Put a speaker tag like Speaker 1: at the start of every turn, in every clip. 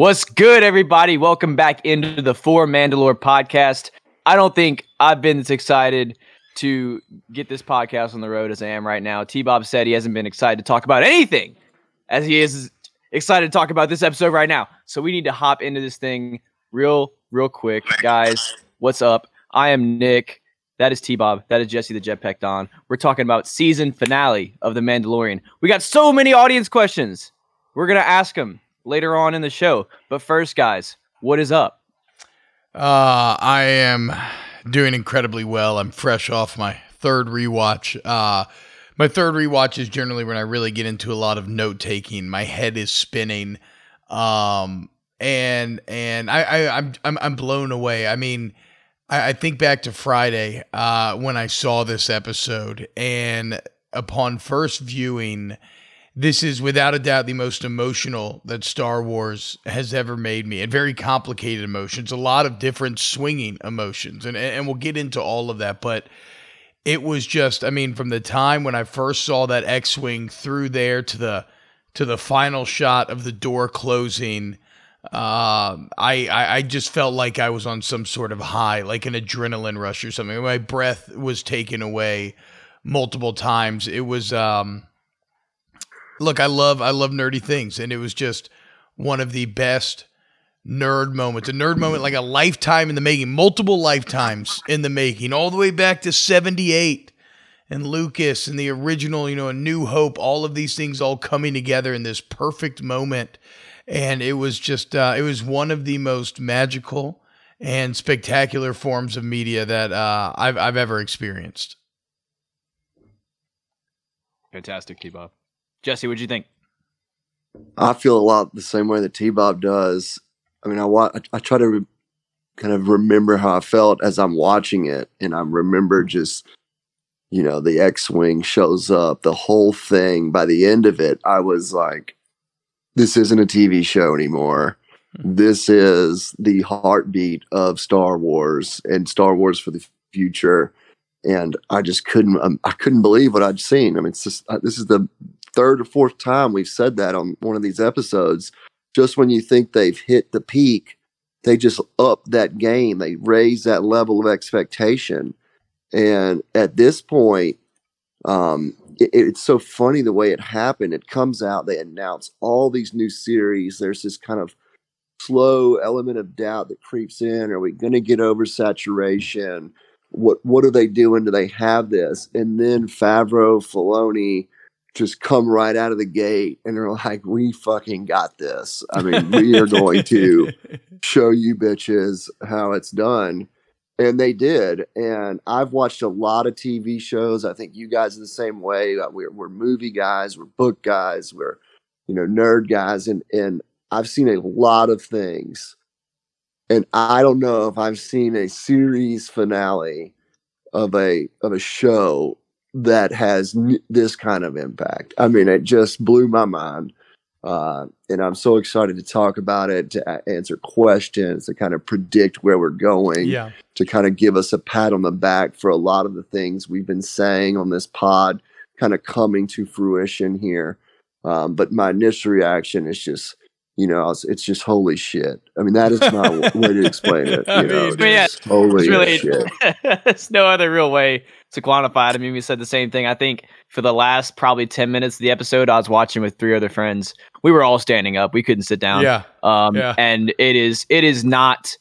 Speaker 1: What's good, everybody? Welcome back into the Four Mandalore podcast. I don't think I've been this excited to get this podcast on the road as I am right now. T Bob said he hasn't been excited to talk about anything as he is excited to talk about this episode right now. So we need to hop into this thing real, real quick. Guys, what's up? I am Nick. That is T Bob. That is Jesse the Jetpack Don. We're talking about season finale of The Mandalorian. We got so many audience questions. We're going to ask them later on in the show. But first, guys, what is up?
Speaker 2: Uh, I am doing incredibly well. I'm fresh off my third rewatch. Uh, my third rewatch is generally when I really get into a lot of note taking. My head is spinning, um, and and I, I I'm I'm I'm blown away. I mean, I, I think back to Friday uh, when I saw this episode, and upon first viewing this is without a doubt the most emotional that Star Wars has ever made me, and very complicated emotions, a lot of different swinging emotions, and and we'll get into all of that. But it was just, I mean, from the time when I first saw that X-wing through there to the to the final shot of the door closing, uh, I, I I just felt like I was on some sort of high, like an adrenaline rush or something. My breath was taken away multiple times. It was. Um, look, I love I love nerdy things, and it was just one of the best nerd moments. A nerd moment like a lifetime in the making, multiple lifetimes in the making, all the way back to '78 and Lucas and the original, you know, A New Hope. All of these things all coming together in this perfect moment, and it was just uh, it was one of the most magical and spectacular forms of media that uh, I've I've ever experienced.
Speaker 1: Fantastic, T Bob. Jesse, what'd you think?
Speaker 3: I feel a lot the same way that T Bob does. I mean, I, wa- I try to re- kind of remember how I felt as I'm watching it, and I remember just, you know, the X Wing shows up, the whole thing. By the end of it, I was like, this isn't a TV show anymore. This is the heartbeat of Star Wars and Star Wars for the future. And I just couldn't, um, I couldn't believe what I'd seen. I mean, it's just, uh, this is the third or fourth time we've said that on one of these episodes. Just when you think they've hit the peak, they just up that game. They raise that level of expectation. And at this point, um, it, it's so funny the way it happened. It comes out, they announce all these new series. There's this kind of slow element of doubt that creeps in. Are we going to get over saturation? What what are they doing? Do they have this? And then Favreau, Filoni, just come right out of the gate and they're like, we fucking got this. I mean, we are going to show you bitches how it's done. And they did. And I've watched a lot of TV shows. I think you guys are the same way. We're, we're movie guys, we're book guys, we're, you know, nerd guys. And, and I've seen a lot of things. And I don't know if I've seen a series finale of a of a show that has n- this kind of impact. I mean, it just blew my mind. Uh, and I'm so excited to talk about it, to a- answer questions, to kind of predict where we're going,
Speaker 2: Yeah.
Speaker 3: to kind of give us a pat on the back for a lot of the things we've been saying on this pod, kind of coming to fruition here. Um, but my initial reaction is just, you know, it's, it's just holy shit. I mean, that is my way to explain it. You know,
Speaker 2: mean,
Speaker 1: yeah,
Speaker 3: holy
Speaker 1: It's really,
Speaker 3: shit.
Speaker 1: it's no other real way to quantify it. I mean, we said the same thing. I think for the last probably 10 minutes of the episode, I was watching with three other friends. We were all standing up. We couldn't sit down.
Speaker 2: Yeah.
Speaker 1: Um,
Speaker 2: Yeah.
Speaker 1: and it is, it is not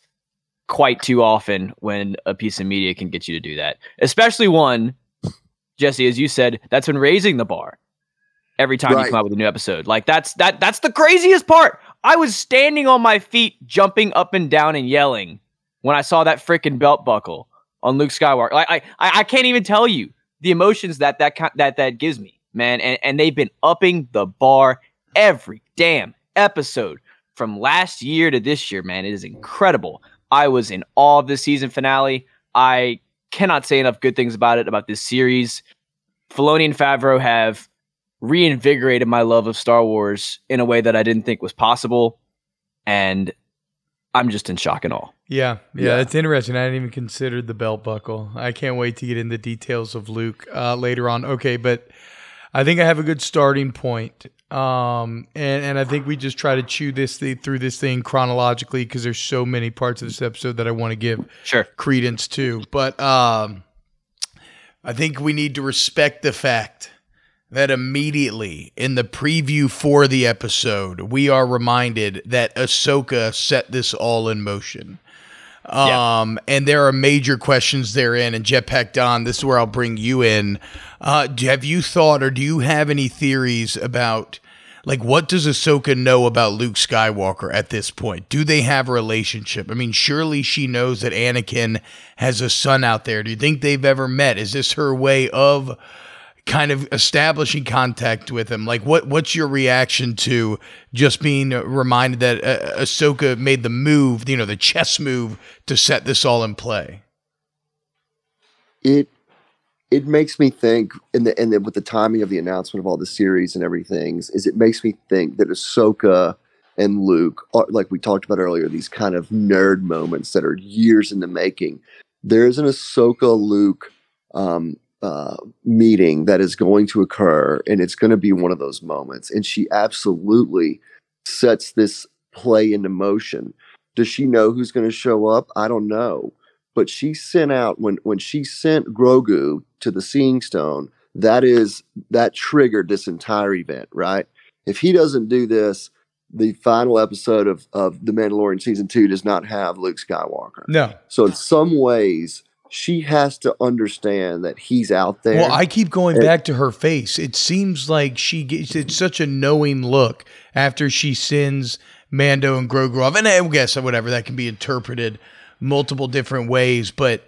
Speaker 1: quite too often when a piece of media can get you to do that, especially one, Jesse, as you said, that's been raising the bar every time you come out with a new episode. Like that's, that, that's the craziest part. I was standing on my feet, jumping up and down and yelling when I saw that freaking belt buckle on Luke Skywalker. Like I, I, can't even tell you the emotions that that that that gives me, man. And and they've been upping the bar every damn episode from last year to this year, man. It is incredible. I was in awe of this season finale. I cannot say enough good things about it about this series. Filoni and Favreau have reinvigorated my love of Star Wars in a way that I didn't think was possible, and I'm just in shock and awe.
Speaker 2: Yeah, yeah,
Speaker 3: Yeah.
Speaker 2: it's interesting. I didn't even consider the belt buckle. I can't wait to get into the details of Luke uh, later on. Okay, but I think I have a good starting point Um, and, and I think we just try to chew this thing, through this thing chronologically because there's so many parts of this episode that I want to give
Speaker 1: Sure.
Speaker 2: credence to. But um, I think we need to respect the fact that immediately in the preview for the episode, we are reminded that Ahsoka set this all in motion.
Speaker 1: Yeah.
Speaker 2: Um, and there are major questions therein. And Jetpack Don, this is where I'll bring you in. Uh, do, have you thought, or do you have any theories about, like, what does Ahsoka know about Luke Skywalker at this point? Do they have a relationship? I mean, surely she knows that Anakin has a son out there. Do you think they've ever met? Is this her way of kind of establishing contact with him. Like, what what's your reaction to just being reminded that uh, Ahsoka made the move, you know, the chess move to set this all in play?
Speaker 3: it it makes me think in the and with the timing of the announcement of all the series and everything is it makes me think that Ahsoka and Luke are like we talked about earlier these kind of nerd moments that are years in the making. There is an Ahsoka Luke um, uh, meeting that is going to occur, and it's going to be one of those moments. And she absolutely sets this play into motion. Does she know who's going to show up? I don't know but she sent out when when she sent Grogu to the Seeing Stone. That is that triggered this entire event, right? If he doesn't do this, the final episode of of the Mandalorian season two does not have Luke Skywalker.
Speaker 2: No.
Speaker 3: So in some ways, she has to understand that he's out there.
Speaker 2: Well, I keep going
Speaker 3: And-
Speaker 2: back to her face. It seems like she gets it's such a knowing look after she sends Mando and Grogu off. And I guess whatever that can be interpreted multiple different ways. But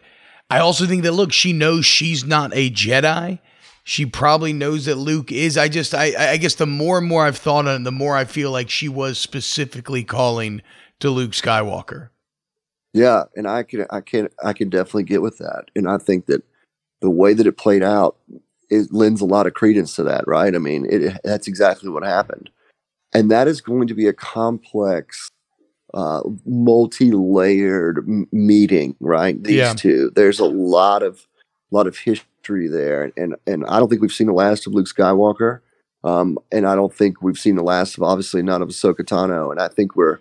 Speaker 2: I also think that look, she knows she's not a Jedi. She probably knows that Luke is. I just I I guess the more and more I've thought on it, the more I feel like she was specifically calling to Luke Skywalker.
Speaker 3: Yeah, and I can I can I can definitely get with that. And I think that the way that it played out it lends a lot of credence to that, right? I mean, it that's exactly what happened. And that is going to be a complex uh multi-layered m- meeting, right? These
Speaker 2: Yeah.
Speaker 3: two. There's a lot of a lot of history there and and I don't think we've seen the last of Luke Skywalker. Um, and I don't think we've seen the last of obviously none of Ahsoka Tano. And I think we're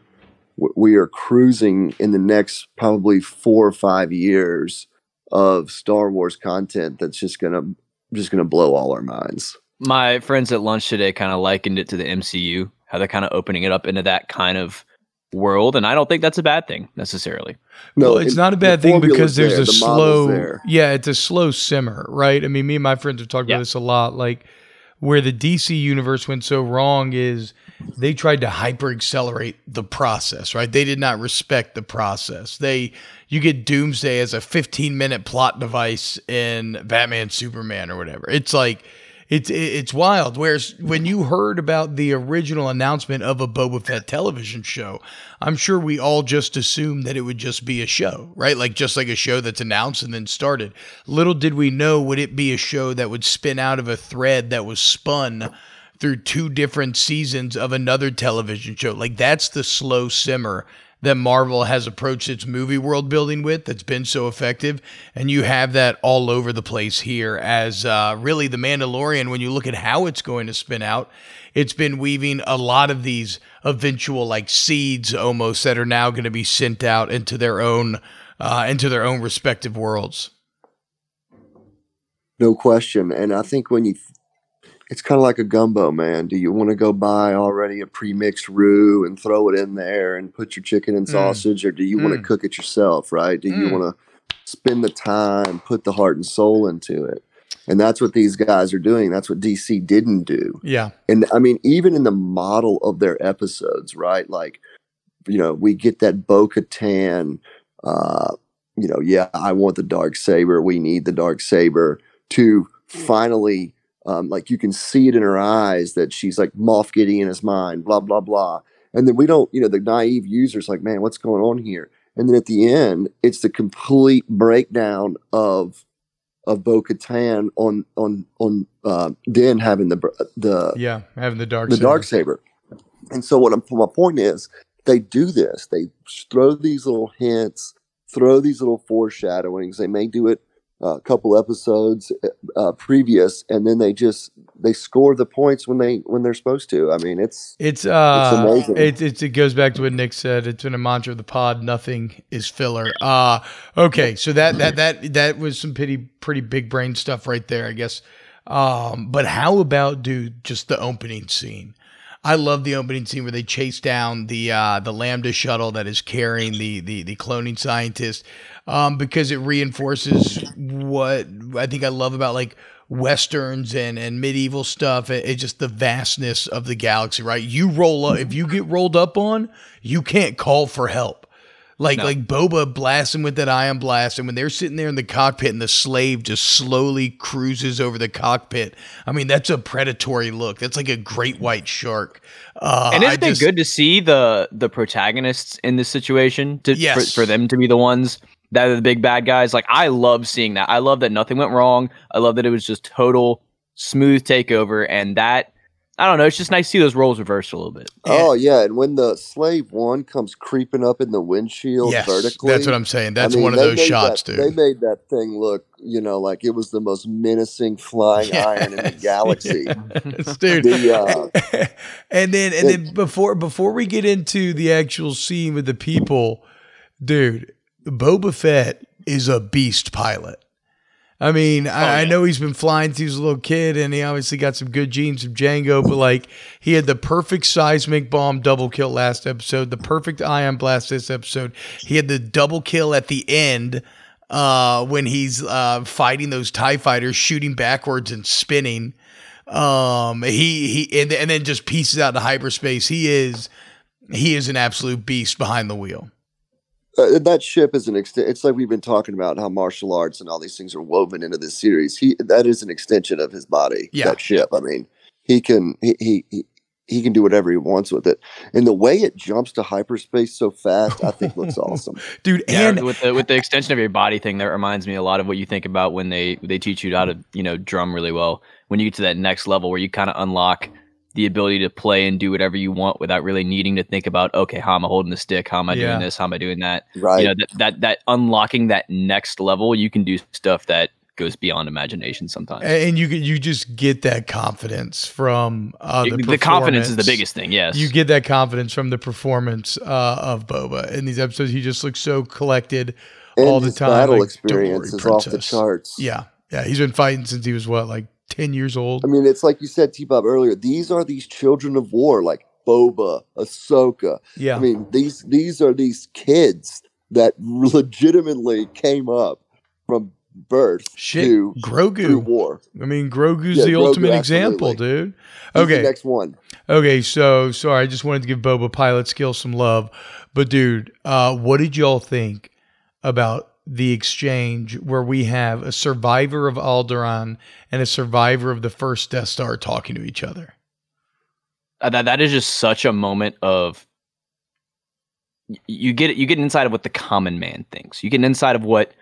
Speaker 3: we are cruising in the next probably four or five years of Star Wars content that's just gonna just gonna blow all our minds.
Speaker 1: My friends at lunch today kind of likened it to the MCU, how they're kind of opening it up into that kind of world, and I don't think that's a bad thing necessarily.
Speaker 2: well, it's
Speaker 3: it-
Speaker 2: not a
Speaker 3: the
Speaker 2: bad thing
Speaker 3: formula's
Speaker 2: because there's
Speaker 3: there,
Speaker 2: a
Speaker 3: the
Speaker 2: slow,
Speaker 3: there.
Speaker 2: yeah, it's a slow simmer, right? I mean, me and my friends have talked
Speaker 1: Yeah.
Speaker 2: about this a lot. Like where the DC universe went so wrong is they tried to hyper accelerate the process, right? They did not respect the process. They, you get Doomsday as a 15 minute plot device in Batman Superman or whatever. It's like, it's it's wild. Whereas when you heard about the original announcement of a Boba Fett television show, I'm sure we all just assumed that it would just be a show, right? Like just like a show that's announced and then started. Little did we know would it be a show that would spin out of a thread that was spun through two different seasons of another television show. Like that's the slow simmer that Marvel has approached its movie world building with that's been so effective. And you have that all over the place here as uh, really the Mandalorian, when you look at how it's going to spin out, it's been weaving a lot of these eventual like seeds almost that are now going to be sent out into their own uh, into their own respective worlds.
Speaker 3: No question. And I think when you, it's kind of like a gumbo, man. Do you want to go buy already a pre-mixed roux and throw it in there and put your chicken and
Speaker 2: Mm.
Speaker 3: sausage, or do you want
Speaker 2: Mm.
Speaker 3: to cook it yourself? Right? Do you
Speaker 2: Mm.
Speaker 3: want to spend the time, put the heart and soul into it? And that's what these guys are doing. That's what DC didn't do.
Speaker 2: Yeah.
Speaker 3: And I mean, even in the model of their episodes, right? Like, you know, we get that Bo Katan, uh, you know, yeah, I want the dark saber. We need the dark saber to finally, um, like, you can see it in her eyes that she's like Moff Gideon is mine, blah blah blah. And then we don't, you know, the naive user's like, man, what's going on here? And then at the end, it's the complete breakdown of of Bo Katan on on on uh, Din having the br- the
Speaker 2: Yeah. Having the dark
Speaker 3: the
Speaker 2: saber.
Speaker 3: dark saber. And so what I'm, my point is, they do this. They throw these little hints, throw these little foreshadowings. They may do it a couple episodes uh, previous, and then they just they score the points when they when they're supposed to. I mean, it's
Speaker 2: it's uh, it's amazing. It, it, it goes back to what Nick said. It's been a mantra of the pod. Nothing is filler. Uh okay, so that that that that was some pretty pretty big brain stuff right there, I guess. Um, but how about dude, just the opening scene? I love the opening scene where they chase down the uh, the Lambda shuttle that is carrying the the, the cloning scientist um, because it reinforces what I think I love about like westerns and and medieval stuff. It, it's just the vastness of the galaxy, right? You roll up if you get rolled up on, you can't call for help. Like no. like Boba blasting with that ion blast, and when they're sitting there in the cockpit and the slave just slowly cruises over the cockpit. I mean, that's a predatory look. That's like a great white shark.
Speaker 1: Uh, and isn't just, it good to see the the protagonists in this situation to yes. for, for them to be the ones that are the big bad guys? Like I love seeing that. I love that nothing went wrong. I love that it was just total smooth takeover, and that I don't know. It's just nice to see those roles reversed a little bit.
Speaker 3: Oh yeah, and when the slave one comes creeping up in the windshield yes, vertically,
Speaker 2: that's what I'm saying. That's I mean, one of those shots,
Speaker 3: that,
Speaker 2: dude.
Speaker 3: They made that thing look, you know, like it was the most menacing flying yeah. iron in the galaxy,
Speaker 2: dude. The, uh, and then, and it, then before before we get into the actual scene with the people, dude, Boba Fett is a beast pilot. I mean, oh, I, yeah. I, know he's been flying since he was a little kid, and he obviously got some good genes from Jango. But like, he had the perfect seismic bomb double kill last episode, the perfect ion blast this episode. He had the double kill at the end uh, when he's uh, fighting those Tie fighters, shooting backwards and spinning. Um, he he and, and then just pieces out into hyperspace. He is he is an absolute beast behind the wheel
Speaker 3: uh, that ship is an extent. It's like we've been talking about how martial arts and all these things are woven into this series. He that is an extension of his body. Yeah. That ship. I mean, he can he, he he he can do whatever he wants with it. And the way it jumps to hyperspace so fast, I think looks awesome,
Speaker 2: dude.
Speaker 1: Yeah,
Speaker 2: and
Speaker 1: with the with the extension of your body thing, that reminds me a lot of what you think about when they they teach you how to you know drum really well. When you get to that next level where you kind of unlock the ability to play and do whatever you want without really needing to think about okay how am i holding the stick? How am i yeah. doing this? How am i doing that?
Speaker 3: Right.
Speaker 1: you know that, that that unlocking that next level you can do stuff that goes beyond imagination sometimes.
Speaker 2: And you you just get that confidence from uh, the, the
Speaker 1: confidence is the biggest thing yes.
Speaker 2: You get that confidence from the performance uh, of boba in these episodes. He just looks so collected
Speaker 3: and
Speaker 2: all the time
Speaker 3: battle like, experience is off the charts.
Speaker 2: Yeah. Yeah he's been fighting since he was what like 10 years old.
Speaker 3: I mean, it's like you said, T Bob, earlier. These are these children of war, like Boba, Ahsoka.
Speaker 2: Yeah.
Speaker 3: I mean, these these are these kids that legitimately came up from birth Shit, to
Speaker 2: Grogu
Speaker 3: war.
Speaker 2: I mean, Grogu's yeah, the Grogu, ultimate example, dude. Okay,
Speaker 3: next one.
Speaker 2: Okay, so sorry, I just wanted to give Boba pilot skill some love, but dude, uh, what did y'all think about the exchange where we have a survivor of Alderaan and a survivor of the first Death Star talking to each other.
Speaker 1: Uh, that that is just such a moment of you get you get inside of what the common man thinks. You get inside of what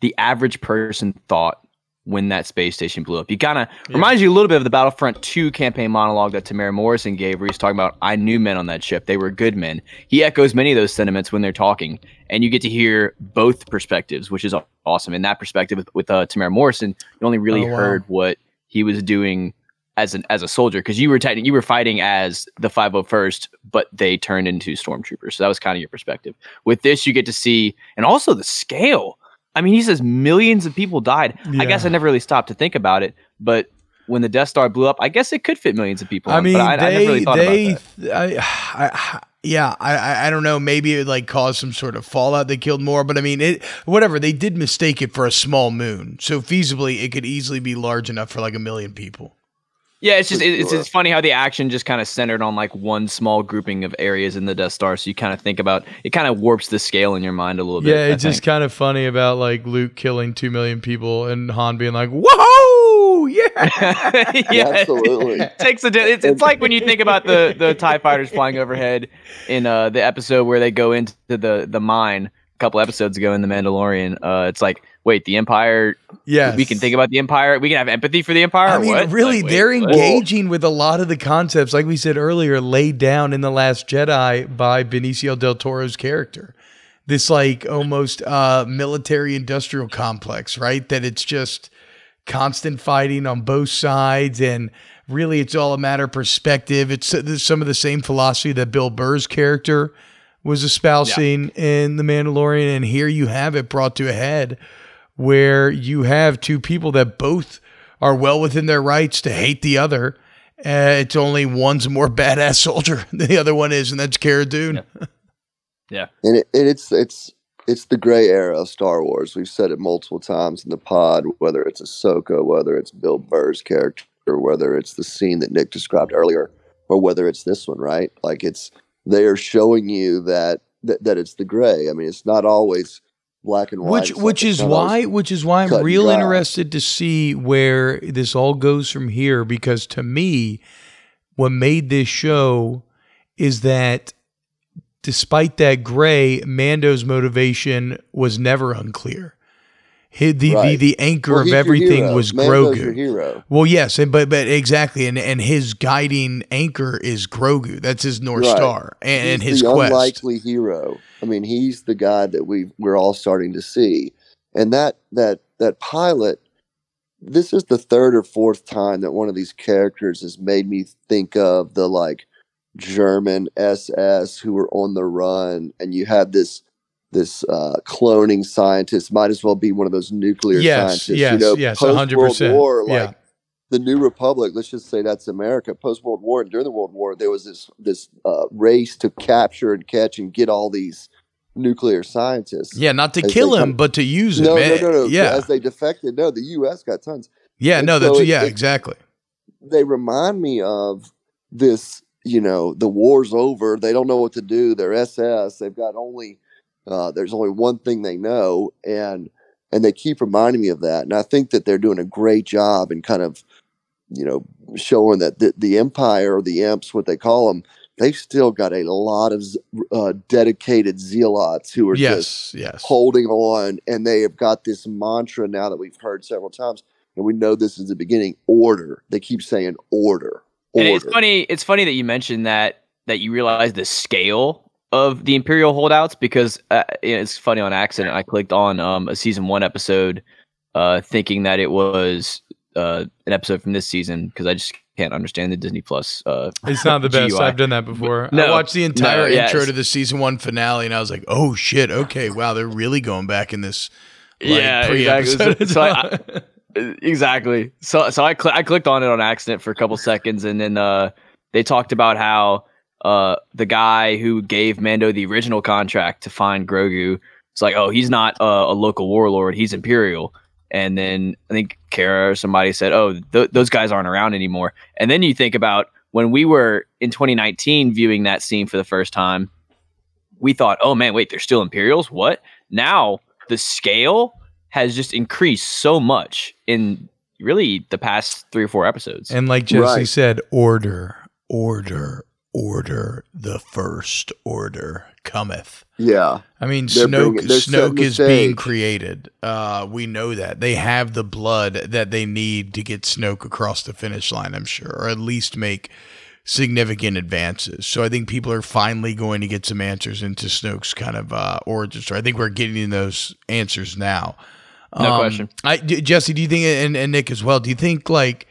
Speaker 1: the average person thought when that space station blew up. You kind of yeah. reminds you a little bit of the Battlefront 2 campaign monologue that Temuera Morrison gave, where he's talking about, I knew men on that ship. They were good men. He echoes many of those sentiments when they're talking, and you get to hear both perspectives, which is awesome. In that perspective, with, with uh, Temuera Morrison, you only really oh, wow. heard what he was doing as an as a soldier because you were technically you were fighting as the 501st but they turned into stormtroopers so that was kind of your perspective with this you get to see and also the scale I mean, he says millions of people died. Yeah. I guess I never really stopped to think about it, but when the Death Star blew up, I guess it could fit millions of people.
Speaker 2: I mean, I, they, I never really thought they. I, I, yeah, I, I don't know. Maybe it like caused some sort of fallout. They killed more, but I mean, it whatever. They did mistake it for a small moon, so feasibly it could easily be large enough for like a million people.
Speaker 1: Yeah, it's just it's, it's funny how the action just kind of centered on like one small grouping of areas in the Death Star. So you kind of think about it, kind of warps the scale in your mind a little bit.
Speaker 2: Yeah, it's just kind of funny about like Luke killing two million people and Han being like, "Whoa,
Speaker 1: yeah, yeah, absolutely." It takes a. It's, it's like when you think about the the Tie fighters flying overhead in uh, the episode where they go into the the mine a couple episodes ago in the Mandalorian. Uh, it's like wait, the Empire.
Speaker 2: Yeah,
Speaker 1: we can think about the Empire. We can have empathy for the Empire. I
Speaker 2: mean,
Speaker 1: what?
Speaker 2: really, like, they're wait, engaging what? with a lot of the concepts, like we said earlier, laid down in the Last Jedi by Benicio del Toro's character. this like almost uh, military industrial complex, right? That it's just constant fighting on both sides and really it's all a matter of perspective. It's uh, some of the same philosophy that Bill Burr's character was espousing yeah. in The Mandalorian. And here you have it brought to a head where you have two people that both are well within their rights to hate the other. Uh, it's only one's more badass soldier than the other one is, and that's Cara Dune.
Speaker 1: Yeah. yeah.
Speaker 3: And, it, and it's it's it's the gray era of Star Wars. We've said it multiple times in the pod, whether it's Ahsoka, whether it's Bill Burr's character, whether it's the scene that Nick described earlier, or whether it's this one, right? Like it's they are showing you that that, that it's the gray. I mean, it's not always black and white.
Speaker 2: Which which is why which is why I'm real interested to see where this all goes from here because to me what made this show is that despite that gray Mando's motivation was never unclear. He, the, right. the the anchor well, of everything was
Speaker 3: Mando's Grogu.
Speaker 2: Well, yes, and but but exactly, and and his guiding anchor is Grogu. That's his north right. star, and, and his
Speaker 3: the
Speaker 2: quest.
Speaker 3: unlikely hero. I mean, he's the guy that we we're all starting to see, and that that that pilot. This is the third or fourth time that one of these characters has made me think of the like German SS who were on the run, and you had this this uh, cloning scientist might as well be one of those nuclear
Speaker 2: yes,
Speaker 3: scientists.
Speaker 2: Yes,
Speaker 3: you know,
Speaker 2: yes,
Speaker 3: post
Speaker 2: World
Speaker 3: War, like
Speaker 2: yeah.
Speaker 3: the New Republic. Let's just say that's America. Post World War and during the World War, there was this this uh, race to capture and catch and get all these nuclear scientists.
Speaker 2: Yeah, not to kill him, come, but to use him.
Speaker 3: No, no, no, no.
Speaker 2: Yeah,
Speaker 3: as they defected. No, the U.S. got tons.
Speaker 2: Yeah, and no, so that's it, yeah, it, exactly.
Speaker 3: They remind me of this. You know, the war's over. They don't know what to do. They're SS. They've got only uh, there's only one thing they know, and and they keep reminding me of that. And I think that they're doing a great job in kind of, you know, showing that the, the empire or the imps, what they call them, they've still got a lot of uh, dedicated zealots who are
Speaker 2: yes,
Speaker 3: just
Speaker 2: yes.
Speaker 3: holding on, and they have got this mantra now that we've heard several times, and we know this is the beginning. Order. They keep saying order. order.
Speaker 1: And it's funny. It's funny that you mentioned that that you realize the scale of the Imperial holdouts because uh, it's funny on accident. I clicked on um, a season one episode, uh, thinking that it was uh, an episode from this season because I just can't understand the Disney Plus. Uh,
Speaker 2: it's not the best. GUI. I've done that before. No, I watched the entire no, intro yes. to the season one finale, and I was like, "Oh shit! Okay, wow, they're really going back in this." Like,
Speaker 1: yeah, exactly. So, so I, exactly. So, so I cl- I clicked on it on accident for a couple seconds, and then uh, they talked about how uh, the guy who gave Mando the original contract to find Grogu. It's like, oh, he's not a, a local warlord; he's Imperial. And then I think Cara or somebody said, oh, th- those guys aren't around anymore. And then you think about when we were in 2019 viewing that scene for the first time, we thought, oh man, wait, they're still Imperials. What? Now the scale has just increased so much in really the past three or four episodes.
Speaker 2: And like Jesse right. said, order, order, order, the first order cometh.
Speaker 3: Yeah.
Speaker 2: I mean, they're Snoke bringing, Snoke is being created. Uh, we know that. They have the blood that they need to get Snoke across the finish line, I'm sure, or at least make significant advances. So I think people are finally going to get some answers into Snoke's kind of uh, origin story. I think we're getting those answers now.
Speaker 1: No um, question.
Speaker 2: I, Jesse, do you think, and, and Nick as well, do you think like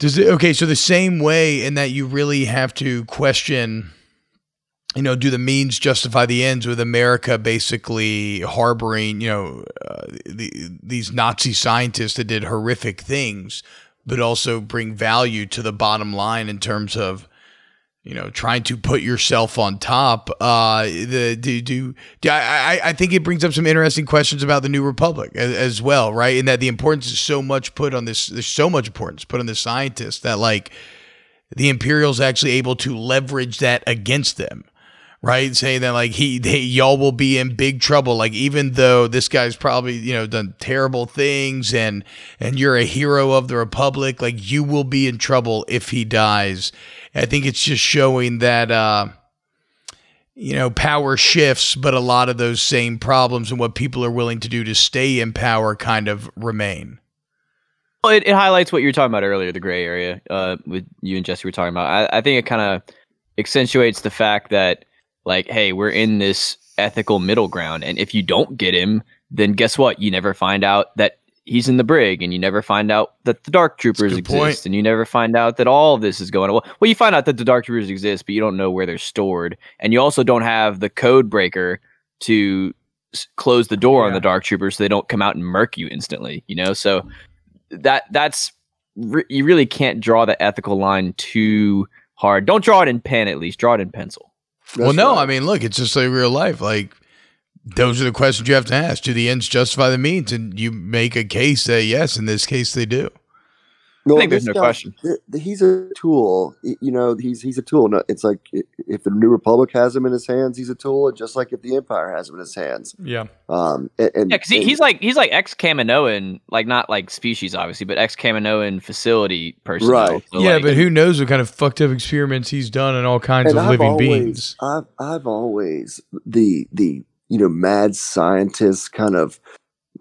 Speaker 2: does it okay? So the same way in that you really have to question, you know, do the means justify the ends? With America basically harboring, you know, uh, the, these Nazi scientists that did horrific things, but also bring value to the bottom line in terms of you know, trying to put yourself on top. Uh, the do do, do I, I think it brings up some interesting questions about the New Republic as, as, well, right? And that the importance is so much put on this. There's so much importance put on the scientists that like the Imperials actually able to leverage that against them. Right, saying that like he, they, y'all will be in big trouble. Like even though this guy's probably you know done terrible things and and you're a hero of the Republic, like you will be in trouble if he dies I think it's just showing that uh, you know power shifts, but a lot of those same problems and what people are willing to do to stay in power kind of remain.
Speaker 1: Well, it, it highlights what you were talking about earlier, the gray area. Uh, with you and Jesse were talking about. I, I think it kind of accentuates the fact that, like, hey, we're in this ethical middle ground. And if you don't get him, then guess what? You never find out that he's in the brig, and you never find out that the Dark Troopers exist, point. and you never find out that all of this is going on. Well, well, you find out that the Dark Troopers exist, but you don't know where they're stored, and you also don't have the code breaker to s- close the door yeah. on the Dark Troopers so they don't come out and murk you instantly. You know, so that that's re- you really can't draw the ethical line too hard. Don't draw it in pen, at least. Draw it in pencil.
Speaker 2: That's well, no, right. I mean, look, it's just like real life. Like those are the questions you have to ask. Do the ends justify the means? And you make a case that yes, in this case they do.
Speaker 1: No, I think there's no guy, question.
Speaker 3: He's a tool. You know, he's he's a tool. It's like if the New Republic has him in his hands, he's a tool. Just like if the Empire has him in his hands.
Speaker 2: Yeah.
Speaker 3: Um. And,
Speaker 1: yeah, because he, he's like he's like ex Kaminoan, like not like species obviously, but ex Kaminoan facility person.
Speaker 3: Right.
Speaker 2: So yeah,
Speaker 1: like,
Speaker 2: but who knows what kind of fucked up experiments he's done in all kinds of I've living
Speaker 3: always,
Speaker 2: beings.
Speaker 3: I've I've always the the you know mad scientist kind of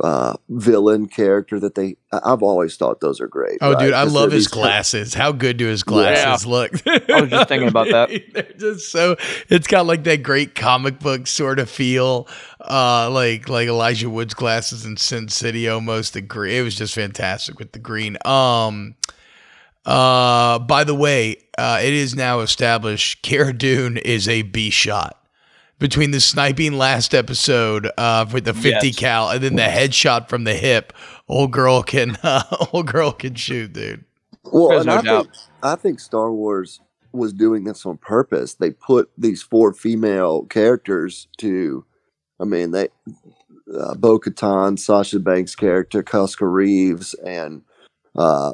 Speaker 3: uh, villain character that they I've always thought those are great.
Speaker 2: Oh, right? dude, I love his glasses. How good do his glasses yeah. look?
Speaker 1: I was just thinking about that.
Speaker 2: They're just so it's got like that great comic book sort of feel, uh, like like Elijah Wood's glasses in Sin City almost. The green, it was just fantastic with the green. Um, uh, by the way, uh, it is now established Cara Dune is a B shot between the sniping last episode uh, with the 50 yes. cal and then the headshot from the hip, old girl can uh, old girl can shoot, dude.
Speaker 3: Well, no I, think, I think Star Wars was doing this on purpose. They put these four female characters to, I mean, they uh, Bo Katan, Sasha Banks' character, Koska Reeves, and uh,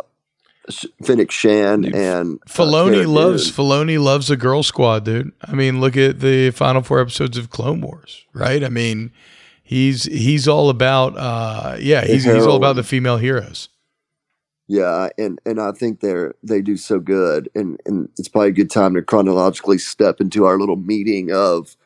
Speaker 3: Fennec Shan dude, and
Speaker 2: uh, Filoni uh, loves Filoni loves a girl squad, dude. I mean, look at the final four episodes of Clone Wars, right? I mean, he's he's all about uh yeah, he's he's all about the female heroes.
Speaker 3: Yeah, and and I think they're they do so good, and and it's probably a good time to chronologically step into our little meeting of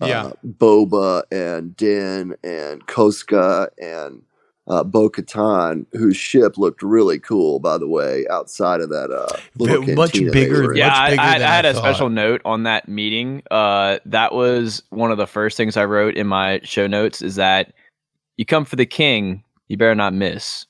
Speaker 3: uh, yeah. Boba and Din and Koska and uh, Bo Katan, whose ship looked really cool, by the way, outside of that uh, little
Speaker 2: much bigger.
Speaker 1: Yeah,
Speaker 2: much bigger
Speaker 1: I, I,
Speaker 2: I
Speaker 1: had
Speaker 2: a
Speaker 1: thought. special note on that meeting. Uh, that was one of the first things I wrote in my show notes. Is that you come for the king, you better not miss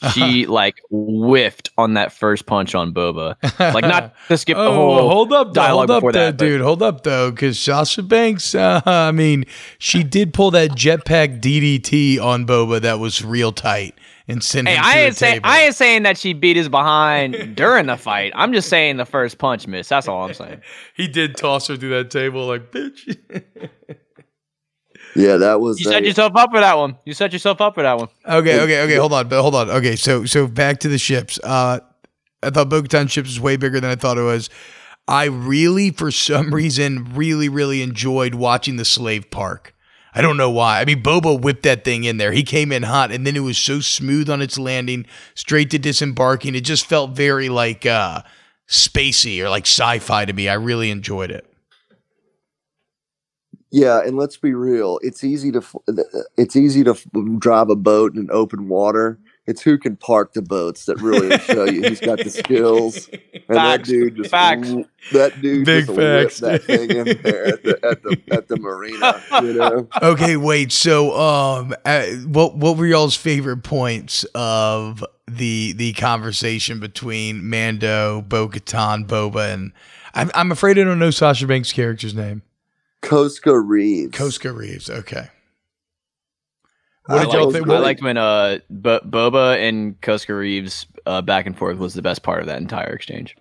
Speaker 1: she like whiffed on that first punch on Boba. Like not to skip the oh, whole
Speaker 2: hold up,
Speaker 1: dialogue
Speaker 2: hold up,
Speaker 1: that,
Speaker 2: dude. Hold up though, because Sasha Banks. Uh, I mean, she did pull that jetpack DDT on Boba that was real tight and sent hey, him
Speaker 1: I
Speaker 2: ain't
Speaker 1: saying I ain't saying that she beat his behind during the fight. I'm just saying the first punch missed. That's all I'm saying.
Speaker 2: he did toss her through that table like bitch.
Speaker 3: Yeah, that was.
Speaker 1: You set yourself up for that one. You set yourself up for that one.
Speaker 2: Okay, okay, okay. Hold on, but hold on. Okay, so so back to the ships. Uh, I thought Bo-Katan ships was way bigger than I thought it was. I really, for some reason, really, really enjoyed watching the slave park. I don't know why. I mean, Boba whipped that thing in there. He came in hot, and then it was so smooth on its landing, straight to disembarking. It just felt very like uh, spacey or like sci-fi to me. I really enjoyed it.
Speaker 3: Yeah, and let's be real. It's easy to it's easy to drive a boat in open water. It's who can park the boats that really show you he's got the skills. And
Speaker 1: facts.
Speaker 3: that dude just
Speaker 1: facts.
Speaker 3: that dude
Speaker 2: Big
Speaker 3: just
Speaker 2: facts.
Speaker 3: that thing in there at the at the, at the marina. You know.
Speaker 2: Okay, wait. So, um, uh, what what were y'all's favorite points of the the conversation between Mando, Bo Katan, Boba, and I'm I'm afraid I don't know Sasha Banks' character's name.
Speaker 3: Koska Reeves.
Speaker 2: Koska Reeves. Okay.
Speaker 1: What did y'all think? I liked when uh, B- Boba and Koska Reeves uh, back and forth was the best part of that entire exchange.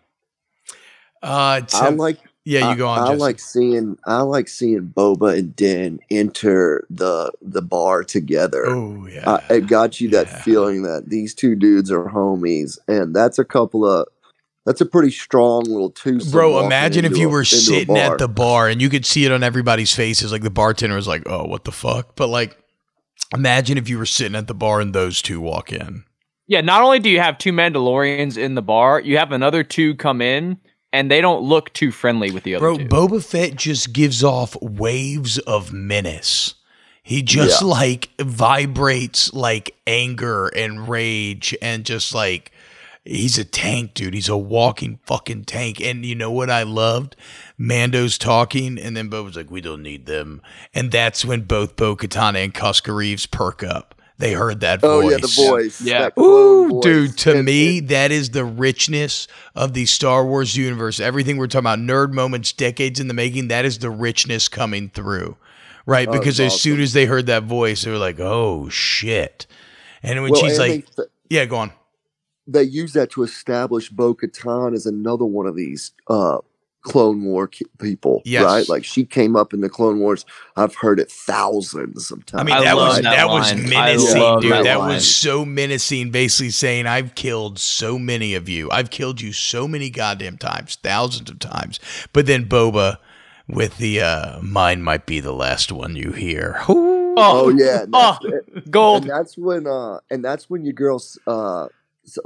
Speaker 2: Uh,
Speaker 3: I like.
Speaker 2: Yeah, you go on.
Speaker 3: I, I like seeing. I like seeing Boba and Din enter the the bar together.
Speaker 2: Oh yeah, uh,
Speaker 3: it got you that yeah. feeling that these two dudes are homies, and that's a couple of that's a pretty strong little two.
Speaker 2: Bro, imagine if you a, were sitting at the bar and you could see it on everybody's faces. Like the bartender was like, "Oh, what the fuck?" But like, imagine if you were sitting at the bar and those two walk in.
Speaker 1: Yeah, not only do you have two Mandalorians in the bar, you have another two come in, and they don't look too friendly with the other
Speaker 2: Bro,
Speaker 1: two.
Speaker 2: Boba Fett just gives off waves of menace. He just yeah. like vibrates like anger and rage and just like he's a tank, dude. He's a walking fucking tank. And you know what I loved? Mando's talking, and then Boba's like, "We don't need them," and that's when both Bo Katana and Koska Reeves perk up. They heard that
Speaker 3: Oh
Speaker 2: voice.
Speaker 3: Oh, yeah, the voice.
Speaker 1: Yeah.
Speaker 2: Ooh,
Speaker 3: voice.
Speaker 2: dude, to
Speaker 3: And-
Speaker 2: me, that is the richness of the Star Wars universe. Everything we're talking about, nerd moments, decades in the making, that is the richness coming through, right?
Speaker 3: Oh,
Speaker 2: because
Speaker 3: it's
Speaker 2: as soon as they heard that voice, they were like, oh, shit. And when
Speaker 3: well,
Speaker 2: she's
Speaker 3: and
Speaker 2: like,
Speaker 3: they,
Speaker 2: yeah, go on.
Speaker 3: They use that to establish Bo Katan as another one of these uh, Clone War ki- people,
Speaker 2: Yes.
Speaker 3: right? Like she came up in the Clone Wars. I've heard it thousands of times.
Speaker 2: I mean,
Speaker 1: I
Speaker 2: that
Speaker 1: love
Speaker 2: was
Speaker 1: that
Speaker 2: that, was menacing, dude.
Speaker 1: that
Speaker 2: That, was so menacing, basically saying, I've killed so many of you. I've killed you so many goddamn times, thousands of times. But then Boba with the uh mine might be the last one you hear. Ooh.
Speaker 3: oh yeah, and
Speaker 1: Oh,
Speaker 3: that's,
Speaker 1: gold.
Speaker 3: and that's when uh, and that's when your girl uh, S-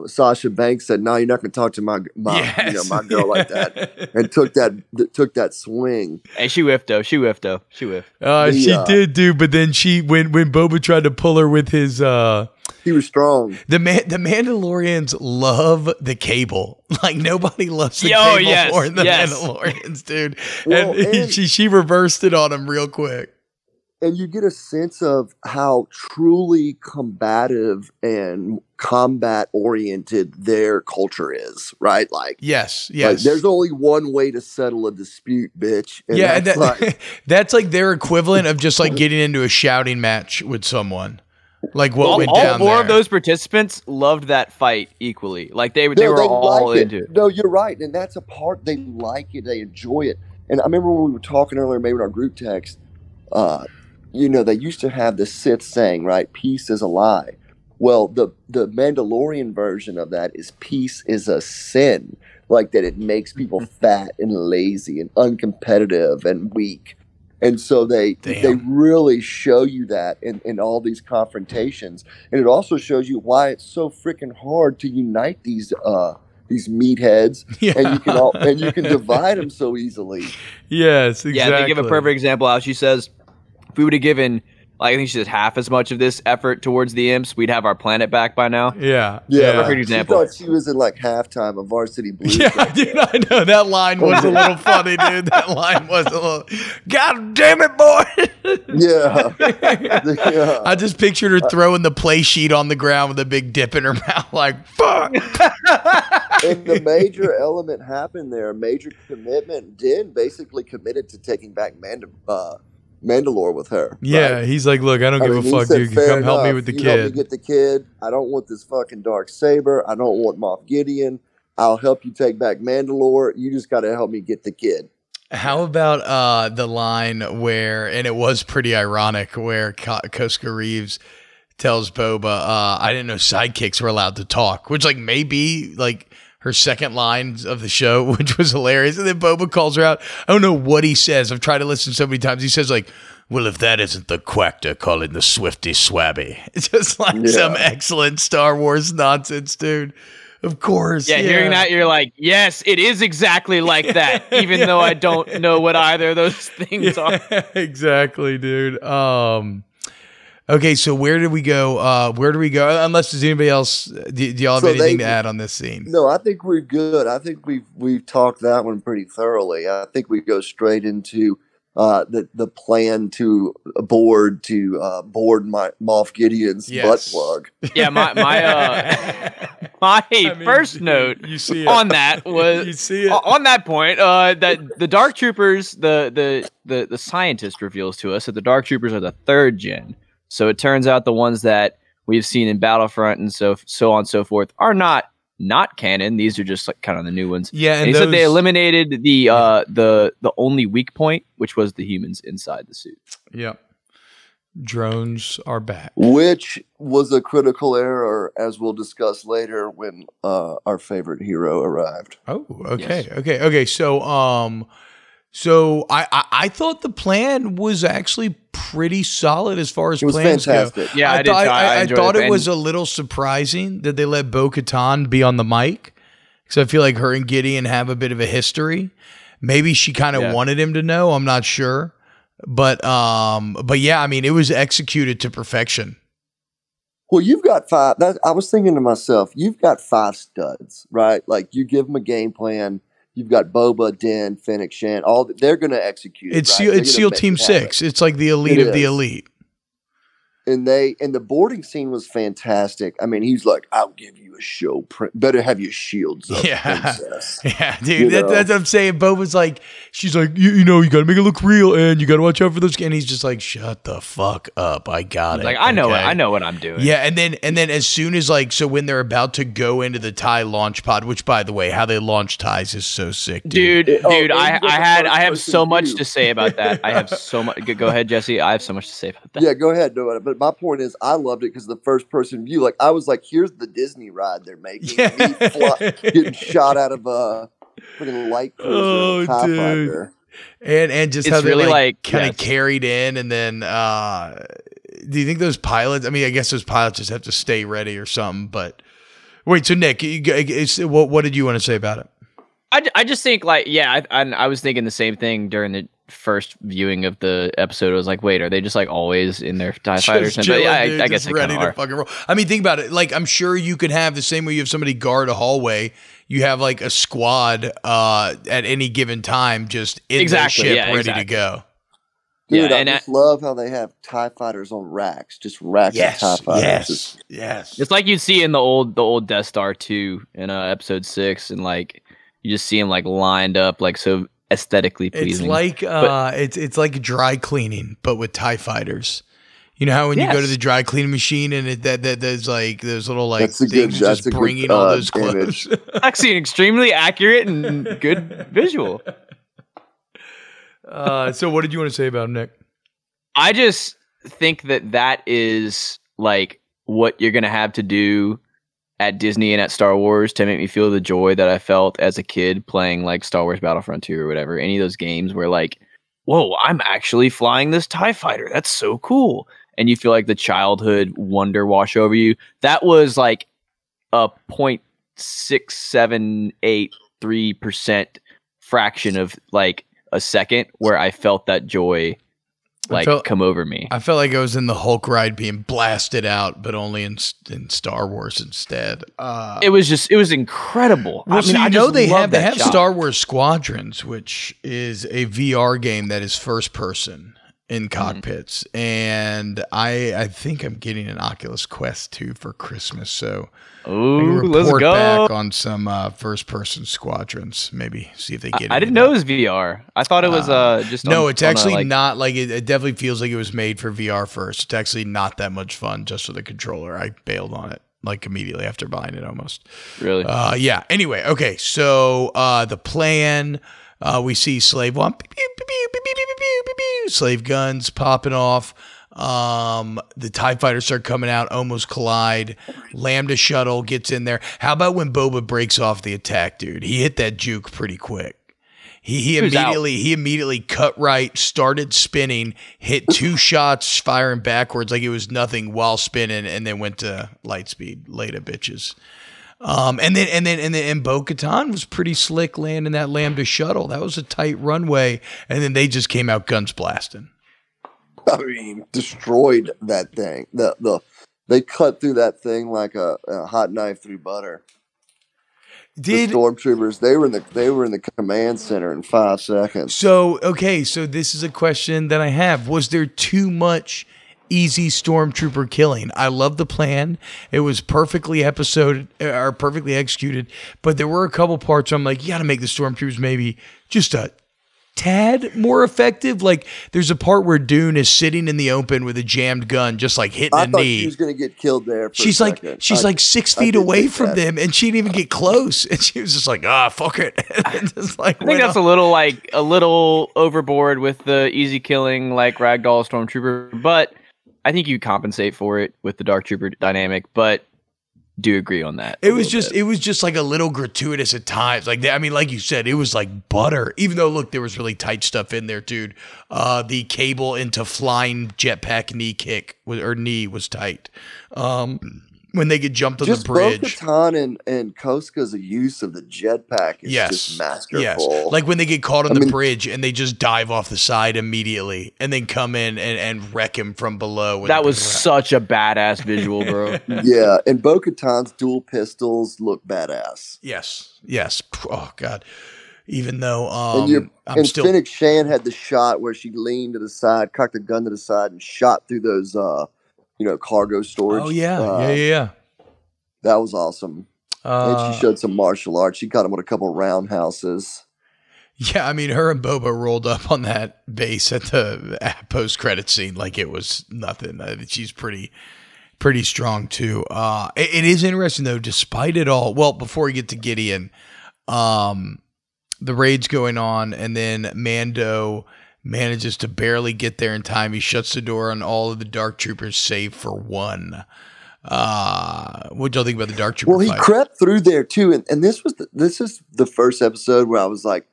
Speaker 3: Sasha Banks said, "No, you're not going to talk to my my you know my girl like that," and took that th- took that swing.
Speaker 1: Hey, she whiffed though. She whiffed though. She whiffed.
Speaker 2: Uh,
Speaker 3: The,
Speaker 2: she
Speaker 3: uh,
Speaker 2: did, dude. But then she, when when Boba tried to pull her with his, uh,
Speaker 3: He was strong.
Speaker 2: the man, the Mandalorians love the cable. Like nobody loves the
Speaker 1: Oh,
Speaker 2: cable
Speaker 1: yes,
Speaker 2: more than the
Speaker 1: yes.
Speaker 2: Mandalorians, dude.
Speaker 3: Well,
Speaker 2: and,
Speaker 3: and-
Speaker 2: she she reversed it on him real quick.
Speaker 3: And you get a sense of how truly combative and combat oriented their culture is, right? Like,
Speaker 2: Yes,
Speaker 3: like,
Speaker 2: yes.
Speaker 3: there's only one way to settle a dispute, bitch. And
Speaker 2: yeah,
Speaker 3: that's
Speaker 2: that,
Speaker 3: like,
Speaker 2: that's like their equivalent of just like getting into a shouting match with someone. Like what
Speaker 1: all
Speaker 2: went
Speaker 1: all
Speaker 2: down
Speaker 1: four
Speaker 2: there.
Speaker 1: of those participants loved that fight equally. Like they, they
Speaker 3: no,
Speaker 1: were all
Speaker 3: like
Speaker 1: into
Speaker 3: it.
Speaker 1: it.
Speaker 3: No, you're right, and that's a part they like it, they enjoy it. And I remember when we were talking earlier, maybe in our group text, uh, you know, they used to have the Sith saying, right, peace is a lie. Well, the the Mandalorian version of that is peace is a sin, like that it makes people fat and lazy and uncompetitive and weak. And so they they really show you that in, in all these confrontations. And it also shows you why it's so freaking hard to unite these uh these meatheads
Speaker 2: yeah.
Speaker 3: and you can all and you can divide them so easily.
Speaker 2: yes, exactly.
Speaker 1: Yeah, they give a perfect example how she says, if we would have given, like I think she said, half as much of this effort towards the imps, we'd have our planet back by now.
Speaker 2: Yeah,
Speaker 3: Yeah,
Speaker 1: Perfect example.
Speaker 3: She thought she was in like halftime of Varsity Blues.
Speaker 2: Yeah, dude, I know that line was a little funny, dude. That line was a little. God damn it, boy!
Speaker 3: yeah. yeah.
Speaker 2: I just pictured her throwing the play sheet on the ground with a big dip in her mouth, like fuck.
Speaker 3: and the major element happened there. A major commitment. Din basically committed to taking back Manda, uh, Mandalore with her.
Speaker 2: Yeah,
Speaker 3: right?
Speaker 2: he's like, look, I don't
Speaker 3: I
Speaker 2: give
Speaker 3: mean,
Speaker 2: a fuck,
Speaker 3: said,
Speaker 2: dude.
Speaker 3: "Fair
Speaker 2: Come help me with the
Speaker 3: you Help me
Speaker 2: kid.
Speaker 3: get the kid. I don't want this fucking dark saber. I don't want Moff Gideon. I'll help you take back Mandalore. You just got to help me get the kid.
Speaker 2: How about uh, the line where, and it was pretty ironic, where Ko- Koska Reeves tells Boba, uh, "I didn't know sidekicks were allowed to talk," which like maybe like her second line of the show, which was hilarious. And then Boba calls her out. I don't know what he says. I've tried to listen so many times. He says like. Well, if that isn't the quackter calling the Swifty Swabby, it's just like
Speaker 3: Yeah.
Speaker 2: some excellent Star Wars nonsense, dude. Of course,
Speaker 1: Yeah, hearing that, you're like, yes, it is exactly like that, even though I don't know what either of those things are.
Speaker 2: Exactly, dude. Um, okay, so where did we go? Uh, where do we go? Unless there's anybody else. Do, do y'all have
Speaker 3: So
Speaker 2: anything
Speaker 3: they-
Speaker 2: to add on this scene?
Speaker 3: No, I think we're good. I think we've we've talked that one pretty thoroughly. I think we go straight into uh, the the plan to board to uh, board my Moff Gideon's butt plug.
Speaker 1: Yeah, my my uh my
Speaker 2: I mean,
Speaker 1: first note
Speaker 2: You see it.
Speaker 1: on that was
Speaker 2: you see it.
Speaker 1: On that point, uh, that the Dark Troopers, the, the the the scientist reveals to us that the Dark Troopers are the third gen. So it turns out the ones that we've seen in Battlefront and so so on and so forth are not not canon. These are just like kind of the new ones.
Speaker 2: yeah,
Speaker 1: And
Speaker 2: and
Speaker 1: he said they eliminated the uh the the only weak point, which was the humans inside the suit.
Speaker 2: Yep. Drones are back.
Speaker 3: which was a critical error, as we'll discuss later when uh, our favorite hero arrived.
Speaker 2: Oh, okay, okay, okay. So, um, so I, I I thought the plan was actually pretty solid as far as
Speaker 3: It was
Speaker 2: plans go.
Speaker 1: Yeah, I, did.
Speaker 2: thought,
Speaker 1: too. I,
Speaker 2: I, thought it
Speaker 1: And-
Speaker 2: was a little surprising that they let Bo Katan be on the mic. Because I feel like her and Gideon have a bit of a history. Maybe she kind of
Speaker 1: Yeah.
Speaker 2: wanted him to know. I'm not sure. But um, but yeah, I mean, it was executed to perfection.
Speaker 3: Well, you've got five. That, I was thinking to myself, you've got five studs, right? Like you give them a game plan. You've got Boba, Den, Fennec, Shan. All they're going to execute.
Speaker 2: It's
Speaker 3: right?
Speaker 2: SEAL, it's SEAL Team
Speaker 3: it.
Speaker 2: Six. It's like the elite
Speaker 3: It
Speaker 2: of the elite.
Speaker 3: and they and the boarding scene was fantastic. I mean, he's like, "I'll give you a show. Prin- Better have your shields up,
Speaker 2: Yeah.
Speaker 3: princess."
Speaker 2: Yeah, dude, that, that's what I'm saying. Bo was like, she's like, you, you know, you got to make it look real, and you got to watch out for those. And he's just like, shut the fuck up. I got it.
Speaker 1: Like I know it. I know what I'm doing.
Speaker 2: Yeah, and then and then as soon as like so when they're about to go into the TIE launch pod, which by the way, how they launch ties is so sick, dude.
Speaker 1: Dude,
Speaker 3: Oh,
Speaker 1: dude,
Speaker 3: and
Speaker 1: I,
Speaker 3: you
Speaker 1: I had, I have
Speaker 3: person
Speaker 1: so much
Speaker 3: view.
Speaker 1: to say about that. I have so much. Go ahead, Jesse. I have so much to say about that.
Speaker 3: Yeah, go ahead. No, but my point is, I loved it because the first person view. Like I was like, "Here's the Disney ride they're making."
Speaker 2: Yeah.
Speaker 3: Me fly, getting shot out of a freaking light cruiser,
Speaker 2: Oh,
Speaker 3: and
Speaker 2: dude.
Speaker 3: fighter.
Speaker 2: and and just
Speaker 1: It's
Speaker 2: how they
Speaker 1: really
Speaker 2: like,
Speaker 1: like-
Speaker 2: kind of
Speaker 1: yes.
Speaker 2: carried in, and then uh do you think those pilots? I mean, I guess those pilots just have to stay ready or something. But wait, so Nick, you, what what did you want to say about it?
Speaker 1: I, I just think like yeah, I, I I was thinking the same thing during the first viewing of the episode. I was like, wait, are they just like always in their TIE fighters?
Speaker 2: Just
Speaker 1: But yeah,
Speaker 2: dude,
Speaker 1: I, I guess
Speaker 2: just
Speaker 1: they
Speaker 2: ready
Speaker 1: kind of
Speaker 2: to
Speaker 1: are.
Speaker 2: fucking roll. I mean, think about it. Like, I'm sure you could have the same way you have somebody guard a hallway. You have like a squad uh, at any given time, just in
Speaker 1: Exactly,
Speaker 2: the ship,
Speaker 1: yeah,
Speaker 2: ready
Speaker 1: exactly.
Speaker 2: to go.
Speaker 3: Dude,
Speaker 1: Yeah,
Speaker 3: I
Speaker 1: and
Speaker 3: just love how they have TIE fighters on racks, just racks of TIE fighters. Just-
Speaker 2: yes.
Speaker 1: It's like you'd see in the old the old Death Star two in uh, episode six, and like you just see them like lined up, like so aesthetically pleasing.
Speaker 2: It's like uh, it's it's like dry cleaning, but with TIE fighters. You know how when you go to the dry cleaning machine and it, that, that there's like those little like
Speaker 3: That's a good-
Speaker 2: things just
Speaker 3: a good,
Speaker 2: bringing all
Speaker 3: uh,
Speaker 2: those clothes.
Speaker 1: actually an extremely accurate and good visual.
Speaker 2: uh, so what did you want to say about Nick?
Speaker 1: I just think that that is like what you're gonna have to do at Disney and at Star Wars to make me feel the joy that I felt as a kid playing like Star Wars Battlefront 2 or whatever. Any of those games where like, whoa, I'm actually flying this TIE fighter. That's so cool. And you feel like the childhood wonder wash over you. That was like a point six seven eight three percent fraction of like a second where I felt that joy like
Speaker 2: felt-
Speaker 1: come over me.
Speaker 2: I felt like I was in the Hulk ride being blasted out, but only in in Star Wars instead. Uh,
Speaker 1: it was just it was incredible.
Speaker 2: well,
Speaker 1: I mean,
Speaker 2: so you
Speaker 1: I
Speaker 2: know they have they have
Speaker 1: shot.
Speaker 2: Star Wars Squadrons, which is a VR game that is first person in
Speaker 1: Mm-hmm.
Speaker 2: cockpits, and I I think I'm getting an Oculus Quest 2 for Christmas, so I
Speaker 1: Ooh, let's
Speaker 2: report
Speaker 1: go.
Speaker 2: back on some uh, first person squadrons. Maybe see if they get.
Speaker 1: I
Speaker 2: into
Speaker 1: didn't know
Speaker 2: that.
Speaker 1: it was VR. I thought it was uh just
Speaker 2: No,
Speaker 1: on-
Speaker 2: it's
Speaker 1: on a,
Speaker 2: actually
Speaker 1: like-
Speaker 2: not like it, it definitely feels like it was made for VR first. It's actually not that much fun just for the controller. I bailed on it like immediately after buying it almost.
Speaker 1: really.
Speaker 2: Uh yeah. Anyway, okay. So uh the plan uh, we see slave one, slave guns popping off. Um, the TIE fighters start coming out, almost collide. Lambda shuttle gets in there. How about when Boba breaks off the attack, dude? He hit that juke pretty quick. He, he, immediately he immediately cut right, started spinning, hit two shots firing backwards like it was nothing while spinning, and then went to light speed. Later, bitches. Um, and then and then and then and Bo Katan was pretty slick landing that Lambda shuttle. That was a tight runway, and then they just came out guns blasting.
Speaker 3: I mean, destroyed that thing. The the they cut through that thing like a, a hot knife through butter.
Speaker 2: Did
Speaker 3: the stormtroopers they were in the they were in the command center in five seconds.
Speaker 2: So, okay, so this is a question that I have. Was there too much easy stormtrooper killing? I love the plan. It was perfectly episode or perfectly executed, but there were a couple parts where I'm like, you got to make the stormtroopers maybe just a tad more effective. Like there's a part where Dune is sitting in the open with a jammed gun, just like hitting
Speaker 3: I
Speaker 2: a
Speaker 3: thought
Speaker 2: knee.
Speaker 3: she was going to get killed there. For
Speaker 2: She's
Speaker 3: a
Speaker 2: like
Speaker 3: second.
Speaker 2: she's
Speaker 3: I-
Speaker 2: like six feet away from
Speaker 3: that.
Speaker 2: them, and she didn't even get close. And she was just like, ah, fuck it. Just like
Speaker 1: I think that's a little like a little overboard with the easy killing like ragdoll stormtrooper, but I think you compensate for it with the dark trooper dynamic. But do agree on that.
Speaker 2: It was just
Speaker 1: bit.
Speaker 2: it was just like a little gratuitous at times. Like I mean, like you said, it was like butter. Even though look, there was really tight stuff in there, dude. Uh, the cable into flying jetpack knee kick was, or knee was tight. Um, when they get jumped on
Speaker 3: just
Speaker 2: the bridge.
Speaker 3: Bo-Katan and and Koska's use of the jetpack is
Speaker 2: Yes.
Speaker 3: just masterful.
Speaker 2: Yes, like when they get caught on
Speaker 3: I
Speaker 2: the
Speaker 3: mean-
Speaker 2: bridge and they just dive off the side immediately, and then come in and, and wreck him from below.
Speaker 1: That
Speaker 2: the-
Speaker 1: was such a badass visual, bro.
Speaker 3: yeah, and Bo-Katan's dual pistols look badass.
Speaker 2: yes, yes. Oh god. Even though um,
Speaker 3: and you're,
Speaker 2: I'm
Speaker 3: and
Speaker 2: still
Speaker 3: Fennec Shan had the shot where she leaned to the side, cocked the gun to the side, and shot through those, uh, you know, cargo storage.
Speaker 2: Oh yeah,
Speaker 3: uh,
Speaker 2: yeah, yeah, yeah.
Speaker 3: That was awesome.
Speaker 2: Uh,
Speaker 3: and she showed some martial arts. She caught him with a couple roundhouses.
Speaker 2: Yeah, I mean, her and Boba rolled up on that base at the post credit scene like it was nothing. Uh, she's pretty, pretty strong too. Uh, it- it is interesting though, despite it all. Well, before we get to Gideon, um, the raid's going on, and then Mando manages to barely get there in time. He shuts the door on all of the Dark Troopers, save for one. Uh, what do y'all think about the Dark Trooper
Speaker 3: Well, he
Speaker 2: fight?
Speaker 3: crept through there too, and, and this was the, this is the first episode where I was like,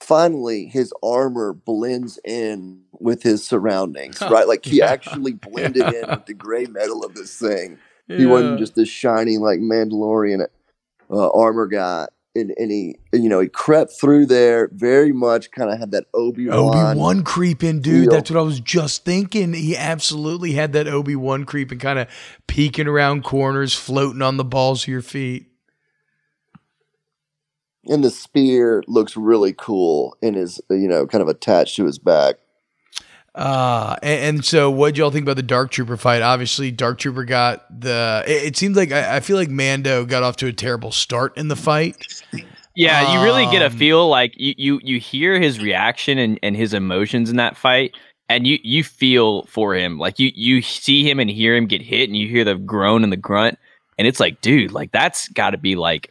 Speaker 3: finally, his armor blends in with his surroundings, right? Like he
Speaker 2: Yeah.
Speaker 3: actually blended in with the gray metal of this thing. He wasn't just this shiny like Mandalorian uh, armor guy. And, and he, you know, he crept through there very much, kind of had that Obi
Speaker 2: Obi
Speaker 3: Wan.
Speaker 2: Wan creeping, dude.
Speaker 3: feel.
Speaker 2: That's what I was just thinking. He absolutely had that Obi Wan creeping, kind of peeking around corners, floating on the balls of your feet.
Speaker 3: and the spear looks really cool and is, you know, kind of attached to his back.
Speaker 2: Uh, and, and so, what y'all think about the Dark Trooper fight? Obviously, Dark Trooper got the. It, it seems like I, I feel like Mando got off to a terrible start in the fight.
Speaker 1: Yeah, you really get a
Speaker 2: Um,
Speaker 1: feel like you you you hear his reaction and, and his emotions in that fight, and you you feel for him. Like you you see him and hear him get hit, and you hear the groan and the grunt, and it's like, dude, like that's got to be like.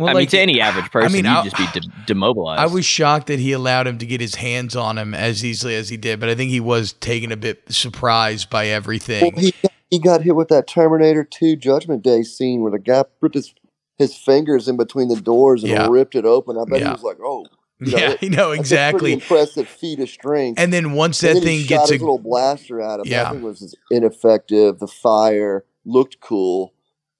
Speaker 2: Well,
Speaker 1: I mean, to any average person,
Speaker 2: mean,
Speaker 1: you'd
Speaker 2: I-
Speaker 1: just be de- demobilized.
Speaker 2: I was shocked that he allowed him to get his hands on him as easily as he did, but I think he was taken a bit surprised by everything.
Speaker 3: Well, he, he got hit with that Terminator 2 Judgment Day scene where the guy ripped his, his fingers in between the doors and
Speaker 2: Yeah.
Speaker 3: ripped it open. I bet
Speaker 2: Yeah.
Speaker 3: he was like, oh. you know,
Speaker 2: yeah,
Speaker 3: it-
Speaker 2: you know
Speaker 3: that's a
Speaker 2: exactly.
Speaker 3: impressive feat of strength.
Speaker 2: And then once that
Speaker 3: then he
Speaker 2: thing
Speaker 3: shot
Speaker 2: gets
Speaker 3: his
Speaker 2: a
Speaker 3: little blaster at him.
Speaker 2: Yeah.
Speaker 3: That thing was ineffective. The fire looked cool,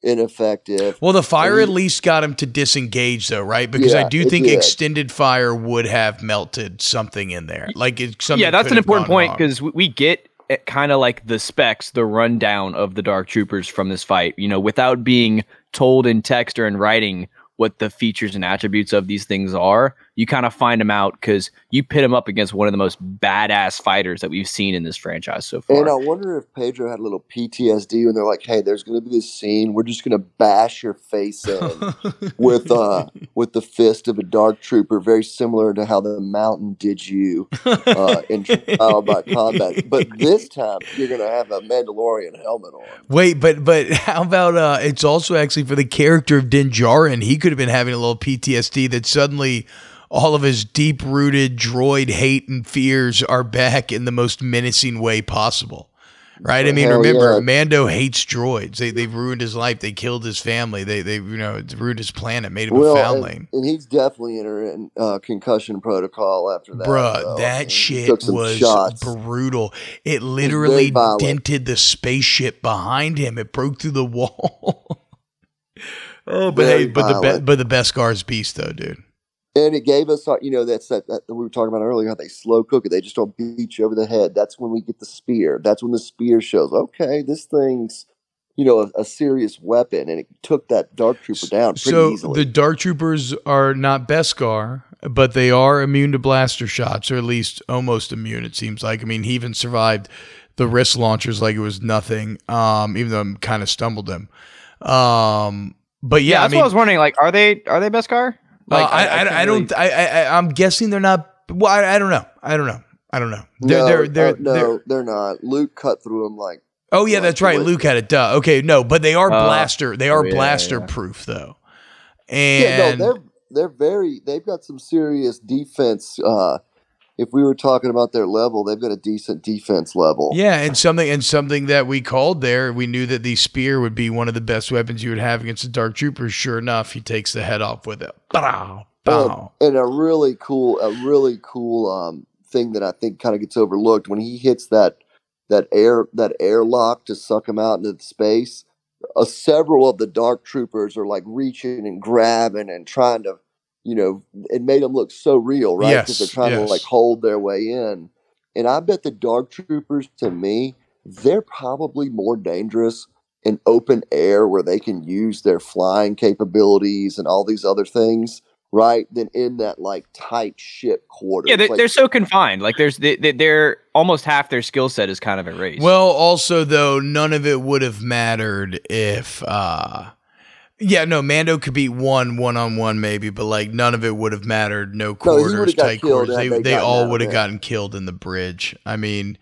Speaker 3: ineffective.
Speaker 2: Well, the fire
Speaker 3: he-
Speaker 2: at least got him to disengage, though, right? Because I do think
Speaker 3: did.
Speaker 2: extended fire would have melted something in there. Like it, something
Speaker 1: yeah, that's an important point because we, we get eh, kind of like the specs, the rundown of the Dark Troopers from this fight. You know, without being told in text or in writing what the features and attributes of these things are, you kind of find them out because you pit them up against one of the most badass fighters that we've seen in this franchise so far.
Speaker 3: And I wonder if Pedro had a little PTSD when they're like, "Hey, there's going to be this scene. We're just going to bash your face in with uh with the fist of a dark trooper, very similar to how the Mountain did you uh, in Trial by Combat. But this time, you're going to have a Mandalorian helmet on.
Speaker 2: Wait, but but how about uh it's also actually for the character of Din Djarin. He could have been having a little PTSD that suddenly all of his deep rooted droid hate and fears are back in the most menacing way possible. Right? I mean,
Speaker 3: Hell
Speaker 2: remember,
Speaker 3: yeah.
Speaker 2: Mando hates droids. They they've ruined his life. They killed his family. They they you know ruined his planet, made him a
Speaker 3: Well,
Speaker 2: foundling.
Speaker 3: and, and he's definitely entering uh, concussion protocol after that.
Speaker 2: Bruh.
Speaker 3: I
Speaker 2: that shit was
Speaker 3: shots.
Speaker 2: brutal. It literally dented the spaceship behind him. It broke through the wall. oh, but
Speaker 3: Very
Speaker 2: hey, but the be- but the Beskar's beast though, dude.
Speaker 3: And it gave us, uh, you know, that's that, that we were talking about earlier, how they slow cook it. They just don't beat you over the head. That's when we get the spear. That's when the spear shows, okay, this thing's, you know, a, a serious weapon. And it took that Dark Trooper down pretty
Speaker 2: So
Speaker 3: easily.
Speaker 2: the Dark Troopers are not Beskar, but they are immune to blaster shots, or at least almost immune. It seems like. I mean, he even survived the wrist launchers like it was nothing. Um, even though I'm kind of stumbled him. Um, but yeah,
Speaker 1: yeah,
Speaker 2: I
Speaker 1: that's
Speaker 2: mean,
Speaker 1: what I was wondering. Like, are they are they Beskar?
Speaker 2: Uh, I, I,
Speaker 1: can't
Speaker 2: I, don't.
Speaker 1: really-
Speaker 2: I, I, I'm guessing they're not. Well, I, I don't know. I don't know. I don't know. They're,
Speaker 3: no,
Speaker 2: they're, they're,
Speaker 3: uh, no,
Speaker 2: they're-
Speaker 3: they're, not. Luke cut through them like,
Speaker 2: oh yeah,
Speaker 3: like
Speaker 2: that's right. Luke had it. Duh. Okay, no, but they are
Speaker 1: Uh,
Speaker 2: blaster. They are
Speaker 1: oh, yeah,
Speaker 2: blaster
Speaker 1: yeah.
Speaker 2: proof though.
Speaker 3: yeah,
Speaker 2: And
Speaker 3: no, they're, they're very, they've got some serious defense. Uh, if we were talking about their level, they've got a decent defense level.
Speaker 2: yeah, and something and something that we called there. We knew that the spear would be one of the best weapons you would have against the dark troopers. Sure enough, he takes the head off with it. Bow, bow.
Speaker 3: and a really cool a really cool um thing that i think kind of gets overlooked when he hits that that air that airlock to suck him out into space uh, several of the dark troopers are like reaching and grabbing and trying to, you know, it made them look so real, right? Because they're
Speaker 2: Yes,
Speaker 3: trying to like hold their way in. And I bet the dark troopers, to me, they're probably more dangerous in open air where they can use their flying capabilities and all these other things, right? Than in that like tight ship quarters.
Speaker 1: Yeah, they're,
Speaker 3: like,
Speaker 1: they're so confined. Like there's they, they, they're almost half their skill set is kind of erased.
Speaker 2: Well, also though, none of it would have mattered if uh yeah, no, Mando could beat one one on one maybe, but like none of it would have mattered. No
Speaker 3: No,
Speaker 2: quarters,
Speaker 3: would've
Speaker 2: tight quarters. They
Speaker 3: they
Speaker 2: they all would have gotten killed in the bridge. I mean,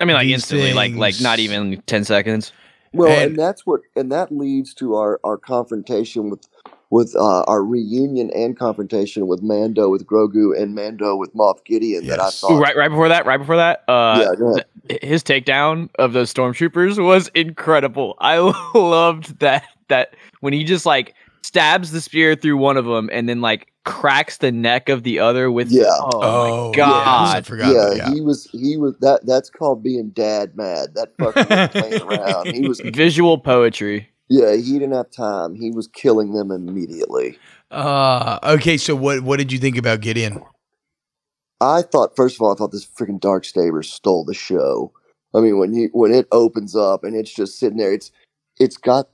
Speaker 1: I mean, like
Speaker 2: these
Speaker 1: instantly, like like not even ten seconds.
Speaker 3: Well, and,
Speaker 2: And-
Speaker 3: that's what, and that leads to our our confrontation with with uh, our reunion and confrontation with Mando with Grogu and Mando with Moff Gideon. That I
Speaker 2: Yes.
Speaker 3: thought,
Speaker 1: Ooh, right, right before that, right before that, uh,
Speaker 3: yeah,
Speaker 1: th- his takedown of those stormtroopers was incredible. I loved that that when he just like stabs the spear through one of them and then like cracks the neck of the other with
Speaker 3: Yeah.
Speaker 1: oh,
Speaker 2: oh,
Speaker 1: my god
Speaker 2: yes, I forgot.
Speaker 3: yeah,
Speaker 2: about- yeah.
Speaker 3: he was he was that that's called being dad mad. That fucker was playing around. He was
Speaker 1: visual poetry.
Speaker 3: yeah, he didn't have time. He was killing them immediately.
Speaker 2: Uh okay, so what what did you think about Gideon?
Speaker 3: I thought first of all, I thought this freaking Dark Saber stole the show. I mean, when you when it opens up and it's just sitting there, it's it's got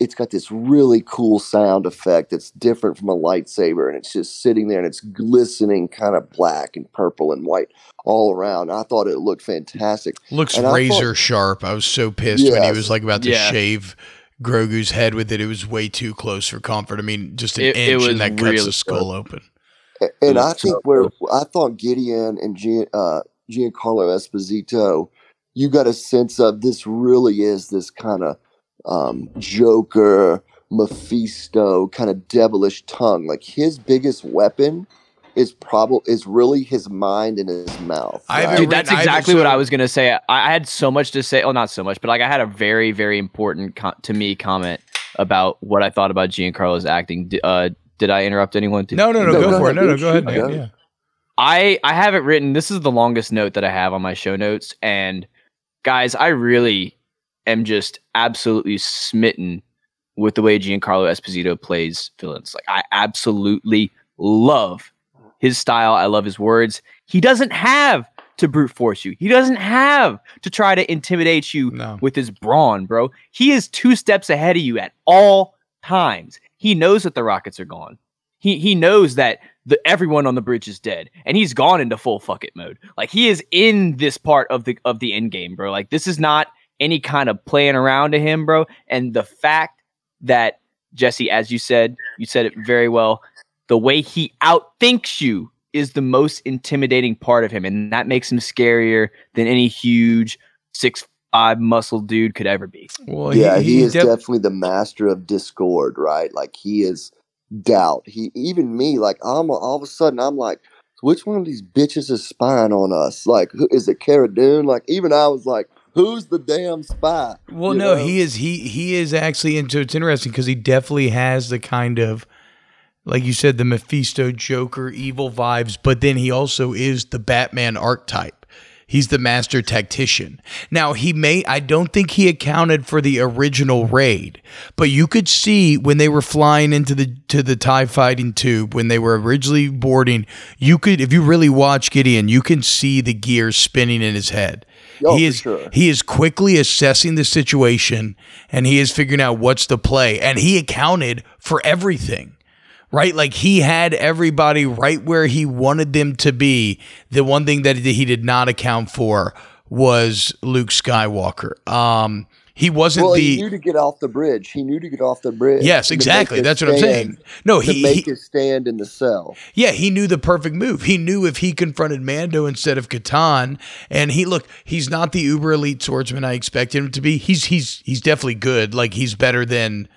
Speaker 3: it's got this really cool sound effect that's different from a lightsaber, and it's just sitting there and it's glistening, kind of black and purple and white all around. I thought it looked fantastic.
Speaker 2: Looks
Speaker 3: And I thought-
Speaker 2: razor sharp. I was so pissed when he was like about to
Speaker 1: Yeah.
Speaker 2: shave Grogu's head with it. It was way too close for comfort. I mean, just an
Speaker 1: It- it
Speaker 2: inch
Speaker 1: was
Speaker 2: and that cuts
Speaker 1: really
Speaker 2: the skull open.
Speaker 3: A- And
Speaker 1: was
Speaker 3: I
Speaker 1: so
Speaker 3: think where I thought Gideon and Gian, uh, Giancarlo Esposito, you got a sense of this really is this kind of um, Joker, Mephisto, kind of devilish tongue. Like his biggest weapon is probably is really his mind and his mouth.
Speaker 2: I haven't
Speaker 3: right?
Speaker 1: Dude,
Speaker 2: written-
Speaker 1: that's
Speaker 2: I
Speaker 1: exactly what I was gonna say. I, I had so much to say. Oh, not so much, but like I had a very, very important co- to me comment about what I thought about Giancarlo's acting. D- uh, did I interrupt anyone? Did-
Speaker 2: No, no, no,
Speaker 3: No,
Speaker 2: go,
Speaker 3: go
Speaker 2: for it. No, no, go ahead.
Speaker 3: Shoot,
Speaker 2: man.
Speaker 3: go.
Speaker 2: Yeah.
Speaker 1: I I have it written. This is the longest note that I have on my show notes, and guys, I really am just absolutely smitten with the way Giancarlo Esposito plays villains. Like I absolutely love his style. I love his words. He doesn't have to brute force you. He doesn't have to try to intimidate you
Speaker 2: No.
Speaker 1: with his brawn, bro. He is two steps ahead of you at all times. He knows that the rockets are gone. He he knows that the everyone on the bridge is dead, and he's gone into full fuck it mode. Like he is in this part of the of the end game, bro. Like this is not any kind of playing around to him, bro. And the fact that Jesse, as you said, you said it very well. The way he outthinks you is the most intimidating part of him, and that makes him scarier than any huge six five muscle dude could ever be.
Speaker 2: Well,
Speaker 3: yeah, he, is
Speaker 2: def-
Speaker 3: definitely the master of discord, right? Like he is doubt. He even me, like I'm all of a sudden I'm like, which one of these bitches is spying on us? Like, who is it? Cara Dune? Like, even I was like, who's the damn spy?
Speaker 2: Well,
Speaker 3: You
Speaker 2: no,
Speaker 3: know?
Speaker 2: he is. He he is actually, so it's interesting because he definitely has the kind of, like you said, the Mephisto Joker evil vibes, but then he also is the Batman archetype. He's the master tactician. Now he may I don't think he accounted for the original raid, but you could see when they were flying into the to the TIE fighting tube, when they were originally boarding, you could if you really watch Gideon, you can see the gears spinning in his head.
Speaker 3: Oh,
Speaker 2: he is
Speaker 3: sure.
Speaker 2: he is quickly assessing the situation and he is figuring out what's the play and he accounted for everything right? Like he had everybody right where he wanted them to be. The one thing that he did not account for was luke skywalker. Um he wasn't
Speaker 3: Well,
Speaker 2: the
Speaker 3: he knew to get off the bridge. He knew to get off the bridge.
Speaker 2: yes exactly that's what i'm saying no
Speaker 3: To
Speaker 2: he,
Speaker 3: make
Speaker 2: he
Speaker 3: his stand in the cell.
Speaker 2: yeah, he knew the perfect move. He knew if he confronted Mando instead of Katan, and he look, he's not the uber elite swordsman I expected him to be. He's he's he's definitely good. Like he's better than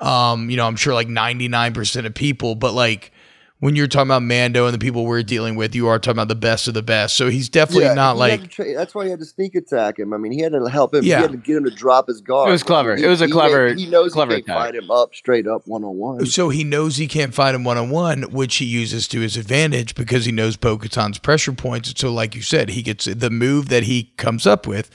Speaker 2: um, you know, I'm sure like 99% of people, but like when you're talking about Mando and the people we're dealing with, you are talking about the best of the best. So he's definitely not
Speaker 3: he
Speaker 2: like
Speaker 3: tra- that's why he had to sneak attack him. I mean, he had to help him.
Speaker 2: Yeah.
Speaker 3: He had to get him to drop his guard.
Speaker 1: It was clever.
Speaker 3: He-
Speaker 1: It was a
Speaker 3: he-
Speaker 1: clever-
Speaker 3: He knows
Speaker 1: clever
Speaker 3: he can't
Speaker 1: attack.
Speaker 3: fight him up straight up one on one.
Speaker 2: So he knows he can't fight him one on one, which he uses to his advantage because he knows Bo Katan's pressure points. So, like you said, he gets the move that he comes up with.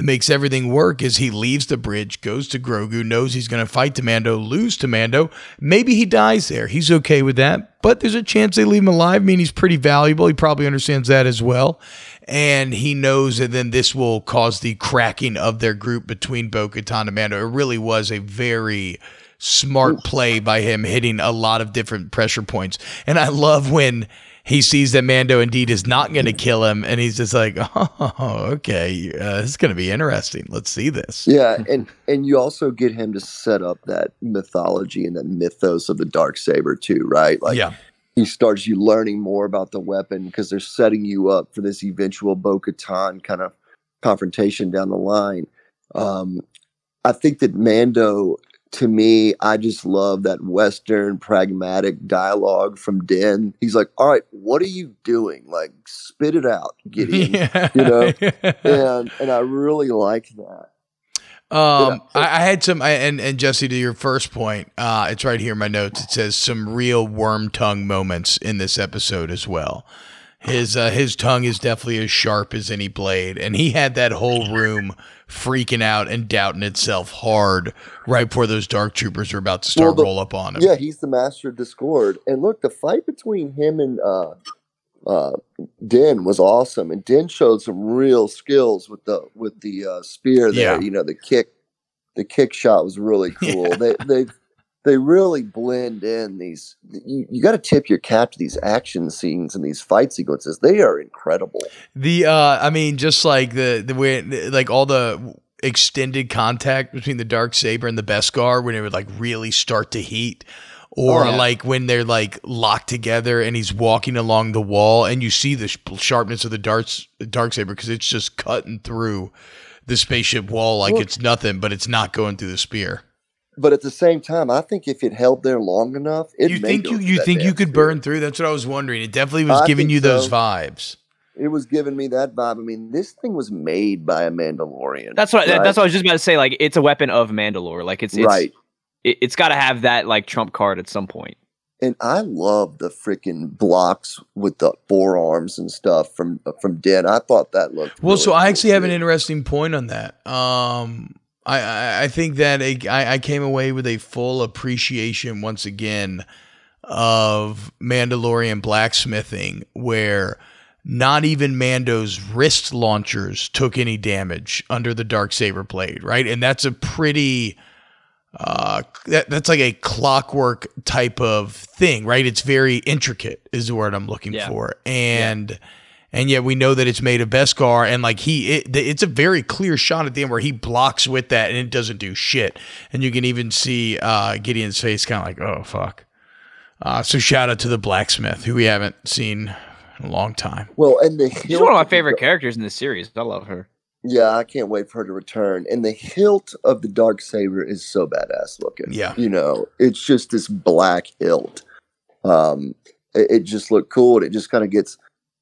Speaker 2: That makes everything work is he leaves the bridge, goes to Grogu, knows he's going to fight to Mando, lose to Mando. Maybe he dies there. He's okay with that, but there's a chance they leave him alive. I mean, he's pretty valuable. He probably understands that as well. And he knows that then this will cause the cracking of their group between Bo Katan and Mando. It really was a very smart play by him hitting a lot of different pressure points. And I love when he sees that Mando indeed is not going to kill him, and he's just like, "Oh, okay, uh, this is going to be interesting. Let's see this."
Speaker 3: Yeah, and and you also get him to set up that mythology and that mythos of the dark saber too, right? Like,
Speaker 2: yeah,
Speaker 3: he starts you learning more about the weapon because they're setting you up for this eventual Bo-Katan kind of confrontation down the line. Um, I think that Mando to me, I just love that Western pragmatic dialogue from Den. He's like, "All right, what are you doing? Like, spit it out, Gideon."
Speaker 2: yeah.
Speaker 3: You know, and and I really like that.
Speaker 2: Um, I, I had some, I, and and Jesse, to your first point, uh, it's right here in my notes. It says some real Wormtongue moments in this episode as well. His uh, his tongue is definitely as sharp as any blade, and he had that whole room freaking out and doubting itself hard right before those dark troopers are about to start
Speaker 3: Well, the-
Speaker 2: roll up on him.
Speaker 3: Yeah, he's the master of discord. And look, the fight between him and uh, uh, Din was awesome, and Din showed some real skills with the with the uh, spear there.
Speaker 2: Yeah.
Speaker 3: You know, the kick, the kick shot was really cool.
Speaker 2: Yeah.
Speaker 3: They they they really blend in these. You, you got to tip your cap to these action scenes and these fight sequences. They are incredible.
Speaker 2: The uh I mean just like the the way like all the extended contact between the dark saber and the Beskar when it would like really start to heat or
Speaker 3: Oh, yeah.
Speaker 2: like when they're like locked together and he's walking along the wall and you see the sharpness of the darts dark saber because it's just cutting through the spaceship wall like
Speaker 3: Well-
Speaker 2: it's nothing but it's not going through the spear.
Speaker 3: But at the same time, I think if it held there long enough, it
Speaker 2: you think you you think you could
Speaker 3: spear.
Speaker 2: burn through? That's what I was wondering. It definitely was
Speaker 3: I
Speaker 2: giving you those
Speaker 3: so.
Speaker 2: vibes.
Speaker 3: It was giving me that vibe. I mean, this thing was made by a Mandalorian.
Speaker 1: That's what
Speaker 3: right?
Speaker 1: that's what I was just about to say. Like it's a weapon of Mandalore. Like it's, it's
Speaker 3: right.
Speaker 1: It, it's got to have that like trump card at some point.
Speaker 3: And I love the freaking blocks with the forearms and stuff from from Den. I thought that looked
Speaker 2: Well,
Speaker 3: really
Speaker 2: so I
Speaker 3: cool,
Speaker 2: actually have an interesting point on that. Um, I, I, think that I I came away with a full appreciation once again of Mandalorian blacksmithing, where not even Mando's wrist launchers took any damage under the dark saber blade, right? And that's a pretty uh that, that's like a clockwork type of thing right it's very intricate is the word i'm looking
Speaker 1: Yeah.
Speaker 2: for and and yet we know that it's made of Beskar, and like he, it, it's a very clear shot at the end where he blocks with that, and it doesn't do shit. And you can even see uh, Gideon's face, kind of like, oh fuck. Uh, so shout out to the blacksmith, who we haven't seen in a long time.
Speaker 3: Well, and the
Speaker 1: She's one of my favorite characters in this series. I love her.
Speaker 3: Yeah, I can't wait for her to return. And the hilt of the dark saber is so badass looking.
Speaker 2: Yeah.
Speaker 3: you know, it's just this black hilt. Um, it, it just looked cool, and it just kind of gets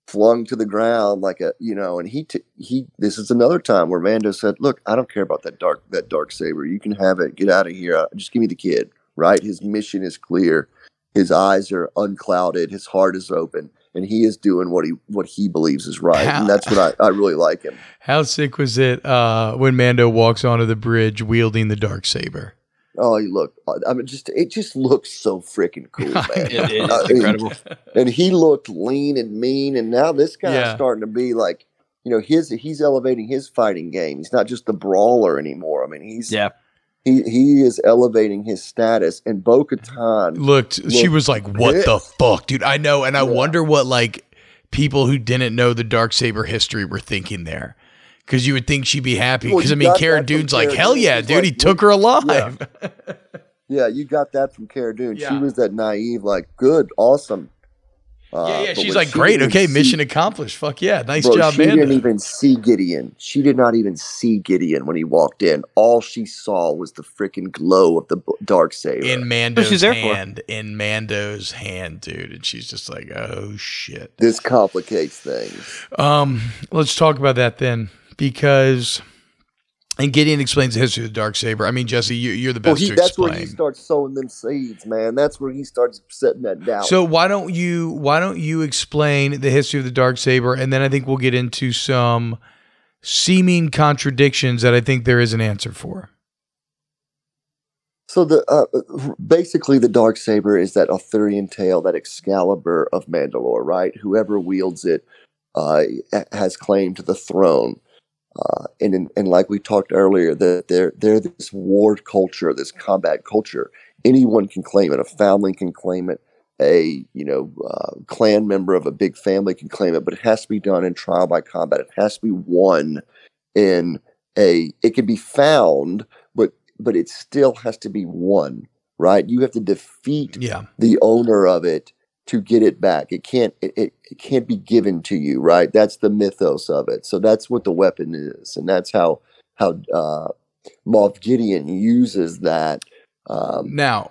Speaker 3: flung to the ground like a you know. And he t- he. This is another time where Mando said, "Look, I don't care about that dark that dark saber. You can have it. Get out of here. Uh, Just give me the kid." Right? His mission is clear. His eyes are unclouded. His heart is open, and he is doing what he what he believes is right.
Speaker 2: How-
Speaker 3: And that's what I, I really like him.
Speaker 2: How sick was it uh, when Mando walks onto the bridge wielding the dark saber?
Speaker 3: Oh, you look! Uh, I mean, just it just looks so freaking cool, man.
Speaker 1: It, it-
Speaker 3: I
Speaker 1: it's
Speaker 3: mean,
Speaker 1: incredible.
Speaker 3: And he looked lean and mean, and now this guy's
Speaker 2: Yeah.
Speaker 3: starting to be like, you know, his he's elevating his fighting game. He's not just the brawler anymore. I mean, he's
Speaker 1: Yeah.
Speaker 3: he he is elevating his status. And Bo Katan,
Speaker 2: Looked, she was like, "What the fuck, dude?" I know, and I
Speaker 3: Yeah.
Speaker 2: wonder what like people who didn't know the dark saber history were thinking there. Because you would think she'd be happy. Because
Speaker 3: you
Speaker 2: I mean,
Speaker 3: got
Speaker 2: Cara Dune's like,
Speaker 3: Cara
Speaker 2: "Hell
Speaker 3: Dune.
Speaker 2: yeah,
Speaker 3: She's
Speaker 2: dude!
Speaker 3: like,
Speaker 2: he took her alive."
Speaker 3: yeah, you got that from Cara Dune. She was that naive, like, good, awesome. Uh,
Speaker 2: Yeah, yeah. She's like,
Speaker 3: she
Speaker 2: great. Okay,
Speaker 3: see-
Speaker 2: mission accomplished. Fuck yeah. Nice
Speaker 3: Bro,
Speaker 2: job,
Speaker 3: she
Speaker 2: man.
Speaker 3: didn't even see Gideon. She did not even see Gideon when he walked in. All she saw was the freaking glow of the b- dark saber.
Speaker 2: In Mando's
Speaker 1: she's there for.
Speaker 2: hand. In Mando's hand, dude. And she's just like, oh shit.
Speaker 3: this complicates things.
Speaker 2: Um, let's talk about that then. Because and Gideon explains the history of the dark saber. I mean, Jesse, you, you're the
Speaker 3: Well,
Speaker 2: best
Speaker 3: he,
Speaker 2: to
Speaker 3: that's
Speaker 2: explain.
Speaker 3: where he starts sowing them seeds, man. That's where he starts setting that down.
Speaker 2: So why don't you why don't you explain the history of the dark saber, and then I think we'll get into some seeming contradictions that I think there is an answer for.
Speaker 3: So the uh, basically the dark saber is that Arthurian tale, that Excalibur of Mandalore, right? Whoever wields it uh, has claim to the throne. Uh, and and like we talked earlier, that they're they're this war culture, this combat culture. Anyone can claim it. A family can claim it. A you know uh, clan member of a big family can claim it, but it has to be done in trial by combat. It has to be won in a. It can be found, but but it still has to be won. Right? You have to defeat
Speaker 2: Yeah.
Speaker 3: the owner of it to get it back. It can't it, it, it can't be given to you, right? That's the mythos of it. So that's what the weapon is, and that's how how uh, Moff Gideon uses that um,
Speaker 2: Now,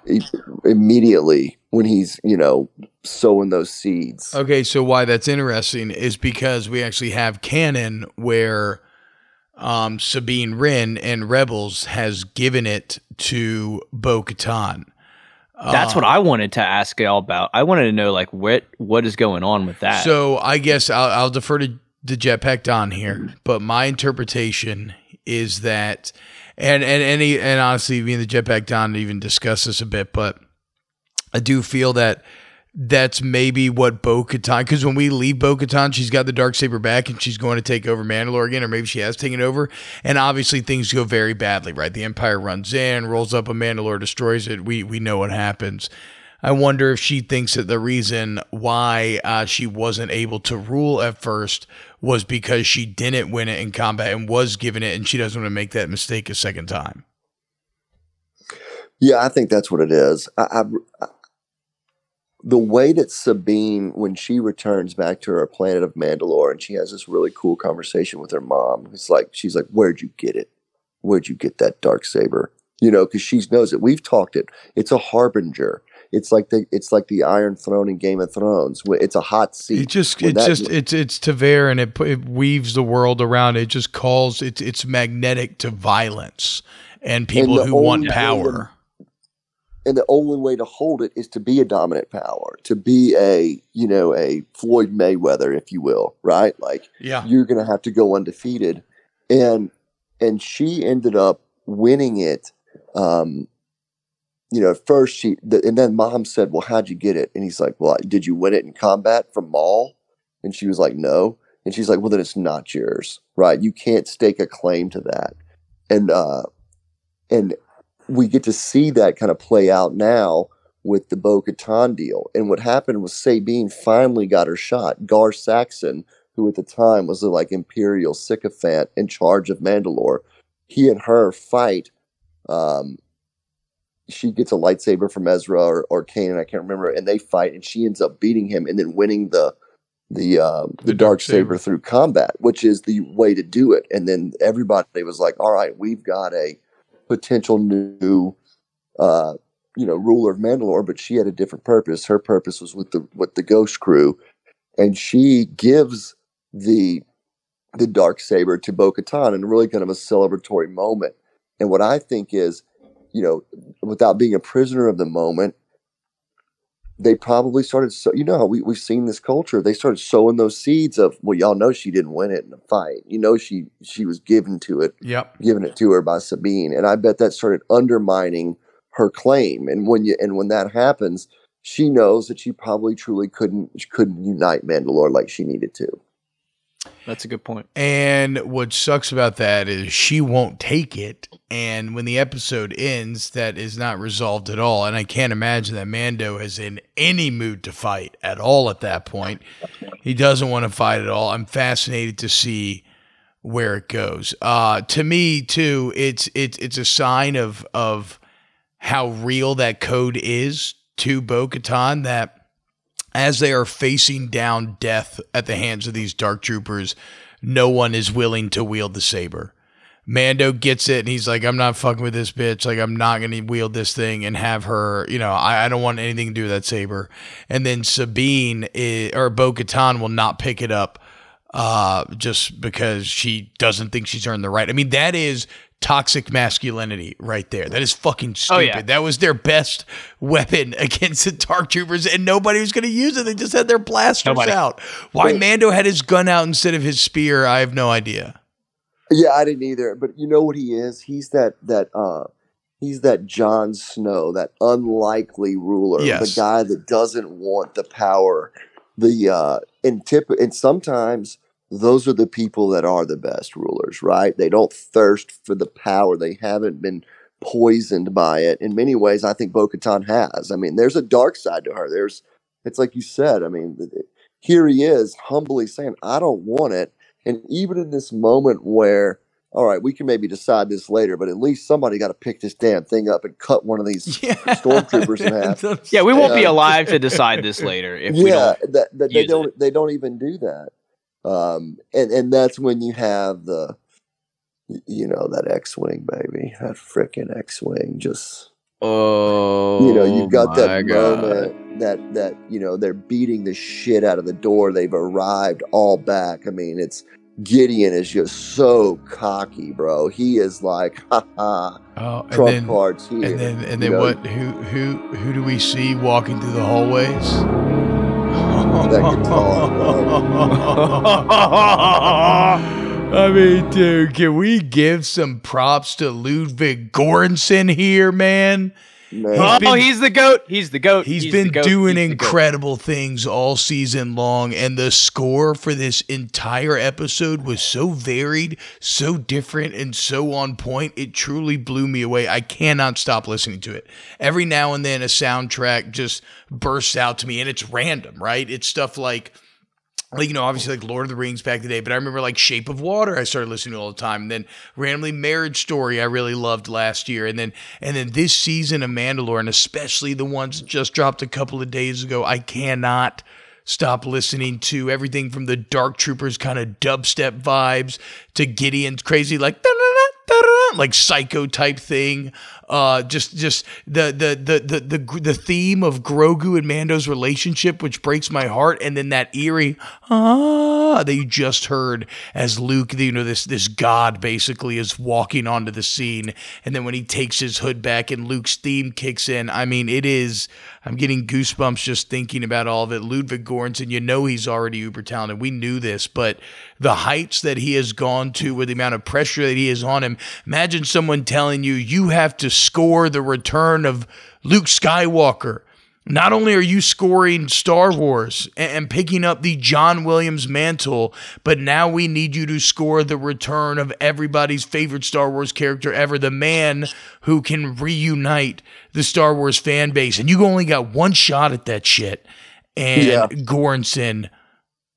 Speaker 3: immediately when he's you know sowing those seeds.
Speaker 2: Okay, so why that's interesting is because we actually have canon where um, Sabine Wren and Rebels has given it to Bo Katan.
Speaker 1: That's what uh, I wanted to ask y'all about. I wanted to know like what what is going on with that.
Speaker 2: So I guess I'll, I'll defer to the Jetpack Don here, but my interpretation is that, and and any and honestly, me and the Jetpack Don even discuss this a bit, but I do feel that that's maybe what Bo Katan, because when we leave Bo Katan, she's got the dark saber back and she's going to take over Mandalore again, or maybe she has taken over. And obviously things go very badly, right? The Empire runs in, rolls up a Mandalore, destroys it. We we know what happens. I wonder if she thinks that the reason why uh, she wasn't able to rule at first was because she didn't win it in combat and was given it, and she doesn't want to make that mistake a second time.
Speaker 3: Yeah, I think that's what it is. I, I, the way that Sabine, when she returns back to her planet of Mandalore, and she has this really cool conversation with her mom, it's like she's like, "Where'd you get it? Where'd you get that dark saber?" You know, because she knows it. We've talked it. It's a harbinger. It's like the it's like the Iron Throne in Game of Thrones. It's a hot seat.
Speaker 2: It just
Speaker 3: When
Speaker 2: it's
Speaker 3: that-
Speaker 2: just it's it's ta'veren and it, it weaves the world around. It just calls it's it's magnetic to violence and people
Speaker 3: the
Speaker 2: who want power.
Speaker 3: And the only way to hold it is to be a dominant power, to be a you know a Floyd Mayweather, if you will, right? Like
Speaker 2: Yeah.
Speaker 3: you're going to have to go undefeated. And and she ended up winning it um you know at first she the, and then mom said well how'd you get it? And he's like well did you win it in combat from Maul? And she was like no. And she's like well then it's not yours right? You can't stake a claim to that. And uh and we get to see that kind of play out now with the Bo Katan deal. And what happened was Sabine finally got her shot. Gar Saxon, who at the time was the like imperial sycophant in charge of Mandalore, he and her fight. Um, she gets a lightsaber from Ezra or, or Kanan, I can't remember, and they fight, and she ends up beating him and then winning the the um, the,
Speaker 2: The
Speaker 3: dark
Speaker 2: dark saber.
Speaker 3: saber through combat, which is the way to do it. And then everybody was like, "All right, we've got a potential new uh, you know, ruler of Mandalore, but she had a different purpose. Her purpose was with the with the Ghost Crew, and she gives the the dark saber to Bo Katan in really kind of a celebratory moment. And what I think is, you know, without being a prisoner of the moment, they probably started. So you know, how we we've seen this culture. They started sowing those seeds of, well, y'all know she didn't win it in a fight. You know, she she was given to it
Speaker 2: Yep.
Speaker 3: given it to her by Sabine, and I bet that started undermining her claim. And when you and when that happens, she knows that she probably truly couldn't couldn't unite Mandalore like she needed to.
Speaker 1: That's a good point.
Speaker 2: And what sucks about that is she won't take it. And when the episode ends, that is not resolved at all. And I can't imagine that Mando is in any mood to fight at all at that point. He doesn't want to fight at all. I'm fascinated to see where it goes. Uh, to me, too, it's it's it's a sign of of how real that code is to Bo Katan that as they are facing down death at the hands of these dark troopers, no one is willing to wield the saber. Mando gets it and he's like, I'm not fucking with this bitch. Like, I'm not going to wield this thing and have her, you know, I, I don't want anything to do with that saber. And then Sabine is, or Bo Katan will not pick it up uh, just because she doesn't think she's earned the right. I mean, that is toxic masculinity right there. That is fucking stupid.
Speaker 1: Oh, yeah.
Speaker 2: That was their best weapon against the Dark Troopers, and nobody was going to use it. They just had their blasters
Speaker 1: Nobody.
Speaker 2: out. Why Mando had his gun out instead of his spear, I have no idea.
Speaker 3: Yeah, I didn't either. But you know what he is? He's that that uh he's that Jon Snow, that unlikely ruler,
Speaker 2: Yes.
Speaker 3: the guy that doesn't want the power. The uh and tip and sometimes those are the people that are the best rulers, right? They don't thirst for the power. They haven't been poisoned by it. In many ways, I think Bo Katan has. I mean, there's a dark side to her. There's it's like you said, I mean, th- th- here he is humbly saying, I don't want it. And even in this moment where, all right, we can maybe decide this later, but at least somebody got to pick this damn thing up and cut one of these.
Speaker 2: Yeah.
Speaker 3: Stormtroopers in half.
Speaker 1: Yeah, we won't be
Speaker 3: uh,
Speaker 1: alive to decide this later if we
Speaker 3: yeah,
Speaker 1: don't.
Speaker 3: that, that they don't they don't even do that. Um, and and that's when you have the, you know, that X-wing baby, that freaking X-wing, just
Speaker 1: Oh,
Speaker 3: you know, you've got that
Speaker 1: God.
Speaker 3: moment that that you know they're beating the shit out of the door. They've arrived all back. I mean, it's Gideon is just so cocky, bro. He is like, ha ha,
Speaker 2: Oh, and
Speaker 3: trump
Speaker 2: then,
Speaker 3: cards here.
Speaker 2: and then, and
Speaker 3: you know?
Speaker 2: what? Who, who, who do we see walking through the hallways?
Speaker 3: That guitar,
Speaker 2: I mean, dude, can we give some props to Ludwig Göransson here, man?
Speaker 3: Man,
Speaker 1: oh,
Speaker 2: been-
Speaker 1: he's the goat. He's the goat.
Speaker 2: He's
Speaker 1: the
Speaker 2: been
Speaker 1: goat.
Speaker 2: doing
Speaker 1: He's
Speaker 2: incredible things all season long, and the score for this entire episode was so varied, so different, and so on point. It truly blew me away. I cannot stop listening to it. Every now and then, a soundtrack just bursts out to me, and it's random, right? It's stuff like like you know obviously like lord of the rings back in the day but i remember like shape of water i started listening to all the time and then randomly marriage story i really loved last year and then and then this season of mandalore and especially the ones that just dropped a couple of days ago i cannot stop listening to everything from the dark troopers kind of dubstep vibes to gideon's crazy like like psycho type thing uh just just the the the the the, the theme of grogu and mando's relationship which breaks my heart and then that eerie ah that you just heard as luke you know this this god basically is walking onto the scene. And then when he takes his hood back and luke's theme kicks in i mean it is i'm getting goosebumps just thinking about all of it. Ludwig Göransson, you know he's already uber talented. We knew this but the heights that he has gone to with the amount of pressure that he is on him imagine someone telling you you have to score the return of luke skywalker not only are you scoring Star Wars and, picking up the John Williams mantle, but now we need you to score the return of everybody's favorite Star Wars character ever, the man who can reunite the Star Wars fan base. And you only got one shot at that shit. And
Speaker 3: Yeah.
Speaker 2: Göransson,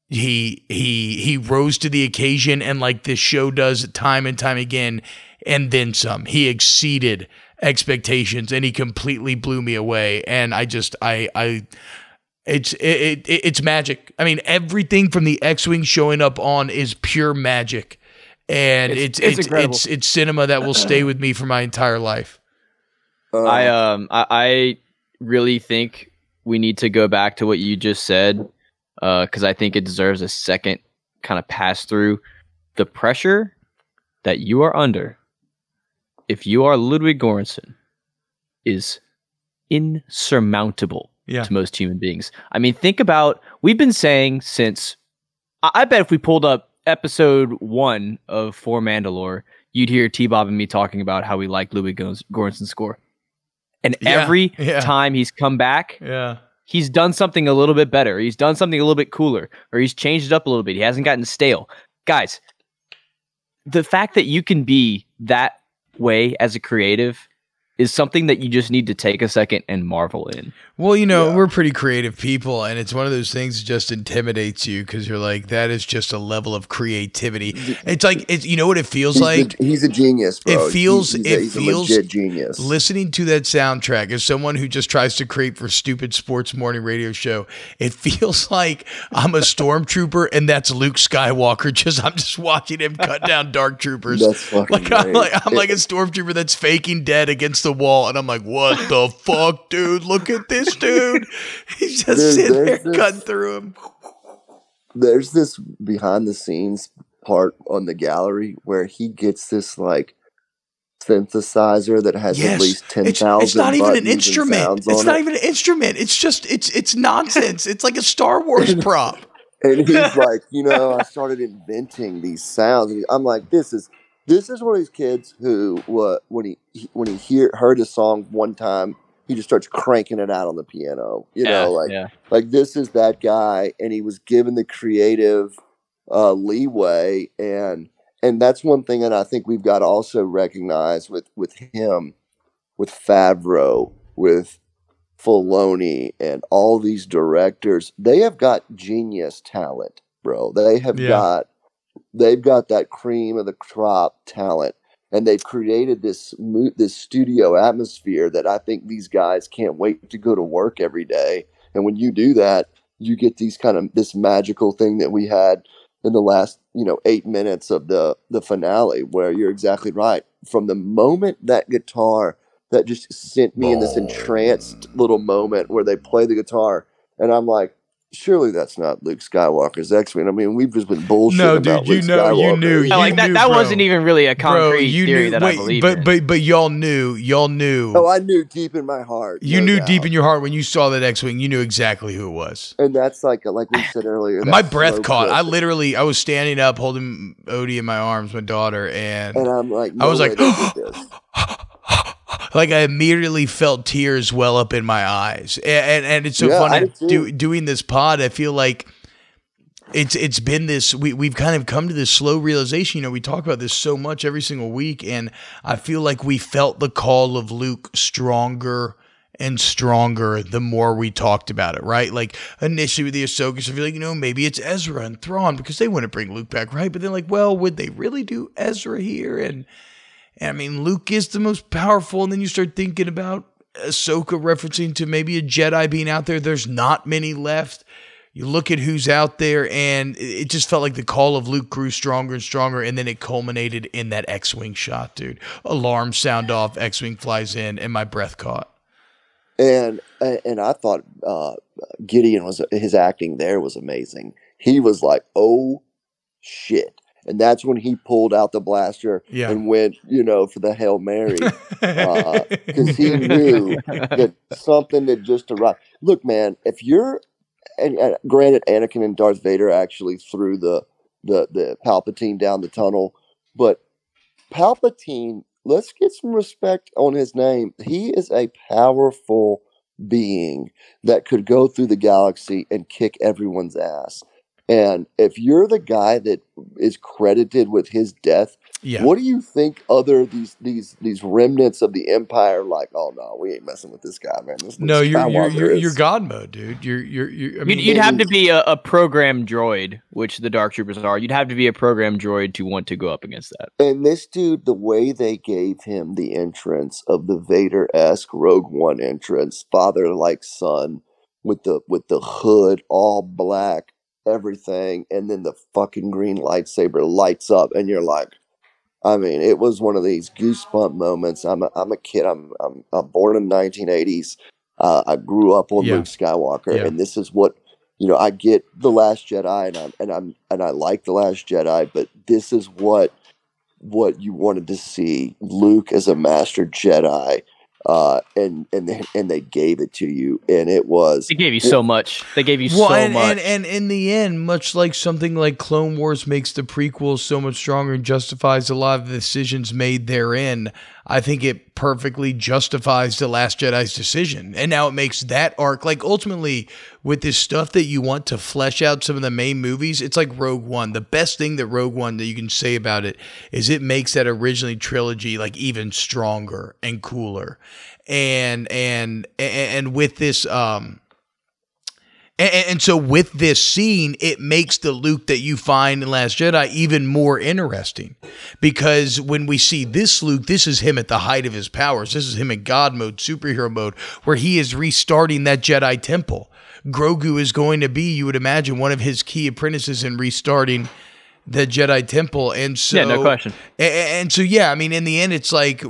Speaker 2: he he he rose to the occasion and like this show does time and time again, and then some. He exceeded expectations and he completely blew me away. And I just I I it's it, it it's magic. I mean, everything from the X-wing showing up on is pure magic, and
Speaker 1: It's-
Speaker 2: it's
Speaker 1: it's
Speaker 2: it's it's, it's cinema that will stay with me for my entire life.
Speaker 3: uh,
Speaker 1: I um I, I really think we need to go back to what you just said because I think it deserves a second kind of pass through the pressure that you are under if you are Ludwig Göransson is insurmountable
Speaker 2: Yeah.
Speaker 1: to most human beings. I mean, think about we've been saying since I, I bet if we pulled up episode one of For Mandalore, you'd hear T Bob and me talking about how we like Ludwig Göransson- Göransson's score. And
Speaker 2: Yeah,
Speaker 1: every
Speaker 2: yeah.
Speaker 1: time he's come back,
Speaker 2: Yeah.
Speaker 1: he's done something a little bit better. He's done something a little bit cooler, or he's changed it up a little bit. He hasn't gotten stale. Guys, the fact that you can be that way as a creative is something that you just need to take a second and marvel in.
Speaker 2: Well, you know,
Speaker 3: Yeah.
Speaker 2: we're pretty creative people, and it's one of those things that just intimidates you because you're like, that is just a level of creativity. It's like, it's, you know what it feels
Speaker 3: he's,
Speaker 2: like?
Speaker 3: a, he's a genius, bro.
Speaker 2: It feels-
Speaker 3: He's,
Speaker 2: it
Speaker 3: a, he's
Speaker 2: feels-
Speaker 3: a legit genius.
Speaker 2: Listening to that soundtrack as someone who just tries to create for stupid sports morning radio show, it feels like I'm a stormtrooper and that's Luke Skywalker. Just I'm just watching him cut down dark troopers.
Speaker 3: That's fucking
Speaker 2: Like I'm
Speaker 3: great.
Speaker 2: like I'm like a stormtrooper that's faking dead against the wall, and I'm like, what the fuck, dude? Look at this dude. He's just
Speaker 3: Dude,
Speaker 2: sitting there
Speaker 3: there's this-
Speaker 2: cutting through him.
Speaker 3: there's this behind the scenes part on the gallery where he gets this like synthesizer that has
Speaker 2: Yes,
Speaker 3: at least ten
Speaker 2: It's,
Speaker 3: thousand.
Speaker 2: it's not even an instrument. It's not even an instrument. It's just it's it's nonsense. it's like a Star Wars prop.
Speaker 3: And he's like, you know, I started inventing these sounds. And I'm like, this is this is one of these kids who, uh, when he he- when he hear heard a song one time, he just starts cranking it out on the piano. You
Speaker 1: yeah,
Speaker 3: know, like
Speaker 1: yeah.
Speaker 3: like this is that guy, and he was given the creative uh, leeway, and and that's one thing that I think we've got to also recognize with with him, with Favreau, with Filoni, and all these directors. They have got genius talent, bro. They have
Speaker 2: Yeah.
Speaker 3: got they've got that cream of the crop talent and they've created this this studio atmosphere that I think these guys can't wait to go to work every day. And when you do that, you get these kind of this magical thing that we had in the last you know eight minutes of the the finale, where you're exactly right. From the moment that guitar that just sent me in this entranced little moment where they play the guitar, and I'm like. Surely that's not Luke Skywalker's X-wing. I mean, we've just been bullshitting
Speaker 2: No,
Speaker 3: about
Speaker 2: dude, you
Speaker 3: Luke
Speaker 2: know- you
Speaker 3: Skywalker.
Speaker 2: knew-
Speaker 1: Yeah, like
Speaker 2: you
Speaker 1: that.
Speaker 2: knew,
Speaker 1: That
Speaker 2: bro.
Speaker 1: wasn't even really a concrete
Speaker 2: you
Speaker 1: theory
Speaker 2: knew,
Speaker 1: that I believe
Speaker 2: but
Speaker 1: in.
Speaker 2: but but y'all knew, y'all knew,
Speaker 3: Oh, I knew deep in my heart.
Speaker 2: you
Speaker 3: no
Speaker 2: knew
Speaker 3: doubt.
Speaker 2: deep in your heart when you saw that X-wing, you knew exactly who it was.
Speaker 3: and that's like like we said earlier.
Speaker 2: My breath
Speaker 3: slow
Speaker 2: caught. I literally, I was standing up, holding Odie in my arms, my daughter, and
Speaker 3: and I'm like,
Speaker 2: I was like,
Speaker 3: way they did this.
Speaker 2: Like I immediately felt tears well up in my eyes, and and, and it's so
Speaker 3: Yeah,
Speaker 2: funny do, doing this pod. I feel like it's it's been this we we've kind of come to this slow realization. You know, we talk about this so much every single week, and I feel like we felt the call of Luke stronger and stronger the more we talked about it, right? Like initially with the Ahsoka, so I feel like, you know, maybe it's Ezra and Thrawn because they want to bring Luke back, right? But then like, well, would they really do Ezra here? And I mean, Luke is the most powerful, and then you start thinking about Ahsoka referencing to maybe a Jedi being out there. There's not many left. You look at who's out there, and it just felt like the call of Luke grew stronger and stronger, and then it culminated in that X-wing shot, dude. Alarm sound off, X-wing flies in, and my breath caught.
Speaker 3: And and I thought uh, Gideon was his acting there was amazing. He was like, oh shit. And that's when he pulled out the blaster
Speaker 2: Yeah.
Speaker 3: and went, you know, for the Hail Mary. Uh, because he knew that something had just arrived. Look, man, if you're, and, and granted, Anakin and Darth Vader actually threw the the the Palpatine down the tunnel, but Palpatine, let's get some respect on his name. He is a powerful being that could go through the galaxy and kick everyone's ass. And if you're the guy that is credited with his death,
Speaker 2: yeah.
Speaker 3: what do you think other these these these remnants of the empire like? Oh no, we ain't messing with this guy, man. This
Speaker 2: No,
Speaker 3: Luke
Speaker 2: you're you're you're,
Speaker 3: is-
Speaker 2: you're God mode, dude. You're you're, you're I mean,
Speaker 1: You'd, you'd have to be a, a program droid, which the Dark Troopers are. You'd have to be a program droid to want to go up against that.
Speaker 3: And this dude, the way they gave him the entrance of the Vader esque Rogue One entrance, father like son, with the with the hood all black, everything, and then the fucking green lightsaber lights up, and you're like, I mean, it was one of these goosebump moments. I'm a, I'm a kid. I'm, I'm I'm born in the 1980s. Uh, I grew up on
Speaker 2: Yeah.
Speaker 3: Luke Skywalker,
Speaker 2: Yeah.
Speaker 3: and this is what you know. I get the Last Jedi, and I'm and I'm and I like the Last Jedi, but this is what what you wanted to see Luke as a master Jedi, uh, and and they, and they gave it to you, and it was
Speaker 1: They gave you so much. They gave you
Speaker 2: well,
Speaker 1: so
Speaker 2: and,
Speaker 1: much.
Speaker 2: and and in the end, much like something like Clone Wars makes the prequels so much stronger and justifies a lot of the decisions made therein, I think it perfectly justifies the Last Jedi's decision, and now it makes that arc like ultimately with this stuff that you want to flesh out some of the main movies. It's like Rogue One. The best thing that Rogue One that you can say about it is it makes that originally trilogy like even stronger and cooler, and and and, with this um. And, and so with this scene, it makes the Luke that you find in Last Jedi even more interesting. Because when we see this Luke, this is him at the height of his powers. This is him in God mode, superhero mode, where he is restarting that Jedi temple. Grogu is going to be, you would imagine, one of his key apprentices in restarting the Jedi temple. And so
Speaker 1: yeah, no question.
Speaker 2: a- a- and so yeah, I mean, in the end, it's like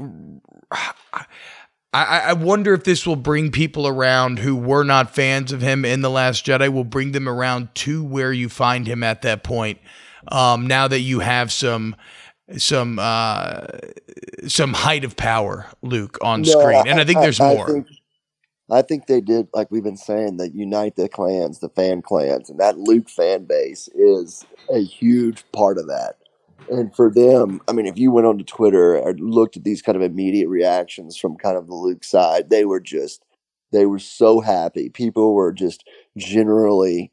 Speaker 2: I, I I wonder if this will bring people around who were not fans of him in the Last Jedi. Will bring them around to where you find him at that point. Um, now that you have some some uh, some height of power, Luke on
Speaker 3: No,
Speaker 2: screen, and I think there's more.
Speaker 3: think, I think they did, like we've been saying, that unite the clans, the fan clans, and that Luke fan base is a huge part of that. And for them, I mean, if you went onto Twitter or looked at these kind of immediate reactions from kind of the Luke side, they were just, they were so happy. People were just generally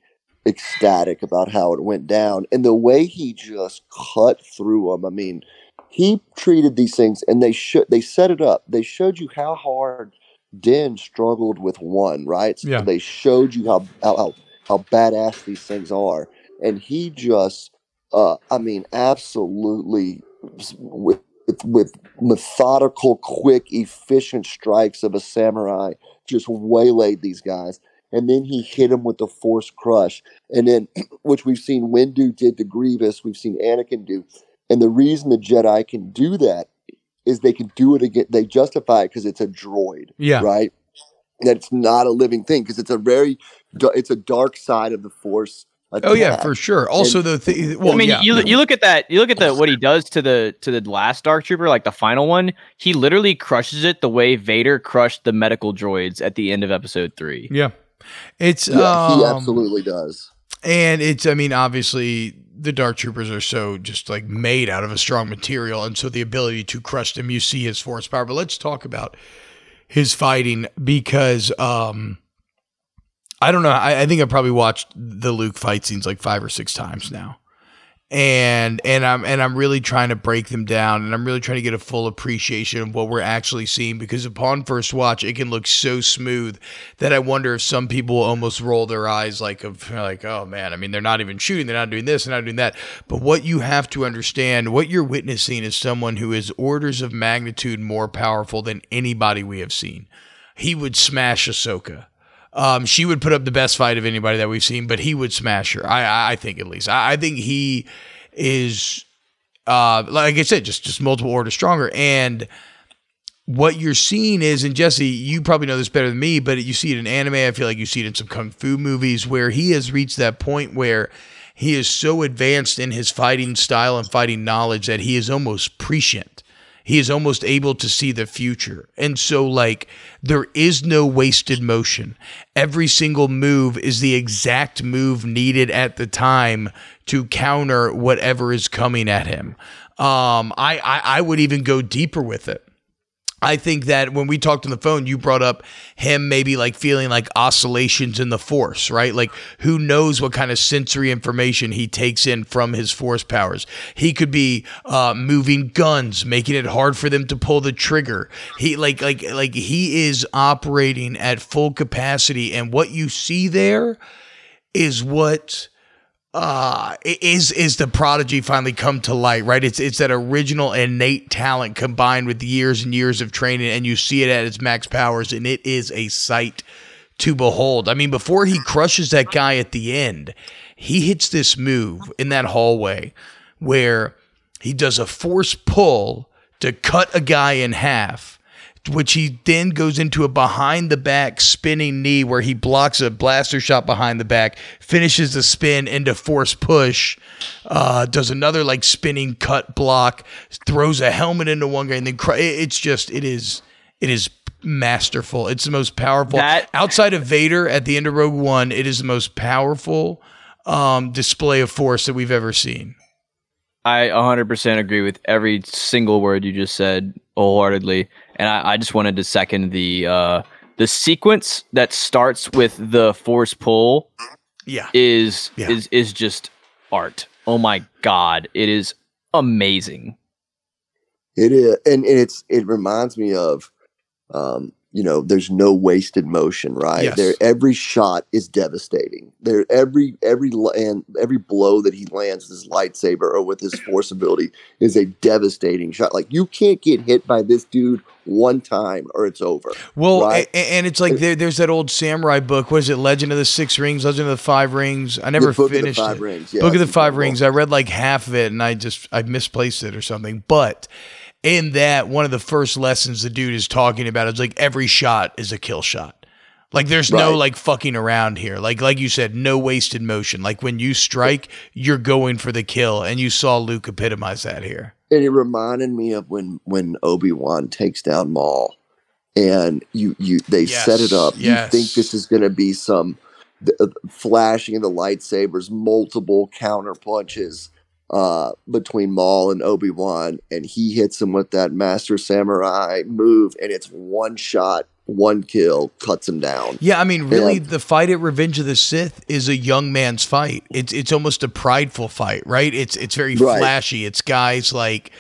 Speaker 3: ecstatic about how it went down. And the way he just cut through them, I mean, he treated these things and they should, they set it up. They showed you how hard Den struggled with one, right? So
Speaker 2: Yeah.
Speaker 3: they showed you how, how, how, how badass these things are. And he just, uh, I mean, absolutely with, with with methodical, quick, efficient strikes of a samurai, just waylaid these guys. And then he hit him with the force crush, and then which we've seen Windu did to Grievous, we've seen Anakin do. And the reason the Jedi can do that is they can do it again. They justify it because it's a droid
Speaker 2: Yeah.
Speaker 3: right? That it's not a living thing because it's a very, it's a dark side of the force.
Speaker 2: Oh yeah, for sure. Also, the th- well,
Speaker 1: I mean,
Speaker 2: yeah.
Speaker 1: you you look at that. You look at the what he does to the to the last Dark Trooper, like the final one. He literally crushes it the way Vader crushed the medical droids at the end of Episode Three.
Speaker 2: yeah. It's
Speaker 3: Yeah, he
Speaker 2: um,
Speaker 3: absolutely does.
Speaker 2: And it's, I mean, obviously the Dark Troopers are so just like made out of a strong material. And so the ability to crush them, you see his force power. But let's talk about his fighting because, um, I don't know. I, I think I probably watched the Luke fight scenes like five or six times now. And and I'm and I'm really trying to break them down and I'm really trying to get a full appreciation of what we're actually seeing because upon first watch it can look so smooth that I wonder if some people almost roll their eyes like of like oh man I mean they're not even shooting they're not doing this they're not doing that but what you have to understand what you're witnessing is someone who is orders of magnitude more powerful than anybody we have seen he would smash Ahsoka um, she would put up the best fight of anybody that we've seen, but he would smash her. I, I- think at least. I, I think he is, uh, like I said, just just multiple orders stronger. And what you're seeing is, and Jesse, you probably know this better than me, but you see it in anime. I feel like you see it in some kung fu movies where he has reached that point where he is so advanced in his fighting style and fighting knowledge that he is almost prescient he is almost able to see the future. And so, like, there is no wasted motion. Every single move is the exact move needed at the time to counter whatever is coming at him. Um, I, I, I would even go deeper with it. I think that when we talked on the phone, you brought up him maybe like feeling like oscillations in the force, right? Like who knows what kind of sensory information he takes in from his force powers. He could be uh, moving guns, making it hard for them to pull the trigger. He like like like he is operating at full capacity, and what you see there is what uh is is the prodigy finally come to light right? It's it's that original innate talent combined with years and years of training and you see it at its max powers and it is a sight to behold. I mean before he crushes that guy at the end he hits this move in that hallway where he does a force pull to cut a guy in half which he then goes into a behind the back spinning knee where he blocks a blaster shot behind the back, finishes the spin into force push, uh, does another like spinning cut block, throws a helmet into one guy, and then cr- it's just it is it is masterful. It's the most powerful
Speaker 1: That-
Speaker 2: outside of Vader at the end of Rogue One. It is the most powerful um, display of force that we've ever seen.
Speaker 1: I 100% agree with every single word you just said wholeheartedly, and I, I just wanted to second the uh, the sequence that starts with the force pull
Speaker 2: Yeah,
Speaker 1: is
Speaker 2: Yeah.
Speaker 1: is is just art. Oh my god, it is amazing.
Speaker 3: It is, and, and it's it reminds me of, um, you know, there's no wasted motion, right?
Speaker 2: Yes.
Speaker 3: There, every shot is devastating. There, every every land, every blow that he lands with his lightsaber or with his force ability is a devastating shot. Like you can't get hit by this dude one time or it's over.
Speaker 2: Well,
Speaker 3: Right.
Speaker 2: and it's like there, there's that old samurai book. What is it? Legend of the Six Rings, Legend of the Five Rings. I never
Speaker 3: The Book of the
Speaker 2: finished
Speaker 3: Five
Speaker 2: it.
Speaker 3: Rings, yeah,
Speaker 2: book of the Five. Rings. I read like half of it, and I just I misplaced it or something. But in that, one of the first lessons the dude is talking about is like every shot is a kill shot. Like there's no like fucking around here. Like like you said, no wasted motion. Like when you strike, you're going for the kill, and you saw Luke epitomize that here.
Speaker 3: And it reminded me of when when Obi Wan takes down Maul, and you you they set it up.
Speaker 2: yes.
Speaker 3: You think this is going to be some th- uh, flashing of the lightsabers, multiple counter punches, uh, between Maul and Obi Wan, and he hits him with that Master Samurai move, and it's one shot, one kill, cuts him down.
Speaker 2: Yeah, I mean, really,
Speaker 3: And-
Speaker 2: the fight at Revenge of the Sith is a young man's fight. It's it's almost a prideful fight, right? It's it's very
Speaker 3: Right.
Speaker 2: flashy. It's guys like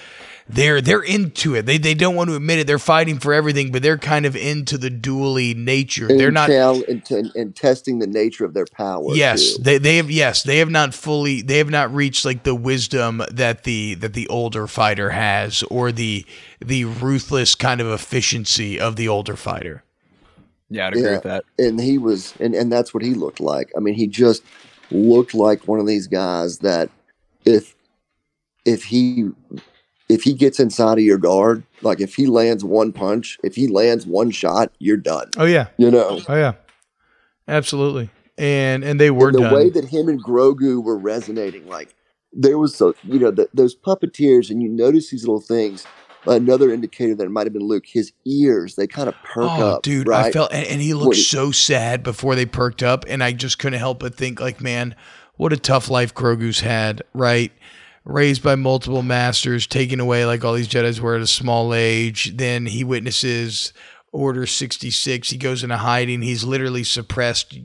Speaker 2: they're they're into it. They they don't want to admit it. They're fighting for everything, but they're kind of into the dually nature.
Speaker 3: And
Speaker 2: They're not.
Speaker 3: chal- and, and, and testing the nature of their power.
Speaker 2: Yes,
Speaker 3: too.
Speaker 2: they they have yes they have not fully they have not reached like the wisdom that the that the older fighter has or the the ruthless kind of efficiency of the older fighter.
Speaker 1: Yeah, I'd agree
Speaker 3: Yeah.
Speaker 1: with that.
Speaker 3: and he was and, and that's what he looked like i mean he just looked like one of these guys that if if he if he gets inside of your guard like if he lands one punch if he lands one shot you're done
Speaker 2: Oh yeah,
Speaker 3: you know
Speaker 2: oh yeah, absolutely. And and they were
Speaker 3: and the
Speaker 2: done.
Speaker 3: way that him and grogu were resonating like there was so you know the, those puppeteers and you notice these little things another indicator that it might have been luke his ears they kind of perk
Speaker 2: oh,
Speaker 3: up
Speaker 2: dude,
Speaker 3: right
Speaker 2: I felt and, and he looked
Speaker 3: What-
Speaker 2: so sad before they perked up, and I just couldn't help but think like, man, what a tough life Grogu's had, right? Raised by multiple masters, taken away like all these Jedi's were at a small age. Then he witnesses Order 66. He goes into hiding. He's literally suppressed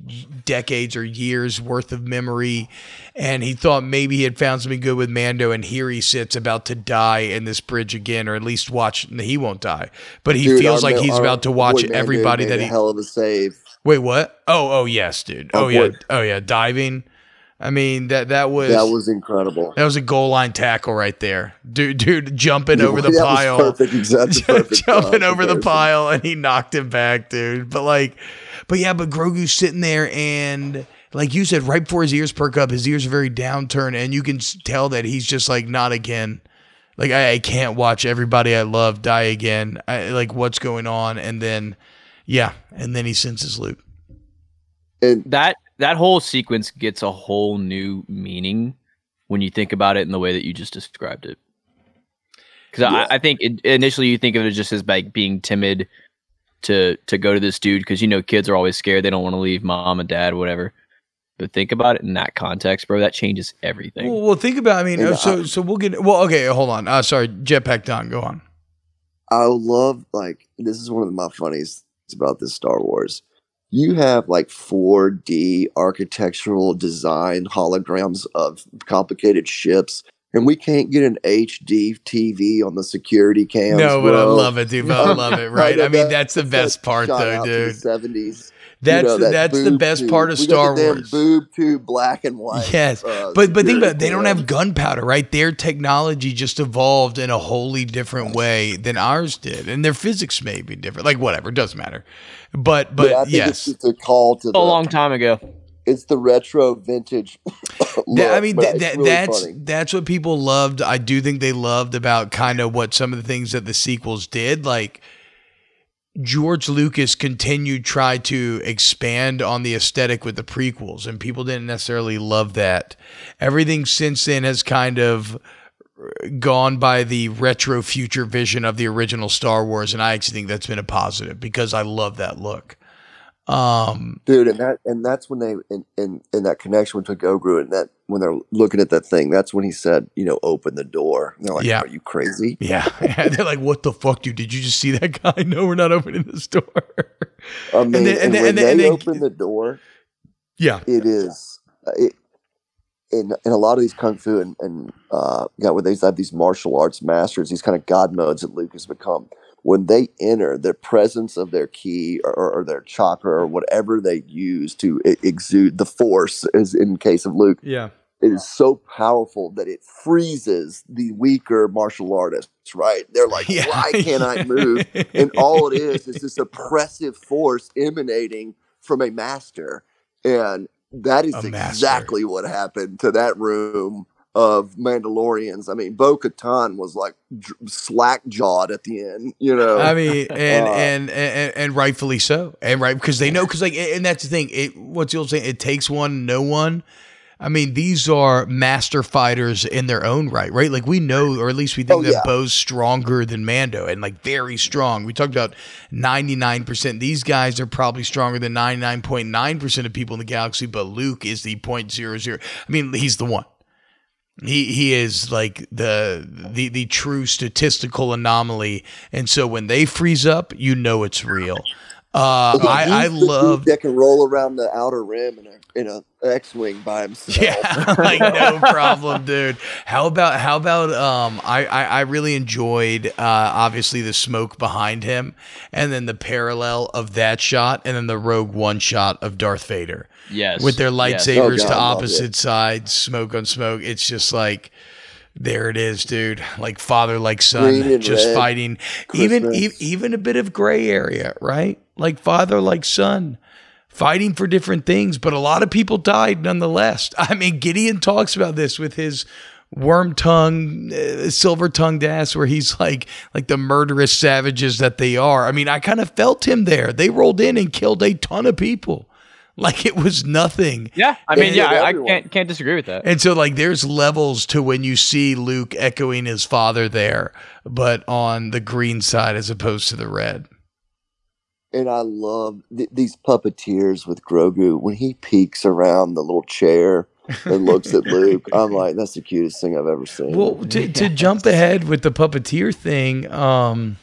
Speaker 2: decades or years worth of memory. And he thought maybe he had found something good with Mando. And here he sits about to die in this bridge again, or at least watch. He won't die, but he
Speaker 3: Dude,
Speaker 2: feels like he's about to watch everybody that he.
Speaker 3: hell of a save
Speaker 2: Wait, what? Oh, oh yes, dude.
Speaker 3: Our
Speaker 2: Oh yeah,
Speaker 3: boy-
Speaker 2: oh yeah, diving. I mean that that was
Speaker 3: that was incredible
Speaker 2: that was a goal line tackle right there, dude. Dude jumping over the
Speaker 3: That was
Speaker 2: pile,
Speaker 3: perfect, exactly. Perfect,
Speaker 2: jumping over the pile, and he knocked him back, dude. But like, but yeah, but Grogu's sitting there, and like you said, right before his ears perk up, his ears are very downturned, and you can tell that he's just like not again. Like I, I can't watch everybody I love die again. I, like what's going on, and then yeah, and then he senses Luke.
Speaker 3: And
Speaker 1: That that whole sequence gets a whole new meaning when you think about it in the way that you just described it. Because
Speaker 3: Yeah.
Speaker 1: I, I think it, initially you think of it just as like being timid to to go to this dude because you know kids are always scared they don't want to leave mom and dad whatever. But think about it in that context, bro. That changes everything.
Speaker 2: Well, well, think about. I mean,
Speaker 3: And
Speaker 2: uh, so so we'll get. Well, okay, hold on. Uh, sorry, Jetpack Don, go on.
Speaker 3: I love like this is one of my funniest things about this Star Wars. You have like 4D architectural design holograms of complicated ships, and we can't get an HD TV on the security cams.
Speaker 2: no, but I love it, dude. I love it, right? I mean, that's the best part, though, dude.
Speaker 3: 70s.
Speaker 2: That's
Speaker 3: You know, that
Speaker 2: that's the best
Speaker 3: tube.
Speaker 2: part of
Speaker 3: We got
Speaker 2: Star
Speaker 3: the damn
Speaker 2: Wars.
Speaker 3: Boob tube, black and white.
Speaker 2: Yes,
Speaker 3: uh,
Speaker 2: But but think about it, they don't have gunpowder, right? Their technology just evolved in a wholly different way than ours did, and their physics may be different. Like whatever, it doesn't matter. But but,
Speaker 3: I think
Speaker 2: yes,
Speaker 3: it's, it's a call to the,
Speaker 1: a long time ago.
Speaker 3: It's the retro vintage. look,
Speaker 2: That- I mean,
Speaker 3: but
Speaker 2: that,
Speaker 3: it's
Speaker 2: that,
Speaker 3: really
Speaker 2: that's
Speaker 3: funny.
Speaker 2: that's what people loved. I do think they loved about kind of what some of the things that the sequels did. Like George Lucas continued try to expand on the aesthetic with the prequels, and people didn't necessarily love that. Everything since then has kind of gone by the retro future vision of the original Star Wars, and I actually think that's been a positive because I love that look. Um,
Speaker 3: dude and that and that's when they in in, in that connection with Grogu and that when they're looking at that thing that's when he said you know open the door and they're like
Speaker 2: Yeah.
Speaker 3: are you crazy
Speaker 2: yeah, they're like, "What the fuck, dude? Did you just see that guy? No, we're not opening this door."
Speaker 3: I mean
Speaker 2: then-
Speaker 3: and,
Speaker 2: and then-
Speaker 3: when
Speaker 2: and then-
Speaker 3: they
Speaker 2: and
Speaker 3: open the door
Speaker 2: yeah,
Speaker 3: it is uh, it in, in a lot of these kung fu and, and uh yeah where they have these martial arts masters these kind of god modes that Luke has become when they enter the presence of their ki or, or, their chakra or whatever they use to exude the force as in case of Luke
Speaker 2: yeah,
Speaker 3: it is so powerful that it freezes the weaker martial artists, right? They're like,
Speaker 2: Yeah.
Speaker 3: why can't I move? And all it is is this oppressive force emanating from a master. And that is
Speaker 2: A master.
Speaker 3: exactly what happened to that room of Mandalorians. I mean, Bo Katan was like dr- slack jawed at the end, you know?
Speaker 2: I mean, and,
Speaker 3: Uh,
Speaker 2: and and and rightfully so, and right because they know because like, and that's the thing. It what's the old saying? It takes one, no one. I mean, these are master fighters in their own right, right? Like we know, or at least we think
Speaker 3: Oh,
Speaker 2: that
Speaker 3: yeah.
Speaker 2: Bo's stronger than Mando, and like very strong. We talked about ninety nine percent. These guys are probably stronger than ninety nine point nine percent of people in the galaxy, but Luke is the point zero zero. I mean, he's the one. He he is like the the the true statistical anomaly, and so when they freeze up, you know it's real. Uh, I I
Speaker 3: dude
Speaker 2: love
Speaker 3: that can roll around the outer rim in a in a X-wing by himself.
Speaker 2: Yeah, like no problem, dude. How about how about um I I, I really enjoyed uh obviously the smoke behind him and then the parallel of that shot and then the Rogue One shot of Darth Vader
Speaker 1: Yes.
Speaker 2: with their
Speaker 1: Yes.
Speaker 2: lightsabers
Speaker 3: Oh, God,
Speaker 2: to opposite sides, smoke on smoke. It's just like there it is, dude. Like father, like son, just
Speaker 3: red.
Speaker 2: fighting. Even e- even a bit of gray area, right? Like father, like son, fighting for different things. But a lot of people died nonetheless. I mean, Gideon talks about this with his Wormtongue, uh, silver tongued ass, where he's like like the murderous savages that they are. I mean, I kind of felt him there. They rolled in and killed a ton of people. Like it was nothing.
Speaker 1: Yeah, I mean,
Speaker 3: They
Speaker 1: yeah, I, I can't can't disagree with that.
Speaker 2: And so, like, there's levels to when you see Luke echoing his father there, but on the green side as opposed to the red.
Speaker 3: And I love th- these puppeteers with Grogu when he peeks around the little chair and looks at Luke. I'm like, that's the cutest thing I've ever seen.
Speaker 2: Well, to, to jump ahead with the puppeteer thing, um,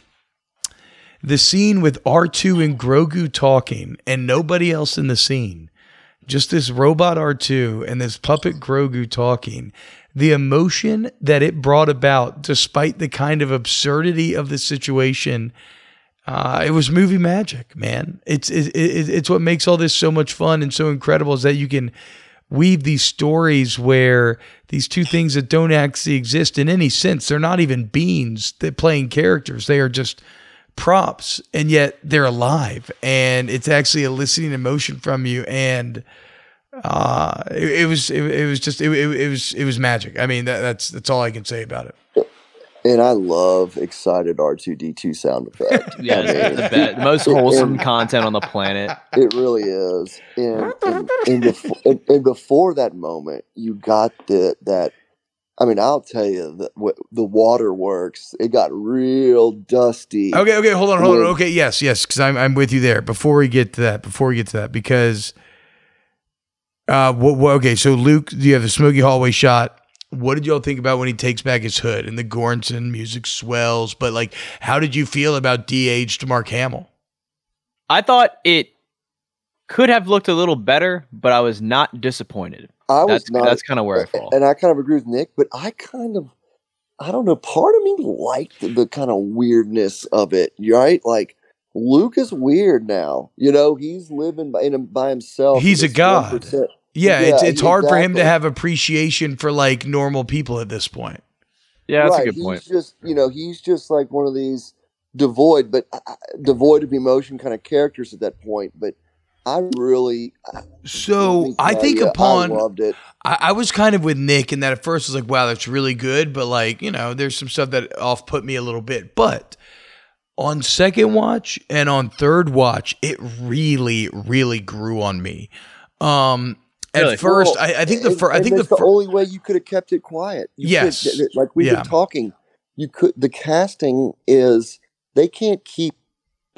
Speaker 2: the scene with R2 and Grogu talking and nobody else in the scene, just this robot R2 and this puppet Grogu talking, the emotion that it brought about, despite the kind of absurdity of the situation, uh, it was movie magic, man. It's it, it, it's what makes all this so much fun and so incredible is that you can weave these stories where these two things that don't actually exist in any sense, they're not even beings that playing characters. They are just props, and yet they're alive, and it's actually eliciting emotion from you. And uh, it, it was it, it was just it, it, it was it was magic. I mean, that, that's that's all I can say about it.
Speaker 3: and I love excited R2D2 sound effect.
Speaker 1: Yeah,
Speaker 3: I
Speaker 1: it's
Speaker 3: mean,
Speaker 1: the, best, most wholesome content on the planet.
Speaker 3: It really is. And and, and, before, and, and before that moment, you got the that. I mean, I'll tell you that w- the waterworks. It got real dusty.
Speaker 2: Okay, okay, hold on, hold on. Okay, yes, yes, because I'm I'm with you there. Before we get to that, before we get to that, because uh, what, what okay, so Luke, you have the smoky hallway shot. What did y'all think about when he takes back his hood and the Göransson music swells? But like, how did you feel about de-aged Mark Hamill?
Speaker 1: I thought it could have looked a little better, but I was not disappointed.
Speaker 3: I was
Speaker 1: That's
Speaker 3: not.
Speaker 1: that's kind of where I fall.
Speaker 3: and I kind of agree with Nick, but I kind of, I don't know. Part of me liked the, the kind of weirdness of it, right? Like Luke is weird now. You know, he's living by, in, by himself.
Speaker 2: He's a
Speaker 3: This
Speaker 2: god.
Speaker 3: 1%.
Speaker 2: Yeah, it's
Speaker 3: Yeah,
Speaker 2: it's hard for him to have appreciation for like normal people at this point.
Speaker 1: Yeah, that's
Speaker 3: right.
Speaker 1: a good
Speaker 3: he's
Speaker 1: point.
Speaker 3: just, you know, he's just like one of these devoid, but uh, devoid of emotion kind of characters at that point. But I really,
Speaker 2: So
Speaker 3: think,
Speaker 2: I think
Speaker 3: yeah,
Speaker 2: upon
Speaker 3: I loved it.
Speaker 2: I, I was kind of with Nick in that at first I was like, wow, that's really good. But like, you know, there's some stuff that off put me a little bit. But on second watch and on third watch, it really, really grew on me. Um at
Speaker 1: Really?
Speaker 2: first,
Speaker 3: Well,
Speaker 2: I, I think the first I think the,
Speaker 3: that's the,
Speaker 2: fir-
Speaker 3: only way you could have kept it quiet. You
Speaker 2: Yes.
Speaker 3: th- th- like we've
Speaker 2: Yeah.
Speaker 3: been talking, you could. The casting is they can't keep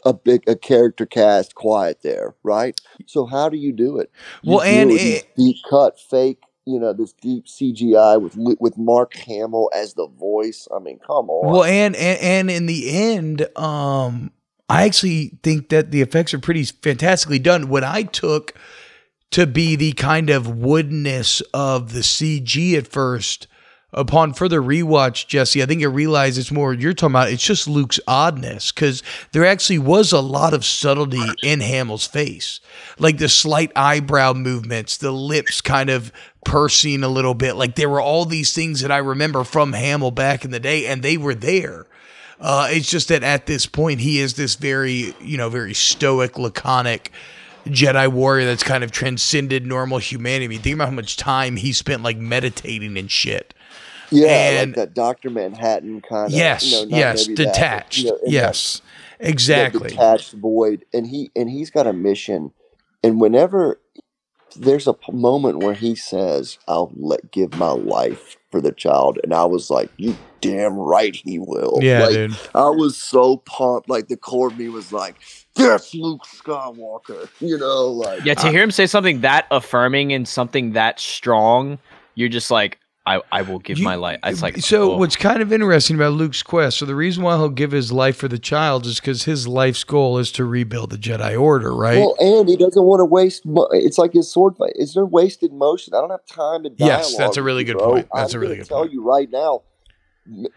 Speaker 3: a big a character cast quiet there, right? So how do you do it? You
Speaker 2: Well, and
Speaker 3: it
Speaker 2: it-
Speaker 3: deep cut fake. You know this deep CGI with with Mark Hamill as the voice. I mean, come on.
Speaker 2: Well, and, and and in the end, um, I actually think that the effects are pretty fantastically done. What I took to be the kind of woodness of the CG at first, upon further rewatch, Jesse, I think I realized it's more you're talking about. It's just Luke's oddness because there actually was a lot of subtlety in Hamill's face, like the slight eyebrow movements, the lips kind of pursing a little bit. Like there were all these things that I remember from Hamill back in the day, and they were there. Uh, it's just that at this point, he is this very, you know, very stoic, laconic Jedi warrior that's kind of transcended normal humanity. Think about how much time he spent like meditating and shit.
Speaker 3: Yeah,
Speaker 2: and-
Speaker 3: like that Doctor Manhattan kind of.
Speaker 2: Yes,
Speaker 3: you know,
Speaker 2: yes,
Speaker 3: maybe that, but,
Speaker 2: detached.
Speaker 3: you know, in that
Speaker 2: yes,
Speaker 3: that
Speaker 2: exactly.
Speaker 3: detached void and he and he's got a mission and whenever there's a moment where he says i'll let give my life for the child and i was like you damn right he will
Speaker 2: Yeah,
Speaker 3: like,
Speaker 2: dude.
Speaker 3: i was so pumped like the core of me was like that's luke skywalker you know like
Speaker 1: Yeah, to hear him say something that affirming and something that strong, you're just like, I, I will give
Speaker 2: You-
Speaker 1: my life. It's like
Speaker 2: so
Speaker 1: oh.
Speaker 2: what's kind of interesting about Luke's quest. So the reason why he'll give his life for the child is because his life's goal is to rebuild the Jedi Order, right?
Speaker 3: Well, and he doesn't want to waste. Mo- it's like his sword fight. Is there wasted motion? I don't have time to.
Speaker 2: Die.
Speaker 3: Yes,
Speaker 2: that's a really good
Speaker 3: bro.
Speaker 2: point. That's
Speaker 3: I'm
Speaker 2: a really
Speaker 3: gonna
Speaker 2: good
Speaker 3: tell
Speaker 2: point.
Speaker 3: you right now,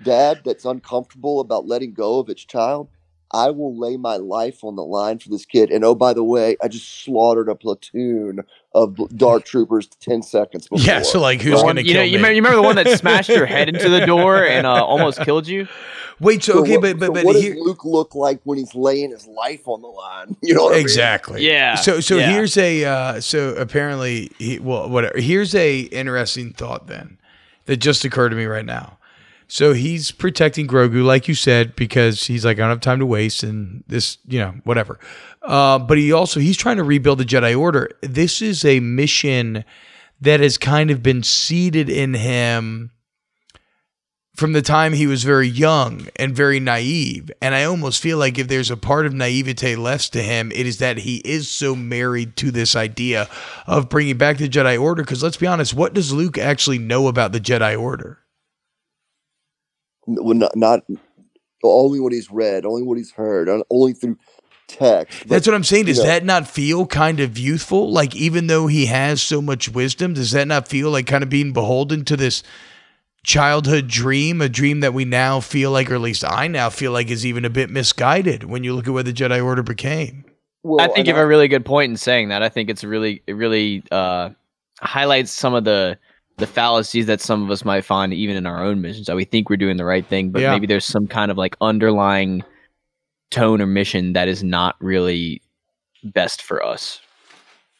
Speaker 3: Dad, that's uncomfortable about letting go of its child. I will lay my life on the line for this kid. And oh, by the way, I just slaughtered a platoon of dark troopers ten seconds before.
Speaker 2: yeah. So like, who's going to
Speaker 1: you
Speaker 2: kill
Speaker 1: know, you
Speaker 2: me?
Speaker 1: remember, you remember the one that smashed your head into the door and uh, almost killed you?
Speaker 2: Wait. So
Speaker 3: So
Speaker 2: okay,
Speaker 3: what,
Speaker 2: but but
Speaker 3: so
Speaker 2: but
Speaker 3: what
Speaker 2: here,
Speaker 3: does Luke look like when he's laying his life on the line? You know what
Speaker 2: exactly.
Speaker 1: Yeah,
Speaker 2: So so
Speaker 1: yeah.
Speaker 2: here's a uh, so apparently he, well whatever. Here's a interesting thought then that just occurred to me right now. So he's protecting Grogu, like you said, because he's like, I don't have time to waste, and this, you know, whatever. Uh, but he also he's trying to rebuild the Jedi Order. This is a mission that has kind of been seeded in him from the time he was very young and very naive. And I almost feel like if there's a part of naivete left to him, it is that he is so married to this idea of bringing back the Jedi Order. Because let's be honest, what does Luke actually know about the Jedi Order?
Speaker 3: Well, not, not only what he's read, only what he's heard, only through text. but-
Speaker 2: That's what I'm saying. Does
Speaker 3: you know-
Speaker 2: that not feel kind of youthful? Like, even though he has so much wisdom, does that not feel like kind of being beholden to this childhood dream, a dream that we now feel like, or at least I now feel like, is even a bit misguided when you look at what the Jedi Order became?
Speaker 3: well,
Speaker 1: I think you have a really good point in saying that. I think it's really it really uh, highlights some of the the fallacies that some of us might find even in our own missions. That we think we're doing the right thing, but
Speaker 2: Yeah.
Speaker 1: maybe there's some kind of like underlying tone or mission that is not really best for us.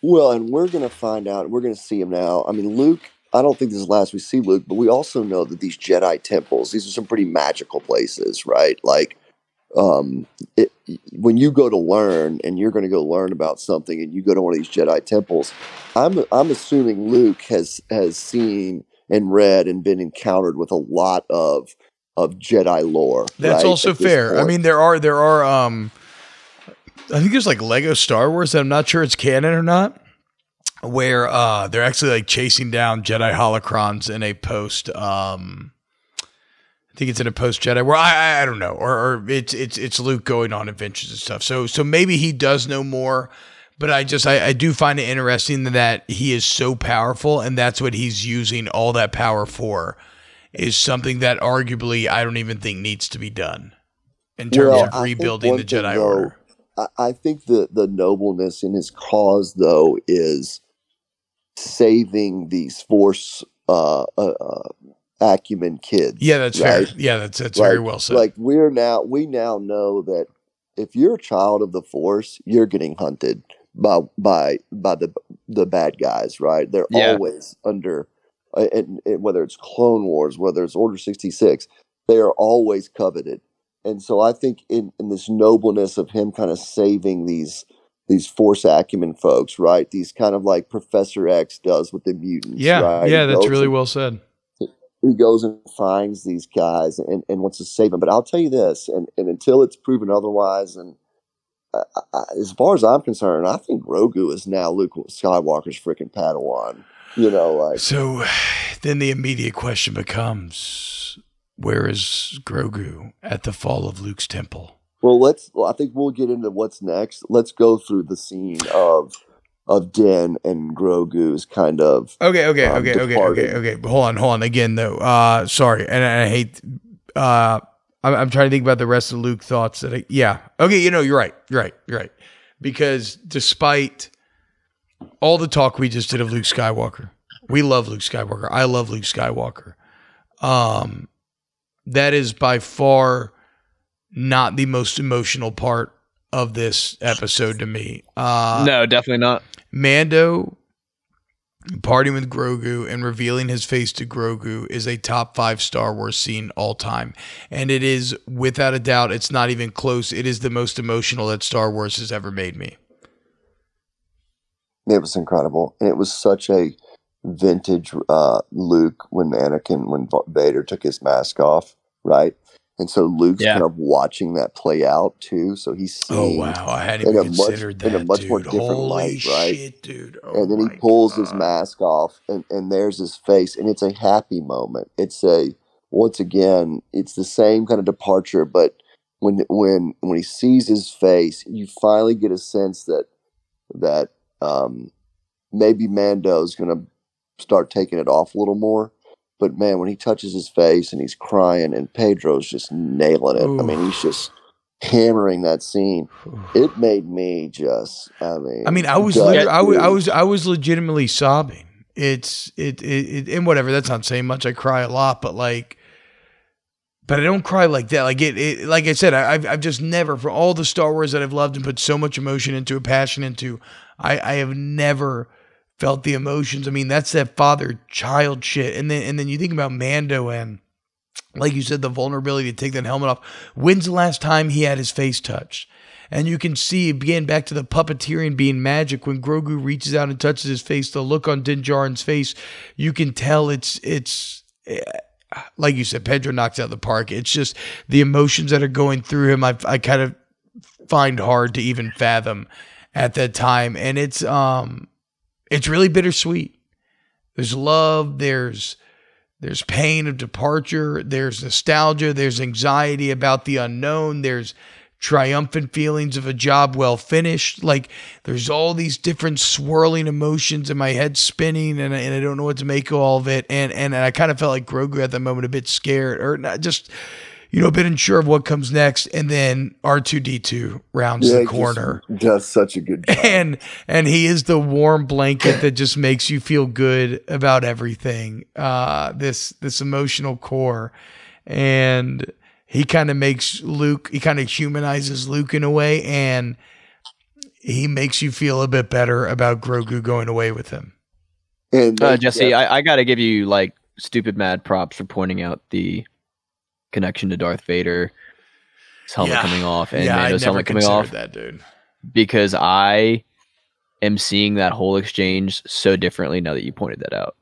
Speaker 3: Well, and we're going to find out. We're going to see him now. I mean, Luke. I don't think this is the last we see Luke, but we also know that these Jedi temples. These are some pretty magical places, right? Like, um, it, when you go to learn, and you're going to go learn about something, and you go to one of these Jedi temples, I'm I'm assuming Luke has has seen and read and been encountered with a lot of of Jedi lore.
Speaker 2: That's
Speaker 3: right,
Speaker 2: also fair. I mean, there are there are um, I think there's like Lego Star Wars. That I'm not sure it's canon or not. Where uh, they're actually like chasing down Jedi holocrons in a post. Um, I think it's in a post Jedi. Where I, I don't know, or, or it's it's it's Luke going on adventures and stuff. So so maybe he does know more. But I just I, I do find it interesting that he is so powerful, and that's what he's using all that power for. Is something that arguably I don't even think needs to be done in terms
Speaker 3: Well,
Speaker 2: of rebuilding the Jedi
Speaker 3: though,
Speaker 2: Order.
Speaker 3: I, I think the the nobleness in his cause, though, is saving these force uh, uh, uh, acumen kids.
Speaker 2: Yeah, that's
Speaker 3: right?
Speaker 2: fair. Yeah, that's that's
Speaker 3: Like-
Speaker 2: very well said.
Speaker 3: Like we're now, we now know that if you're a child of the force, you're getting hunted by by by the the bad guys. Right? They're
Speaker 1: Yeah.
Speaker 3: always under, uh, and, and whether it's Clone Wars, whether it's Order sixty six, they are always coveted. And so I think in, in this nobleness of him kind of saving these these force acumen folks, right? These kind of like Professor X does with the mutants.
Speaker 2: yeah,
Speaker 3: right?
Speaker 2: yeah, that's really well said.
Speaker 3: He goes and finds these guys and, and wants to save them. But I'll tell you this, and, and until it's proven otherwise, and I, I, as far as I'm concerned, I think Grogu is now Luke Skywalker's freaking Padawan. You know, like
Speaker 2: So then the immediate question becomes where is Grogu at the fall of Luke's temple?
Speaker 3: well, let's. Well, I think we'll get into what's next. Let's go through the scene of of Din and Grogu's kind of.
Speaker 2: Okay, okay,
Speaker 3: um,
Speaker 2: okay, okay,
Speaker 3: departed.
Speaker 2: okay, okay. Hold on, hold on. Again, though, uh, sorry, and I hate. Uh, I'm, I'm trying to think about the rest of Luke thoughts. That I, yeah, okay, you know, you're right, you're right, you're right. Because despite all the talk we just did of Luke Skywalker, we love Luke Skywalker. I love Luke Skywalker. Um, that is by far not the most emotional part of this episode to me. Uh,
Speaker 1: no, definitely not.
Speaker 2: Mando partying with Grogu and revealing his face to Grogu is a top five Star Wars scene all time. And it is, without a doubt, it's not even close. It is the most emotional that Star Wars has ever made me.
Speaker 3: It was incredible, and it was such a vintage uh, Luke when Anakin when Vader took his mask off, right? And so Luke's
Speaker 1: Yeah.
Speaker 3: kind of watching that play out too. So he's
Speaker 2: Oh wow, I hadn't
Speaker 3: in
Speaker 2: even
Speaker 3: a much-
Speaker 2: considered that.
Speaker 3: in a much
Speaker 2: dude.
Speaker 3: more different
Speaker 2: Holy
Speaker 3: light, right?
Speaker 2: shit, dude! Oh
Speaker 3: and then he
Speaker 2: my
Speaker 3: pulls his mask off, and and there's his face, and it's a happy moment. It's a once again, it's the same kind of departure, but when when when he sees his face, you finally get a sense that that um, maybe Mando's going to start taking it off a little more. But man, when he touches his face and he's crying, and Pedro's just nailing it. I mean, he's just hammering that scene. It made me just. I mean,
Speaker 2: I mean, I was, liter- I was, I was, I was legitimately sobbing. It's it, it, it, and whatever. That's not saying much. I cry a lot, but like, but I don't cry like that. Like it, it like I said, I, I've, I've just never, for all the Star Wars that I've loved and put so much emotion into, a passion into, I, I have never felt the emotions. I mean, that's that father child shit. And then, and then you think about Mando and, like you said, the vulnerability to take that helmet off. When's the last time he had his face touched? And you can see again back to the puppeteering being magic when Grogu reaches out and touches his face. The look on Din Djarin's face, you can tell it's it's eh, like you said. Pedro knocks out the park. It's just the emotions that are going through him. I I kind of find hard to even fathom at that time, and it's um it's really bittersweet. There's love. There's there's pain of departure. There's nostalgia. There's anxiety about the unknown. There's triumphant feelings of a job well finished. Like there's all these different swirling emotions in my head spinning, and I, and I don't know what to make of all of it. And and I kind of felt like Grogu at that moment, a bit scared or not just. You know, a bit unsure of what comes next, and then R two D two rounds
Speaker 3: Yeah,
Speaker 2: the
Speaker 3: he just
Speaker 2: corner.
Speaker 3: does such a good job.
Speaker 2: and and he is the warm blanket that just makes you feel good about everything uh this this emotional core. And he kind of makes luke he kind of humanizes luke in a way and he makes you feel a bit better about grogu going away with him.
Speaker 3: And
Speaker 1: Uh, Jesse,
Speaker 3: yeah,
Speaker 1: I, I got to give you like stupid mad props for pointing out the connection to Darth Vader, his helmet
Speaker 2: Yeah.
Speaker 1: coming off, and
Speaker 2: yeah i
Speaker 1: Mando's
Speaker 2: never
Speaker 1: helmet coming
Speaker 2: considered
Speaker 1: off,
Speaker 2: that dude
Speaker 1: because I am seeing that whole exchange so differently now that you pointed that out.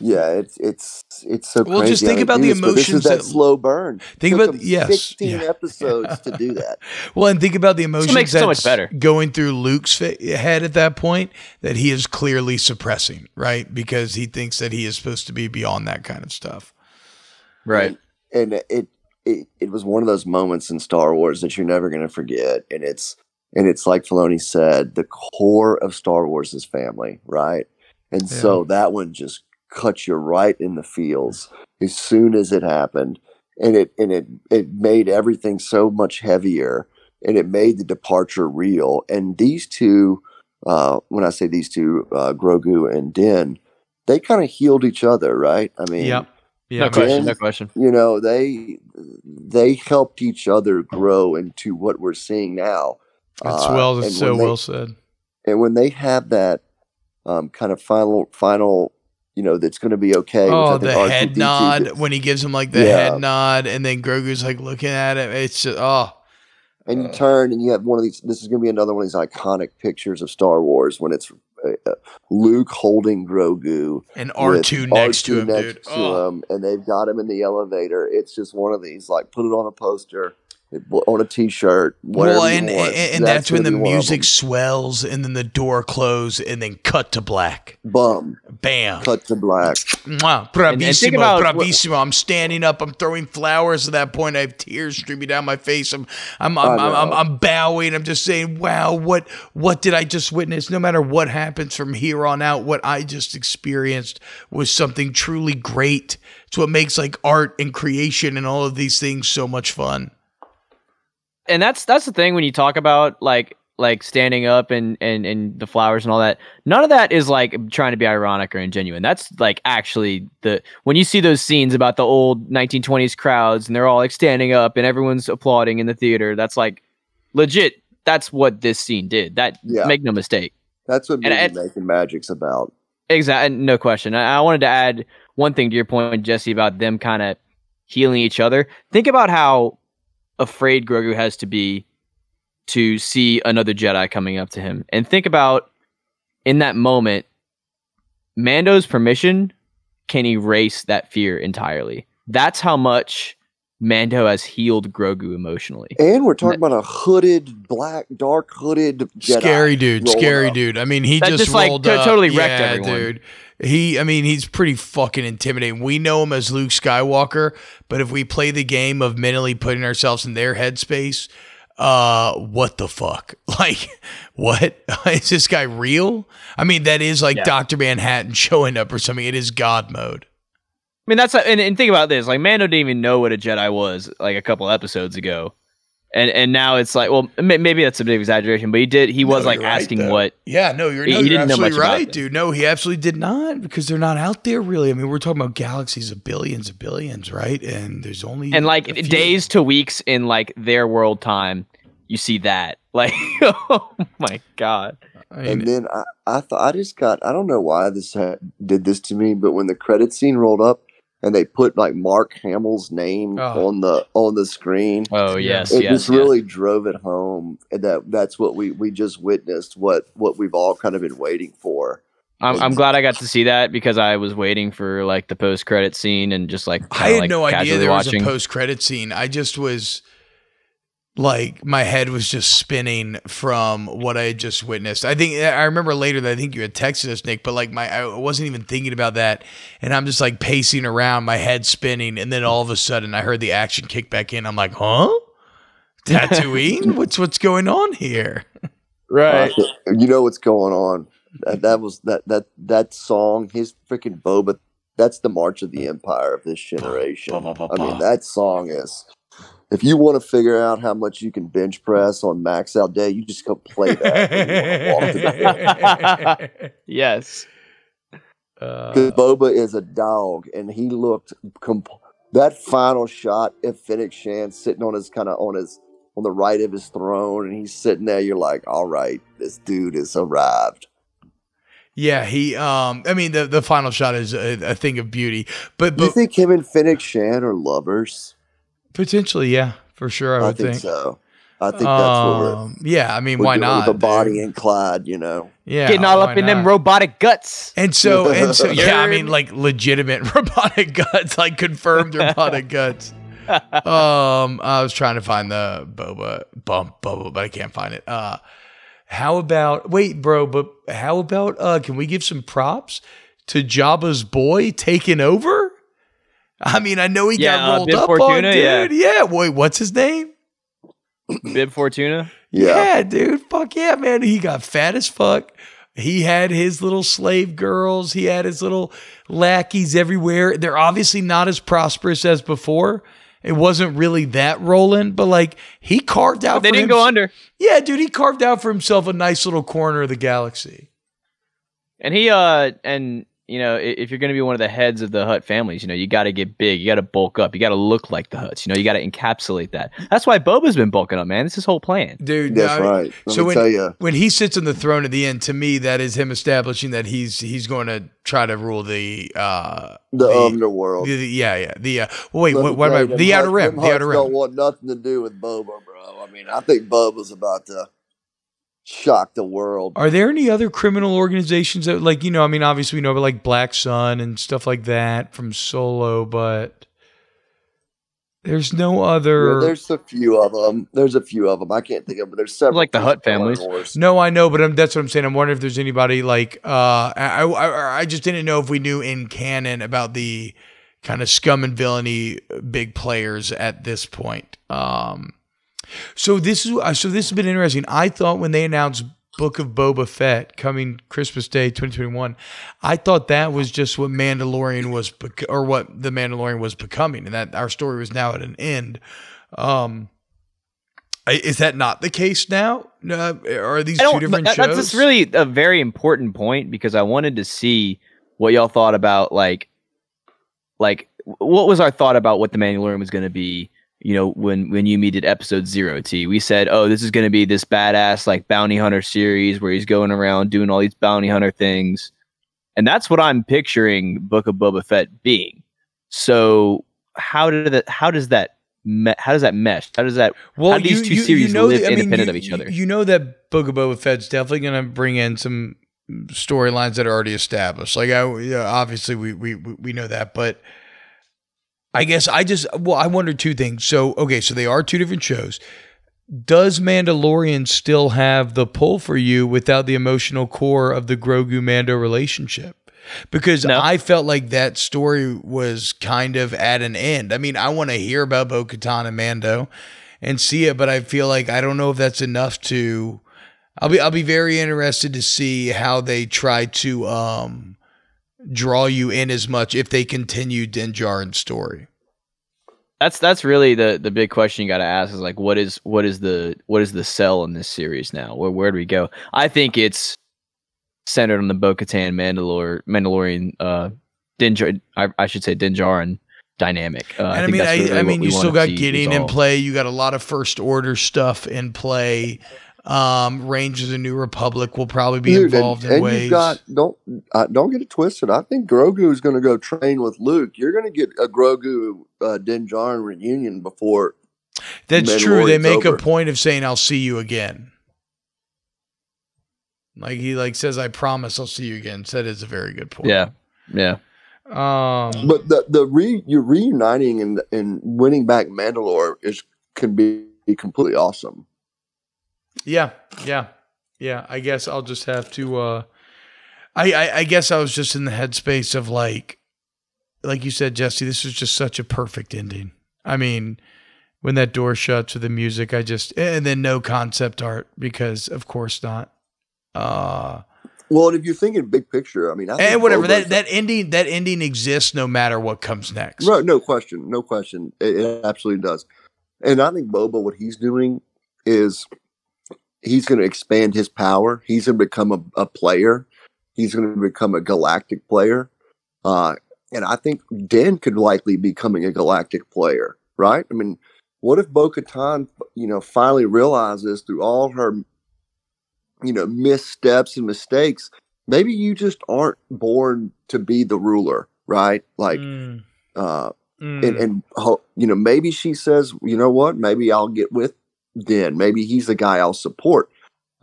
Speaker 3: yeah, it's it's it's so
Speaker 2: Well,
Speaker 3: crazy.
Speaker 2: just think
Speaker 3: they
Speaker 2: about the
Speaker 3: this, but This is
Speaker 2: emotions
Speaker 3: that,
Speaker 2: that-
Speaker 3: slow burn.
Speaker 2: think about
Speaker 3: them
Speaker 2: yes
Speaker 3: sixteen
Speaker 2: yeah.
Speaker 3: episodes to do that.
Speaker 2: Well, and think about the emotions
Speaker 1: makes it so much better.
Speaker 2: going through Luke's head at that point that he is clearly suppressing, right? Because he thinks that he is supposed to be beyond that kind of stuff.
Speaker 1: Right.
Speaker 3: And it it it was one of those moments in Star Wars that you're never going to forget, and it's and it's like Filoni said, the core of Star Wars is family, right? And so that one just cut you right in the feels as soon as it happened, and it and it it made everything so much heavier, and it made the departure real. And these two, uh, when I say these two, uh, Grogu and Din, they kind of healed each other, right? I mean,
Speaker 2: Yeah,
Speaker 1: no question.
Speaker 3: man.
Speaker 1: No question.
Speaker 3: you know they they helped each other grow into what we're seeing now
Speaker 2: That's
Speaker 3: Uh,
Speaker 2: well,
Speaker 3: and
Speaker 2: that's so
Speaker 3: when they-
Speaker 2: well said.
Speaker 3: and when they have that um, kind of final final you know that's going to be okay
Speaker 2: Oh, the
Speaker 3: R2D2
Speaker 2: head
Speaker 3: did.
Speaker 2: nod when he gives him like the
Speaker 3: Yeah.
Speaker 2: head nod, and then Grogu's like looking at him. It's just oh,
Speaker 3: and you
Speaker 2: Uh.
Speaker 3: turn and you have one of these this is going to be another one of these iconic pictures of star wars when it's luke holding grogu
Speaker 2: and R two next to
Speaker 3: R2
Speaker 2: him,
Speaker 3: next
Speaker 2: dude.
Speaker 3: to
Speaker 2: Oh.
Speaker 3: him, and they've got him in the elevator it's just one of these like put it on a poster on a t-shirt whatever
Speaker 2: Well, and, and, and that's, when the
Speaker 3: gonna be one of
Speaker 2: music swells, and then the door closes, and then cut to black.
Speaker 3: bum
Speaker 2: Bam.
Speaker 3: cut to black
Speaker 2: Mwah,
Speaker 1: And- and
Speaker 2: bravissimo,
Speaker 1: what-
Speaker 2: I'm standing up. I'm throwing flowers at that point. I have tears streaming down my face. I'm, I'm,
Speaker 3: I
Speaker 2: I'm, I'm, I'm. I'm bowing. I'm just saying, wow, what, what did I just witness? No matter what happens from here on out, what I just experienced was something truly great. It's what makes like art and creation and all of these things so much fun.
Speaker 1: and that's that's the thing when you talk about like like standing up and and and the flowers and all that none of that is like trying to be ironic or ingenuine that's like actually the when you see those scenes about the old 1920s crowds and they're all like standing up and everyone's applauding in the theater that's like legit that's what this scene did that
Speaker 3: Yeah.
Speaker 1: make no mistake
Speaker 3: That's what
Speaker 1: And
Speaker 3: making magic's about.
Speaker 1: Exactly, no question. I, I wanted to add one thing to your point, Jesse, about them kind of healing each other. Think about how afraid Grogu has to be to see another Jedi coming up to him, and think about in that moment, Mando's permission can erase that fear entirely. That's how much Mando has healed Grogu emotionally.
Speaker 3: And we're talking about a hooded, black, dark hooded, Jedi
Speaker 2: scary dude, scary
Speaker 3: up.
Speaker 2: dude. I mean, he
Speaker 1: That
Speaker 2: just,
Speaker 1: just, like,
Speaker 2: rolled
Speaker 1: to-
Speaker 2: up.
Speaker 1: totally wrecked
Speaker 2: yeah,
Speaker 1: everyone.
Speaker 2: dude. He, I mean, he's pretty fucking intimidating. We know him as Luke Skywalker, but if we play the game of mentally putting ourselves in their headspace, uh, what the fuck? Like, what is this guy real? I mean, that is like
Speaker 1: Yeah.
Speaker 2: Doctor Manhattan showing up or something. It is God mode.
Speaker 1: I mean, that's and, and think about this. Like Mando didn't even know what a Jedi was like a couple episodes ago, and and now it's like, well, may- maybe that's a bit of exaggeration, but he did. He was
Speaker 2: No,
Speaker 1: like
Speaker 2: you're right,
Speaker 1: asking what.
Speaker 2: Yeah, no, you're,
Speaker 1: He-
Speaker 2: no,
Speaker 1: he
Speaker 2: you're
Speaker 1: didn't know much
Speaker 2: absolutely
Speaker 1: about
Speaker 2: right, dude. No, he absolutely did not because they're not out there really. I mean, we're talking about galaxies of billions of billions, right? And there's only
Speaker 1: And like days to weeks in like their world time, you see that. Like, oh my god.
Speaker 2: I
Speaker 3: And then I, I thought I just got I don't know why this had, did this to me, but when the credit scene rolled up and they put like Mark Hamill's name
Speaker 2: Oh.
Speaker 3: on the on the screen,
Speaker 1: Oh
Speaker 2: Yeah.
Speaker 1: yes,
Speaker 3: it
Speaker 1: yes.
Speaker 3: just
Speaker 1: yes.
Speaker 3: really drove it home that that's what we we just witnessed what what we've all kind of been waiting for.
Speaker 1: I'm, I'm glad I got to see that because I was waiting for like the post credit scene and just like
Speaker 2: I had
Speaker 1: like,
Speaker 2: no idea there
Speaker 1: watching.
Speaker 2: was a post credit scene. I just was like my head was just spinning from what I had just witnessed. I think I remember later that I think you had texted us, Nick, but like my I wasn't even thinking about that, and I'm just like pacing around, my head spinning, and then all of a sudden I heard the action kick back in. I'm like, huh? Tatooine? what's what's going on here?
Speaker 1: right.
Speaker 3: Uh, you know what's going on. That, that was that that that song. His freaking Boba. That's the March of the Empire of this generation. I mean, that song is. If you want to figure out how much you can bench press on max out day, you just go play that. when you wanna walk to the door.
Speaker 1: yes.
Speaker 2: Uh,
Speaker 3: Because Boba is a dog, and he looked comp- that final shot of Fennec Shand sitting on his kind of on his on the right of his throne, and he's sitting there. You're like, all right, this dude has arrived.
Speaker 2: yeah, he. Um, I mean, the the final shot is a, a thing of beauty, but
Speaker 3: Do you think him and Fennec Shand are lovers?
Speaker 2: Potentially, yeah, for sure. I
Speaker 3: I,
Speaker 2: would
Speaker 3: think,
Speaker 2: think.
Speaker 3: so. I think that's what we're,
Speaker 2: Um, yeah, I mean,
Speaker 3: we're
Speaker 2: why not?
Speaker 3: the
Speaker 2: body
Speaker 3: and Clyde. You know,
Speaker 2: Yeah,
Speaker 1: Getting all
Speaker 2: why
Speaker 1: up in them robotic guts.
Speaker 2: And so, and so, yeah, I mean, like legitimate robotic guts, like confirmed robotic guts. Um, I was trying to find the boba bump boba, but I can't find it. Uh, how about wait, bro? But how about uh, can we give some props to Jabba's boy taking over? I mean, I know he
Speaker 1: Yeah,
Speaker 2: got
Speaker 1: uh,
Speaker 2: rolled
Speaker 1: Bib
Speaker 2: up on,
Speaker 1: Fortuna, yeah.
Speaker 2: dude. Yeah. wait, what's his name?
Speaker 1: Bib Fortuna.
Speaker 3: yeah.
Speaker 2: dude. Fuck yeah, man. He got fat as fuck. He had his little slave girls. He had his little lackeys everywhere. They're obviously not as prosperous as before. It wasn't really that rolling, but like he carved out.
Speaker 1: But they
Speaker 2: for
Speaker 1: didn't
Speaker 2: hims-
Speaker 1: go under.
Speaker 2: Yeah, dude, he carved out for himself a nice little corner of the galaxy.
Speaker 1: And he uh and you know, if you're gonna be one of the heads of the Hutt families, you know, you gotta get big, you gotta bulk up, you gotta look like the Hutts, you know, you gotta encapsulate that. That's why Boba's been bulking up, man. It's his whole plan.
Speaker 2: Dude,
Speaker 3: That's
Speaker 2: no,
Speaker 3: right. Let
Speaker 2: so
Speaker 3: me
Speaker 2: when-
Speaker 3: tell you,
Speaker 2: when he sits on the throne at the end, to me, that is him establishing that he's he's going to try to rule the uh
Speaker 3: the,
Speaker 2: the-
Speaker 3: underworld.
Speaker 2: the, the- yeah yeah the uh, well, wait
Speaker 3: Let
Speaker 2: what, what
Speaker 3: tell
Speaker 2: am I the outer
Speaker 3: Hutts-
Speaker 2: rim the outer
Speaker 3: Hutts Don't want nothing to do with Boba, bro. I mean, I think Boba's about to shock the world.
Speaker 2: Are there any other criminal organizations that, like, you know, I mean, obviously we know about like Black Sun and stuff like that from Solo, but there's no
Speaker 3: Yeah,
Speaker 2: other.
Speaker 3: there's a few of them. There's a few of them. I can't think of, but there's several.
Speaker 1: Like the Hutt
Speaker 3: Clone
Speaker 1: families.
Speaker 2: No, I know, but I'm, that's what I'm saying. I'm wondering if there's anybody like, uh, I, I, I just didn't know if we knew in canon about the kind of scum and villainy big players at this point. Um, so this is uh, so this has been interesting. I thought when they announced Book of Boba Fett coming Christmas Day 2021, I thought that was just what Mandalorian was bec- or what the Mandalorian was becoming, and that our story was now at an end. Um, is that not the case now? Uh, are these two different
Speaker 1: that-
Speaker 2: shows?
Speaker 1: That's really a very important point because I wanted to see what y'all thought about like, like what was our thought about what the Mandalorian was going to be. You know, when when you me did episode zero T, we said, oh, this is going to be this badass like bounty hunter series where he's going around doing all these bounty hunter things, and that's what I'm picturing Book of Boba Fett being. So how did that? How does that? Me- how does that mesh? How does that?
Speaker 2: Well,
Speaker 1: How do these two series live independent of each other?
Speaker 2: You know that Book of Boba Fett's definitely going to bring in some storylines that are already established. Like, I, yeah, obviously, we we we know that, but I guess I just well, I wonder two things. So okay, so they are two different shows. Does Mandalorian still have the pull for you without the emotional core of the Grogu Mando relationship? Because
Speaker 1: No.
Speaker 2: I felt like that story was kind of at an end. I mean, I want to hear about Bo Katan and Mando and see it, but I feel like I don't know if that's enough to I'll be I'll be very interested to see how they try to um draw you in as much if they continue Din Djarin's story.
Speaker 1: That's that's really the the big question you got to ask is like what is what is the what is the sell in this series now? Where where do we go? I think it's centered on the Bo-Katan Mandalore Mandalorian uh Din Djar- I, I should say Din Djarin dynamic. Uh,
Speaker 2: and I,
Speaker 1: think
Speaker 2: mean,
Speaker 1: that's
Speaker 2: I,
Speaker 1: really
Speaker 2: I mean, you still got Gideon in play. You got a lot of first order stuff in play. Um, Rangers of the New Republic will probably be
Speaker 3: Dude,
Speaker 2: involved
Speaker 3: and,
Speaker 2: in
Speaker 3: and
Speaker 2: ways.
Speaker 3: you've got don't uh, don't get it twisted. I think Grogu is going to go train with Luke. You're going to get a Grogu uh, Din Djarin reunion before.
Speaker 2: That's true. They make
Speaker 3: over.
Speaker 2: a point of saying, "I'll see you again." Like he like says, "I promise I'll see you again." So that is a very good point.
Speaker 1: Yeah. Yeah.
Speaker 2: Um.
Speaker 3: But the the re you're reuniting and and winning back Mandalore is can be completely awesome.
Speaker 2: Yeah, yeah, yeah. I guess I'll just have to. uh I, I I guess I was just in the headspace of like, like you said, Jesse. This was just such a perfect ending. I mean, when that door shuts with the music, I just and then no concept art because of course not. Uh
Speaker 3: Well, if you're thinking big picture, I mean, I
Speaker 2: and whatever that that ending that ending exists no matter what comes next.
Speaker 3: Right, no question, no question. It, it absolutely does. And I think Boba, what he's doing is he's going to expand his power. He's going to become a, a player. He's going to become a galactic player. Uh, and I think Dan could likely be becoming a galactic player, right? I mean, what if Bo Katan, you know, finally realizes through all her, you know, missteps and mistakes, maybe you just aren't born to be the ruler, right? Like,
Speaker 2: Mm,
Speaker 3: uh,
Speaker 2: mm.
Speaker 3: and and you know maybe she says you know what maybe i'll get with den maybe he's the guy i'll support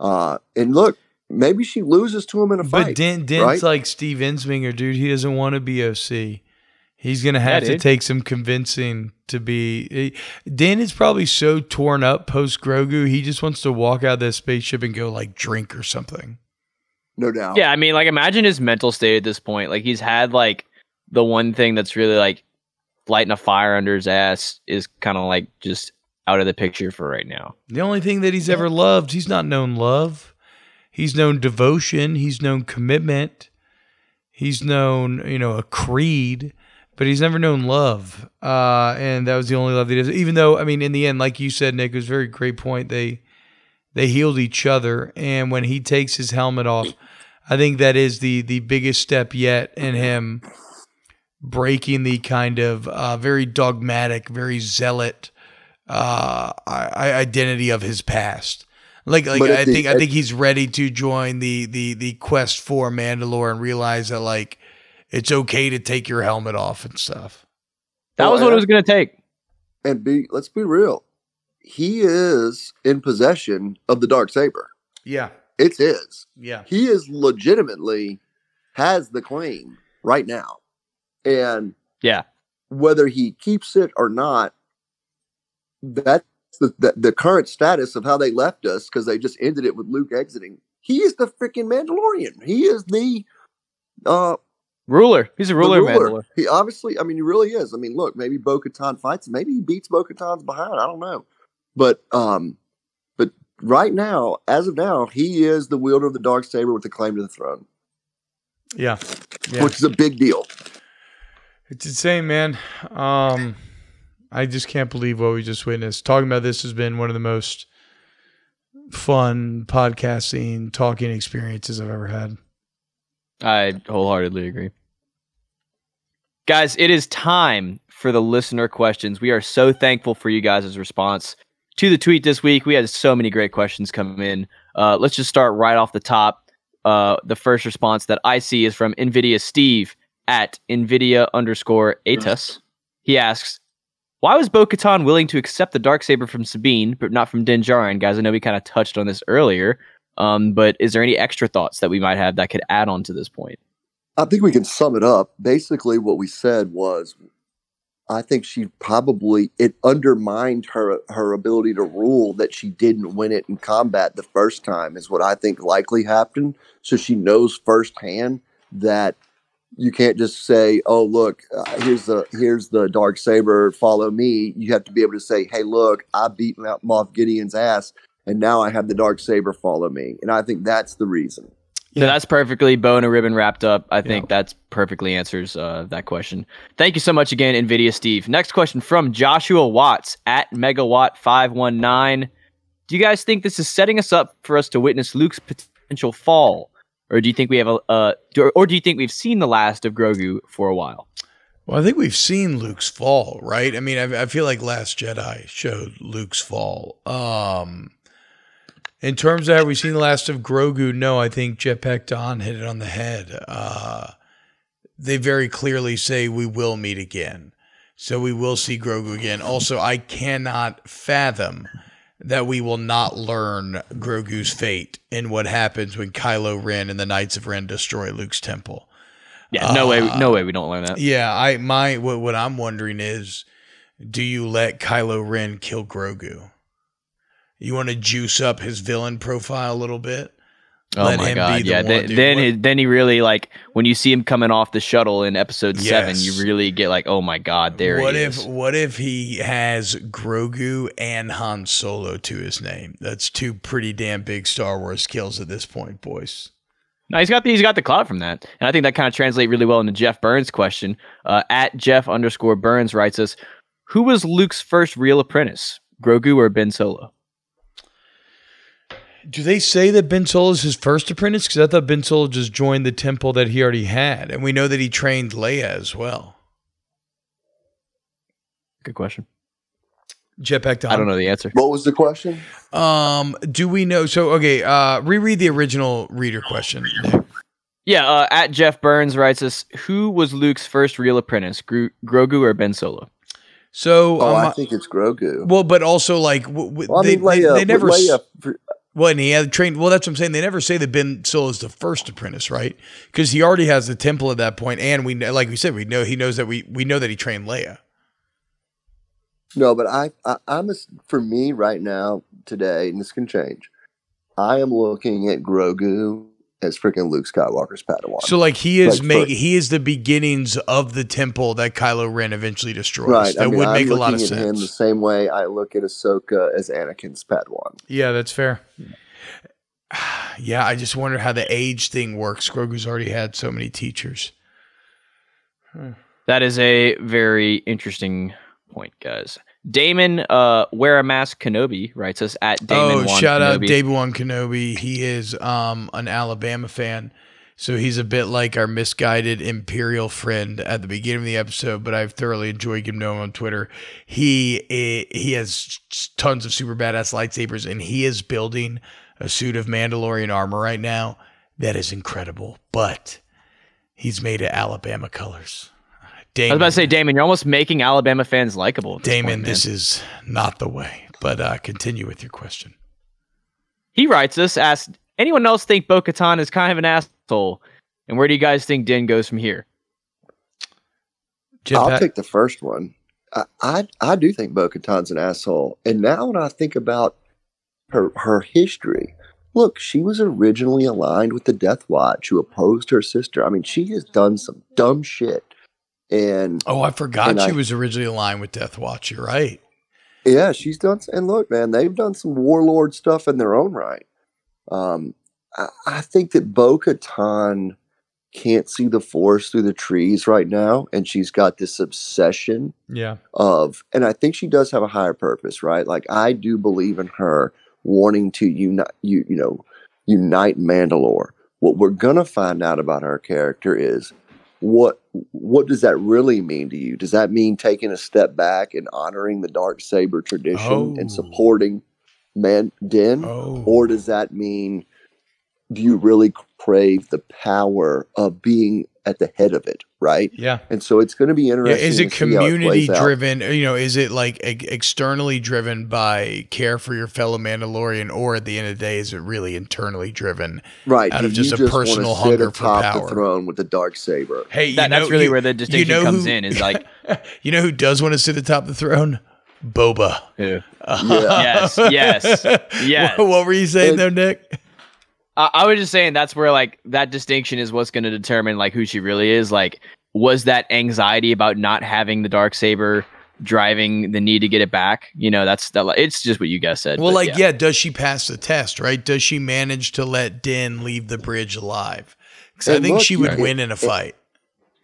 Speaker 3: uh and look maybe she loses to him in a
Speaker 2: But
Speaker 3: fight
Speaker 2: Den, Den's
Speaker 3: right?
Speaker 2: like Steve Ensminger, dude. He doesn't want to be OC. He's gonna have to
Speaker 1: dude.
Speaker 2: take some convincing to be. he- Dan is probably so torn up post Grogu. He just wants to walk out of that spaceship and go like drink or something.
Speaker 3: no doubt
Speaker 1: Yeah, I mean, like imagine his mental state at this point. Like he's had like the one thing that's really like lighting a fire under his ass is kind of like just out of the picture for right now.
Speaker 2: The only thing that he's ever loved, he's not known love. He's known devotion. He's known commitment. He's known, you know, a creed, but he's never known love. Uh, and that was the only love that he does. Even though, I mean, in the end, like you said, Nick, it was a very great point. They they healed each other, and when he takes his helmet off, I think that is the the biggest step yet in him breaking the kind of uh, very dogmatic, very zealot uh, identity of his past. Like, like
Speaker 3: But at
Speaker 2: I
Speaker 3: the-
Speaker 2: think I think he's ready to join the the the quest for Mandalore and realize that like it's okay to take your helmet off and stuff.
Speaker 1: That
Speaker 3: Well,
Speaker 1: was what it was going to take.
Speaker 3: and be let's be real he is in possession of the dark saber
Speaker 2: Yeah,
Speaker 3: it's his
Speaker 2: yeah,
Speaker 3: he is legitimately has the claim right now and
Speaker 1: Yeah.
Speaker 3: whether he keeps it or not that's the, the, the current status of how they left us because they just ended it with luke exiting he is the freaking mandalorian he is the uh
Speaker 1: Ruler. He's a ruler,
Speaker 3: ruler.
Speaker 1: Mandalore.
Speaker 3: he obviously i mean he really is i mean look maybe bo-katan fights him. maybe he beats bo-katan's behind i don't know but um but right now as of now he is the wielder of the dark saber with the claim to the throne
Speaker 2: yeah, yeah.
Speaker 3: which is a big deal
Speaker 2: It's insane, man. Um, I just can't believe what we just witnessed. Talking about this has been one of the most fun podcasting, talking experiences I've ever had.
Speaker 1: I wholeheartedly agree. Guys, it is time for the listener questions. We are so thankful for you guys' response to the tweet this week. We had so many great questions come in. Uh, let's just start right off the top. Uh, the first response that I see is from NVIDIA Steve at NVIDIA underscore Atus. He asks, why was Bo Katan willing to accept the dark saber from Sabine, but not from Din Djarin? Guys, I know we kind of touched on this earlier, um, but is there any extra thoughts that we might have that could add on to this point?
Speaker 3: I think we can sum it up. Basically, what we said was I think she probably it undermined her her ability to rule that she didn't win it in combat the first time is what I think likely happened. So she knows firsthand that you can't just say, "Oh, look, uh, here's the here's the dark saber, follow me." You have to be able to say, "Hey, look, I beat Moff Gideon's ass, and now I have the dark saber, follow me." And I think that's the reason.
Speaker 1: So that's perfectly bow and a ribbon wrapped up. I think that's perfectly answers uh, that question. Thank you so much again, NVIDIA Steve. Next question from Joshua Watts at Megawatt519. Do you guys think this is setting us up for us to witness Luke's potential fall? Or do you think we have a, uh, or do you think we've seen the last of Grogu for a while?
Speaker 2: Well, I think we've seen Luke's fall, right? I mean, I, I feel like Last Jedi showed Luke's fall. Um, in terms of have we seen the last of Grogu? No, I think Jetpack Don hit it on the head. Uh, they very clearly say we will meet again. So we will see Grogu again. Also, I cannot fathom that we will not learn Grogu's fate and what happens when Kylo Ren and the Knights of Ren destroy Luke's temple.
Speaker 1: Yeah, no uh, way, no way we don't learn that.
Speaker 2: Yeah, I my what, what I'm wondering is, do you let Kylo Ren kill Grogu? You want to juice up his villain profile a little bit.
Speaker 1: Oh Let my god! The yeah, one, then then he, then he really like when you see him coming off the shuttle in episode yes. seven, you really get like, oh my god, there
Speaker 2: what
Speaker 1: he
Speaker 2: if,
Speaker 1: is.
Speaker 2: What if he has Grogu and Han Solo to his name? That's two pretty damn big Star Wars kills at this point, boys.
Speaker 1: No, he's got the he's got the clout from that, and I think that kind of translates really well into Jeff Burns' question. Uh, at Jeff underscore Burns writes us, "Who was Luke's first real apprentice, Grogu or Ben Solo?"
Speaker 2: Do they say that Ben Solo is his first apprentice? Because I thought Ben Solo just joined the temple that he already had, and we know that he trained Leia as well.
Speaker 1: Good question.
Speaker 2: Jetpack Tom.
Speaker 1: I don't know the answer.
Speaker 3: What was the question?
Speaker 2: Um, do we know? So okay, uh, reread the original reader question.
Speaker 1: Yeah, uh, at Jeff Burns writes us: Who was Luke's first real apprentice, Gro- Grogu or Ben Solo?
Speaker 2: So,
Speaker 3: oh, um, I think it's Grogu.
Speaker 2: Well, but also like w- w- well, they, I mean, Leia, they, they, never. Leia, well, and he had trained. Well, that's what I'm saying. They never say that Ben Solo is the first apprentice, right? Because he already has the temple at that point, and we like we said, we know he knows that we we know that he trained Leia.
Speaker 3: No, but I, I I'm a, for me right now today, and this can change. I am looking at Grogu as freaking Luke Skywalker's Padawan.
Speaker 2: So like he is like make he is the beginnings of the temple that Kylo Ren eventually destroys. Right. That I mean, would make I'm a lot of sense. Him
Speaker 3: the same way I look at Ahsoka as Anakin's Padawan.
Speaker 2: Yeah, that's fair. Yeah, I just wonder how the age thing works. Grogu's already had so many teachers. Hmm.
Speaker 1: That is a very interesting point, guys. Damon, uh, wear a mask Kenobi writes us at Damon.
Speaker 2: Oh, shout Kenobi. out David Wan Kenobi. He is um an Alabama fan, so he's a bit like our misguided Imperial friend at the beginning of the episode. But I've thoroughly enjoyed getting to him on Twitter. He eh, he has tons of super badass lightsabers, and he is building a suit of Mandalorian armor right now. That is incredible, but he's made of Alabama colors.
Speaker 1: Damon, I was about to say, Damon, you're almost making Alabama fans likable.
Speaker 2: This Damon,
Speaker 1: point,
Speaker 2: this is not the way. But uh, continue with your question.
Speaker 1: He writes us, asks, anyone else think Bo Katan is kind of an asshole? And where do you guys think Din goes from here?
Speaker 3: I'll Pat- take the first one. I, I, I do think Bo Katan's an asshole. And now when I think about her her history, look, she was originally aligned with the Death Watch who opposed her sister. I mean, she has done some dumb shit and
Speaker 2: oh, I forgot she I, was originally aligned with Death Watch. You're right.
Speaker 3: Yeah, she's done. And look, man, they've done some warlord stuff in their own right. Um, I, I think that Bo Katan can't see the forest through the trees right now, and she's got this obsession.
Speaker 2: Yeah.
Speaker 3: Of, and I think she does have a higher purpose, right? Like I do believe in her wanting to unite, you, you know, unite Mandalore. What we're gonna find out about her character is what what does that really mean to you? Does that mean taking a step back and honoring the dark saber tradition oh. and supporting Man Din, oh. or does that mean do you really crave the power of being at the head of it, right?
Speaker 2: Yeah.
Speaker 3: And so it's going to be interesting.
Speaker 2: Yeah, is it community it driven? You know, is it like externally driven by care for your fellow Mandalorian, or at the end of the day, is it really internally driven?
Speaker 3: Right.
Speaker 2: Out of just a just personal hunger for power.
Speaker 3: The throne with the dark saber.
Speaker 2: Hey,
Speaker 1: that,
Speaker 2: know,
Speaker 1: that's really you, where the distinction you know comes who, in. Is like
Speaker 2: you know who does want to sit atop the throne? Boba.
Speaker 1: Yeah.
Speaker 3: Uh, yeah.
Speaker 1: yes, yes, yes.
Speaker 2: What, what were you saying
Speaker 3: And-
Speaker 2: there, Nick?
Speaker 1: I, I was just saying that's where like that distinction is what's going to determine like who she really is. Like, was that anxiety about not having the dark saber driving the need to get it back? You know, that's that. It's just what you guys said.
Speaker 2: Well,
Speaker 1: but
Speaker 2: like, yeah. does she pass the test, right? Does she manage to let Din leave the bridge alive? Because I think
Speaker 3: look,
Speaker 2: she would
Speaker 3: you-
Speaker 2: win in a fight.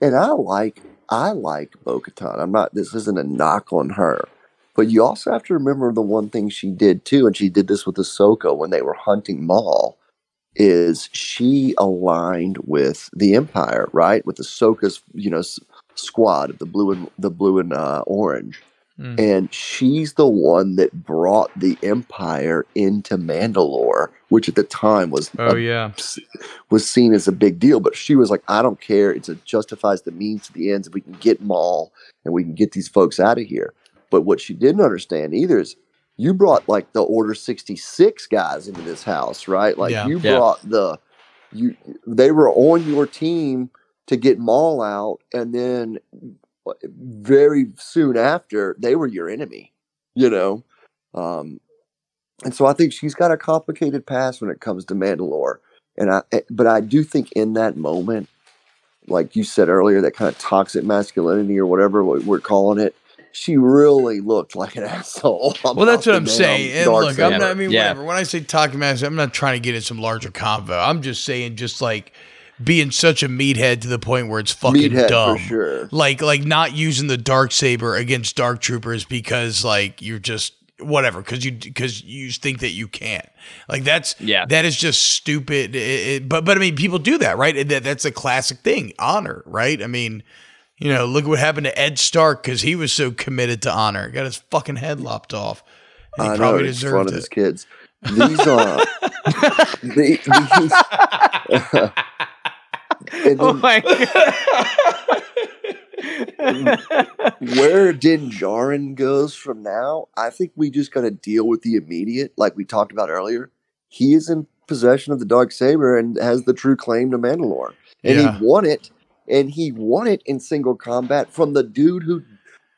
Speaker 3: And I like I like Bo-Katan. I'm not this isn't a knock on her. But you also have to remember the one thing she did too, and she did this with Ahsoka when they were hunting Maul, is she aligned with the Empire, right? With the Ahsoka's, you know, s- squad of the blue and the blue and uh, orange.
Speaker 2: Mm.
Speaker 3: And she's the one that brought the Empire into Mandalore, which at the time was
Speaker 2: Oh
Speaker 3: a
Speaker 2: yeah.
Speaker 3: was seen as a big deal, but she was like, I don't care. It's a justifies the means to the ends. If we can get Maul and we can get these folks out of here. But what she didn't understand either is you brought like the Order 66 guys into this house, right? Like
Speaker 2: Yeah.
Speaker 3: you
Speaker 1: Yeah.
Speaker 3: brought the you they were on your team to get Maul out, and then very soon after they were your enemy, you know. Um and so I think she's got a complicated past when it comes to Mandalore. And I, eh, but I do think in that moment, like you said earlier, that kind of toxic masculinity or whatever we're calling it, she really looked like an asshole.
Speaker 2: Well, that's what I'm saying. And look, I'm not, I mean,
Speaker 1: Yeah.
Speaker 2: whatever. When I say talking master, I'm not trying to get in some larger convo. I'm just saying, just like being such a meathead to the point where it's fucking
Speaker 3: Meathead
Speaker 2: dumb.
Speaker 3: for sure.
Speaker 2: Like, like not using the dark saber against dark troopers because like you're just whatever because you because you think that you can't. Like that's
Speaker 1: Yeah.
Speaker 2: that is just stupid. It- it- but but I mean, people do that, right? That that's a classic thing, honor, right? I mean. You know, look what happened to Ned Stark because he was so committed to honor. Got his fucking head lopped off. And he
Speaker 3: I know
Speaker 2: probably
Speaker 3: front
Speaker 2: deserved
Speaker 3: of his kids. These are the, these, and
Speaker 1: oh my god.
Speaker 3: where Din Djarin goes from now, I think we just got to deal with the immediate, like we talked about earlier. He is in possession of the dark saber and has the true claim to Mandalore, and
Speaker 2: Yeah.
Speaker 3: he won it, and he won it in single combat from the dude who,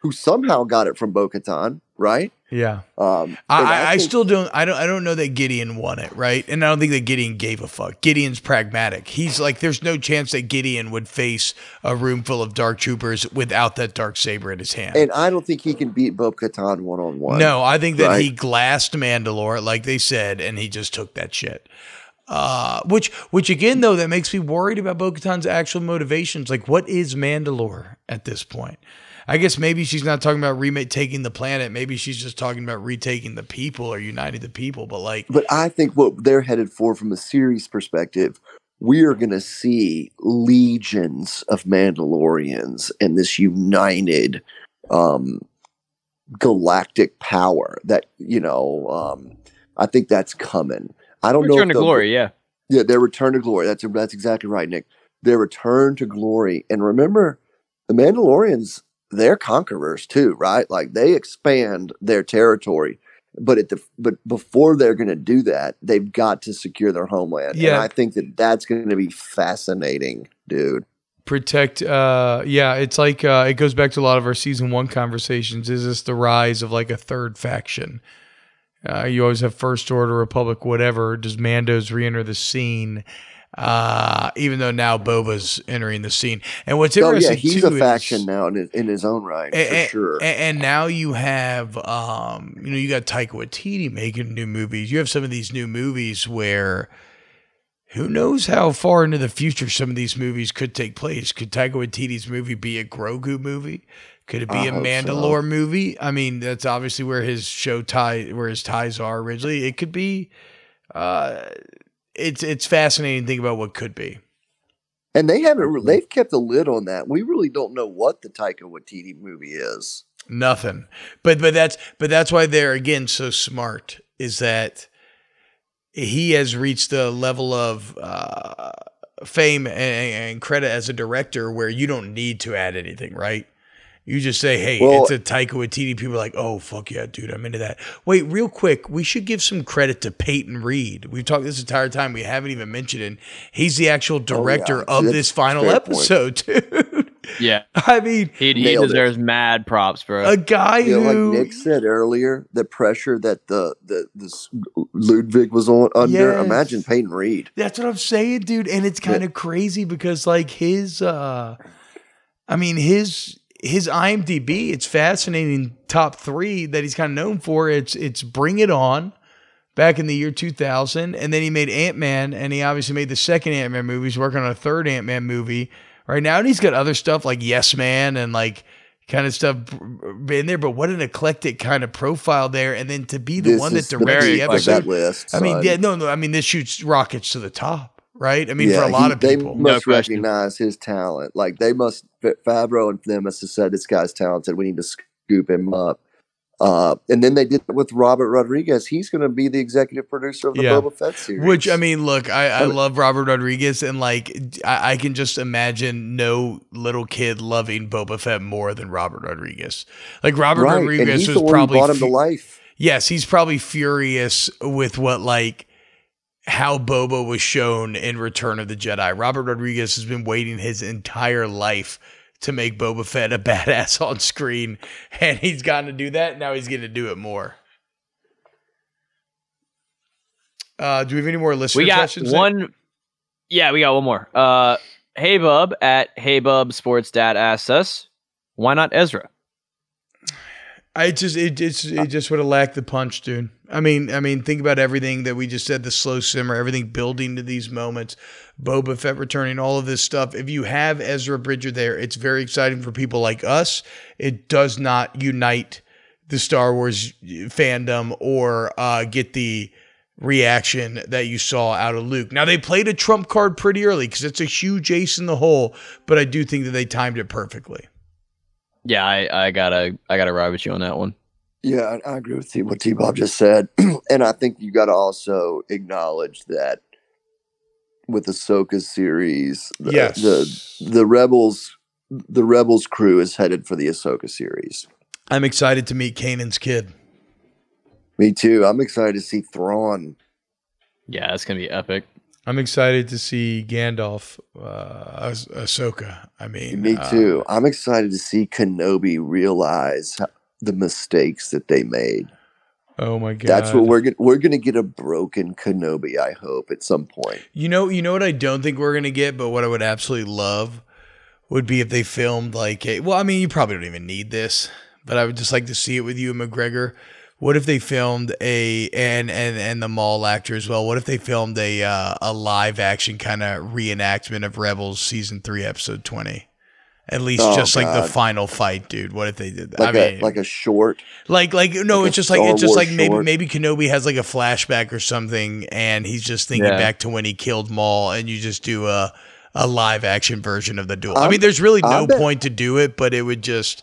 Speaker 3: who somehow got it from Bo-Katan, right?
Speaker 2: Yeah.
Speaker 3: Um,
Speaker 2: I, I, I still don't I don't I don't know that Gideon won it, right? And I don't think that Gideon gave a fuck. Gideon's pragmatic. He's like there's no chance that Gideon would face a room full of dark troopers without that dark saber in his hand.
Speaker 3: and I don't think he can beat Bo-Katan one on one.
Speaker 2: no, I think that
Speaker 3: right?
Speaker 2: he glassed Mandalore, like they said, and he just took that shit. Uh, which, which again, though, that makes me worried about Bo-Katan's actual motivations. Like, what is Mandalore at this point? I guess maybe she's not talking about remake taking the planet. Maybe she's just talking about retaking the people or uniting the people. But like,
Speaker 3: But I think what they're headed for from a series perspective, we are going to see legions of Mandalorians and this united um, galactic power that, you know, um, I think that's coming. I don't know.
Speaker 1: Return to glory, yeah.
Speaker 3: Yeah, their return to glory. That's that's exactly right, Nick. Their return to glory. And remember, the Mandalorians, they're conquerors too, right? Like they expand their territory. But at the but before they're going to do that, they've got to secure their homeland.
Speaker 2: Yeah.
Speaker 3: And I think that that's going to be fascinating, dude.
Speaker 2: protect uh yeah it's like uh it goes back to a lot of our season one conversations is this the rise of like a third faction uh you always have first order republic whatever does mando's re-enter the scene uh even though now boba's entering the scene and what's
Speaker 3: Oh
Speaker 2: interesting
Speaker 3: yeah, he's a
Speaker 2: is-
Speaker 3: faction now in his, in his own right, for
Speaker 2: and,
Speaker 3: sure.
Speaker 2: and, and now you have, um, you know, you got Taika Waititi making new movies. You have some of these new movies where who knows how far into the future some of these movies could take place. Could Taika Waititi's movie be a Grogu movie? Could it be
Speaker 3: I
Speaker 2: a
Speaker 3: hope so.
Speaker 2: Mandalore movie? I mean, that's obviously where his show tie, where his ties are originally. It could be. Uh, it's it's fascinating to think about what could be.
Speaker 3: And they haven't they've kept a lid on that. We really don't know what the Taika Waititi movie is.
Speaker 2: Nothing. But but that's but that's why they're again so smart is that he has reached the level of uh, fame and, and credit as a director where you don't need to add anything, right? You just say, "Hey,
Speaker 3: Well-
Speaker 2: it's a Taika Waititi." People are like, "Oh, fuck yeah, dude, I'm into that." Wait, real quick, we should give some credit to Peyton Reed. We've talked this entire time. We haven't even mentioned him. He's the actual director
Speaker 3: Oh, yeah.
Speaker 2: of
Speaker 3: That's
Speaker 2: this final
Speaker 3: fair point.
Speaker 2: episode, dude.
Speaker 1: Yeah,
Speaker 2: I mean,
Speaker 1: he, he
Speaker 3: Nailed it.
Speaker 1: deserves mad props, bro.
Speaker 2: a guy
Speaker 3: You know,
Speaker 2: who
Speaker 3: like Nick said earlier, the pressure that the the this Ludwig was on under.
Speaker 2: Yes.
Speaker 3: Imagine Peyton Reed.
Speaker 2: That's what I'm saying, dude. And it's kind of crazy because like his uh I mean his his IMDb, it's fascinating top 3 that he's kind of known for. It's it's Bring It On back in the year 2000 and then he made Ant-Man and he obviously made the second Ant-Man movie. He's working on a third Ant-Man movie right now and he's got other stuff like Yes Man and like kind of stuff b- in there but what an eclectic kind of profile there and then to be the
Speaker 3: This
Speaker 2: one that
Speaker 3: is
Speaker 2: directs the
Speaker 3: like
Speaker 2: episode
Speaker 3: that list.
Speaker 2: I mean,
Speaker 3: son.
Speaker 2: yeah, no, no. I mean, this shoots rockets to the top, right? I mean,
Speaker 3: Yeah,
Speaker 2: for a lot
Speaker 3: he-
Speaker 2: of
Speaker 3: they
Speaker 2: people.
Speaker 3: must
Speaker 1: question.
Speaker 3: recognize his talent. Like they must, Favreau and them must have said this guy's talented. We need to scoop him up. Uh, and then they did it with Robert Rodriguez. He's going to be the executive producer of the
Speaker 2: Yeah.
Speaker 3: Boba Fett series.
Speaker 2: Which I mean, look, I, I love Robert Rodriguez, and like I, I can just imagine no little kid loving Boba Fett more than Robert Rodriguez. Like Robert
Speaker 3: right?
Speaker 2: Rodriguez was
Speaker 3: the one who
Speaker 2: probably
Speaker 3: brought him to life.
Speaker 2: yes, he's probably furious with what like how Boba was shown in Return of the Jedi. Robert Rodriguez has been waiting his entire life to make Boba Fett a badass on screen, and he's gotten to do that. Now he's going to do it more. Uh, do we have any more listener
Speaker 1: we got
Speaker 2: questions?
Speaker 1: One. Yeah, we got one more. Uh, hey Bub at Hey Bub Sports Dad asks us, why not Ezra?
Speaker 2: I just it just it just would have lacked the punch, dude. I mean, I mean, think about everything that we just said, the slow simmer, everything building to these moments, Boba Fett returning, all of this stuff. If you have Ezra Bridger there, it's very exciting for people like us. It does not unite the Star Wars fandom or uh, get the reaction that you saw out of Luke. Now they played a trump card pretty early because it's a huge ace in the hole, but I do think that they timed it perfectly.
Speaker 1: Yeah, I, I gotta I gotta ride with you on that one.
Speaker 3: Yeah, I, I agree with you, what T Bob just said. and I think you got to also acknowledge that with the Ahsoka series, the,
Speaker 2: Yes.
Speaker 3: the the Rebels the Rebels crew is headed for the Ahsoka series.
Speaker 2: I'm excited to meet Kanan's kid.
Speaker 3: Me too. I'm excited to see Thrawn.
Speaker 1: Yeah, that's gonna be epic.
Speaker 2: I'm excited to see Gandalf, uh, Ah Ahs- Ahsoka. I mean,
Speaker 3: Me
Speaker 2: uh,
Speaker 3: too. I'm excited to see Kenobi realize how- the mistakes that they made.
Speaker 2: oh my god,
Speaker 3: That's what we're gonna we're gonna get a broken Kenobi. I hope at some point.
Speaker 2: You know, you know what I don't think we're gonna get, but what I would absolutely love would be if they filmed like a. Well, I mean, you probably don't even need this, but I would just like to see it with Ewan McGregor. What if they filmed a and and and the Maul actor as well? What if they filmed a uh, a live action kind of reenactment of Rebels season three episode twenty? At least
Speaker 3: Oh,
Speaker 2: just like the final fight, dude. What if they did that?
Speaker 3: Like
Speaker 2: I
Speaker 3: a
Speaker 2: mean,
Speaker 3: like a short.
Speaker 2: like, like no,
Speaker 3: Like
Speaker 2: it's just like it's just
Speaker 3: Wars
Speaker 2: like maybe
Speaker 3: short.
Speaker 2: maybe Kenobi has like a flashback or something, and he's just thinking
Speaker 1: Yeah.
Speaker 2: back to when he killed Maul, and you just do a a live action version of the duel. I
Speaker 3: I'm-
Speaker 2: mean, there's really
Speaker 3: I
Speaker 2: no
Speaker 3: bet-
Speaker 2: point to do it, but it would just.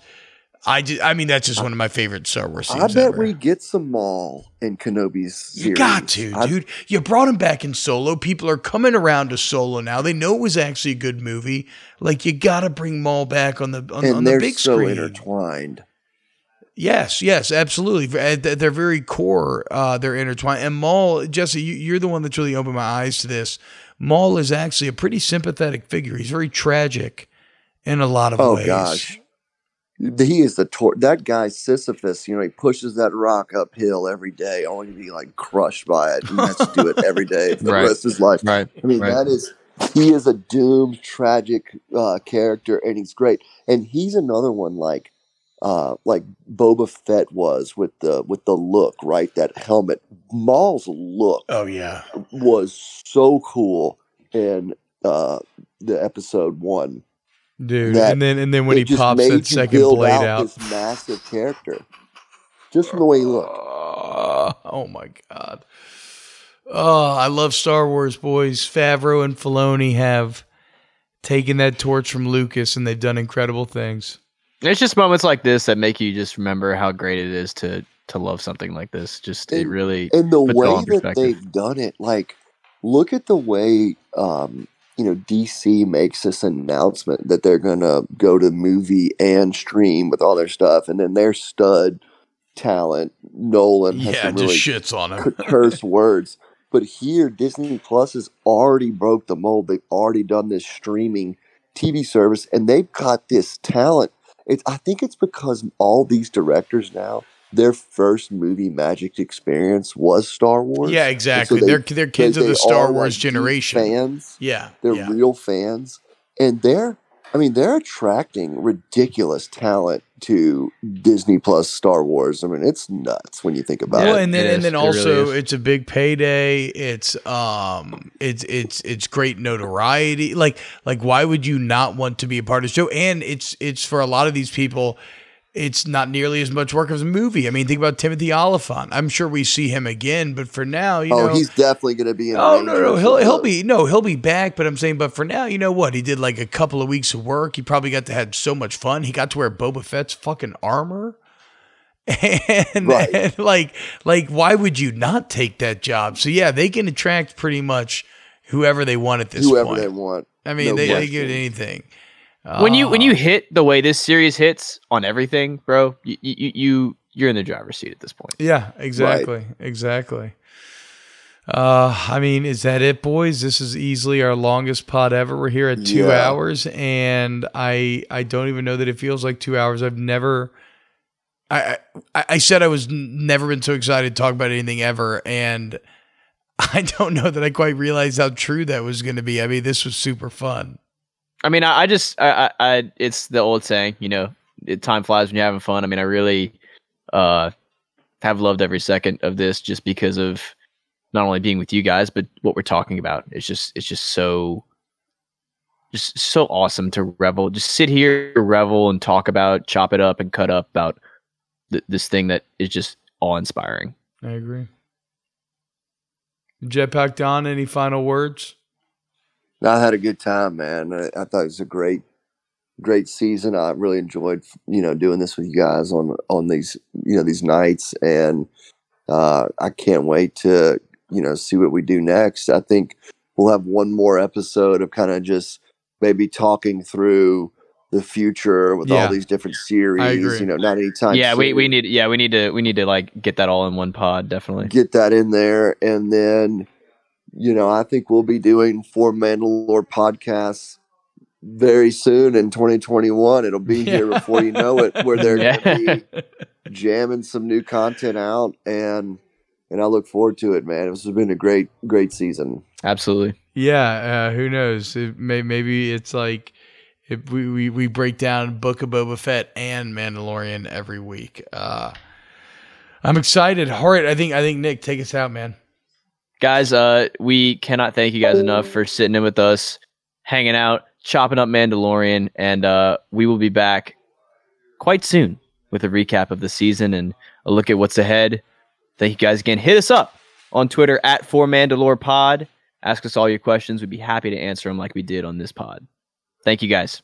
Speaker 2: I just, I mean, that's just one of my favorite Star Wars scenes.
Speaker 3: I bet
Speaker 2: ever.
Speaker 3: we get some Maul in Kenobi's series.
Speaker 2: You got to,
Speaker 3: I-
Speaker 2: dude. You brought him back in Solo. People are coming around to Solo now. They know it was actually a good movie. Like you got to bring Maul back on the on,
Speaker 3: and
Speaker 2: on the
Speaker 3: they're
Speaker 2: big
Speaker 3: so
Speaker 2: screen.
Speaker 3: intertwined.
Speaker 2: Yes, yes, absolutely. At th- their very core, uh, they're intertwined. And Maul, Jesse, you, you're the one that's really opened my eyes to this. Maul is actually a pretty sympathetic figure. He's very tragic in a lot of
Speaker 3: Oh
Speaker 2: ways.
Speaker 3: Oh gosh. He is the tor- that guy Sisyphus. You know, he pushes that rock uphill every day, only to be like crushed by it, and has to do it every day for the
Speaker 1: Right.
Speaker 3: rest of his life.
Speaker 1: Right.
Speaker 3: I mean,
Speaker 1: Right.
Speaker 3: that is he is a doomed, tragic uh, character, and he's great. And he's another one like uh, like Boba Fett was with the with the look, right? That helmet. Maul's look
Speaker 2: Oh yeah.
Speaker 3: was so cool in uh, the episode one.
Speaker 2: Dude. And then and then when he pops
Speaker 3: made
Speaker 2: that
Speaker 3: you
Speaker 2: second
Speaker 3: build
Speaker 2: blade
Speaker 3: out,
Speaker 2: out.
Speaker 3: this massive character, just from the way he looked.
Speaker 2: Uh, oh my god. Oh, I love Star Wars, boys. Favreau and Filoni have taken that torch from Lucas, and they've done incredible things.
Speaker 1: It's just moments like this that make you just remember how great it is to to love something like this. Just it really
Speaker 3: and the
Speaker 1: puts it all
Speaker 3: way that they've done it like look at the way um you know dc makes this announcement that they're gonna go to movie and stream with all their stuff and then their stud talent nolan has
Speaker 2: Yeah,
Speaker 3: some
Speaker 2: just
Speaker 3: really
Speaker 2: shits on him.
Speaker 3: curse words but here disney plus has already broke the mold they've already done this streaming TV service, and they've got this talent. It's I think it's because all these directors now their first movie magic experience was Star Wars.
Speaker 2: Yeah, exactly. they, they're they're kids they, of the Star Wars like generation.
Speaker 3: Fans.
Speaker 2: Yeah,
Speaker 3: they're
Speaker 2: yeah.
Speaker 3: real fans, and they're I mean they're attracting ridiculous talent to Disney Plus Star Wars. I mean it's nuts when you think about
Speaker 2: well,
Speaker 3: it.
Speaker 2: and then
Speaker 3: it
Speaker 2: and then also really it's a big payday. It's um it's it's it's great notoriety. Like like why would you not want to be a part of the show? And it's it's for a lot of these people it's not nearly as much work as a movie. I mean, think about Timothy Olyphant. I'm sure we see him again, but for now, you
Speaker 3: oh,
Speaker 2: know,
Speaker 3: he's definitely going to be. In
Speaker 2: oh no, no, he'll he'll be no, he'll be back. But I'm saying, but for now, you know what? He did like a couple of weeks of work. He probably got to have so much fun. He got to wear Boba Fett's fucking armor. And, right. and like like why would you not take that job? So yeah, they can attract pretty much whoever they want at this
Speaker 3: whoever
Speaker 2: point.
Speaker 3: they want.
Speaker 2: I mean, no they, they get anything
Speaker 1: when you when you hit the way this series hits on everything, bro, you you, you you're in the driver's seat at this point.
Speaker 2: Yeah, exactly, right. exactly. Uh, I mean, is that it, boys? This is easily our longest pod ever. We're here at two yeah. hours, and I I don't even know that it feels like two hours. I've never. I, I, I said I was never been so excited to talk about anything ever, and I don't know that I quite realized how true that was going to be. I mean, this was super fun.
Speaker 1: I mean, I, I just, I, I, I, it's the old saying, you know, time flies when you're having fun. I mean, I really, uh, have loved every second of this just because of not only being with you guys, but what we're talking about. It's just, it's just so, just so awesome to revel, just sit here, revel, and talk about, chop it up, and cut up about th- this thing that is just awe inspiring.
Speaker 2: I agree. Jetpack Don, any final words?
Speaker 3: I had a good time, man. I, I, thought it was a great, great season. I really enjoyed, you know, doing this with you guys on on these, you know, these nights, and uh, I can't wait to, you know, see what we do next. I think we'll have one more episode of kind of just maybe talking through the future with yeah. all these different series. You know, not anytime.
Speaker 1: Yeah, we we need yeah we need to we need to like get that all in one pod. Definitely
Speaker 3: get that in there, and then you know, I think we'll be doing four Mandalore podcasts very soon in 2021. It'll be here before you know it, where they're yeah. going to be jamming some new content out, and and I look forward to it, man. This has been a great, great season.
Speaker 1: Absolutely.
Speaker 2: Yeah. Uh, who knows? It may, maybe it's like. If we, we, we break down Book of Boba Fett and Mandalorian every week. Uh, I'm excited. All right, I think I think Nick, take us out, man
Speaker 1: guys uh we cannot thank you guys enough for sitting in with us hanging out chopping up mandalorian and uh we will be back quite soon with a recap of the season and a look at what's ahead. Thank you guys again. Hit us up on twitter at for mandalore pod ask us all your questions. We'd be happy to answer them like we did on this pod. Thank you guys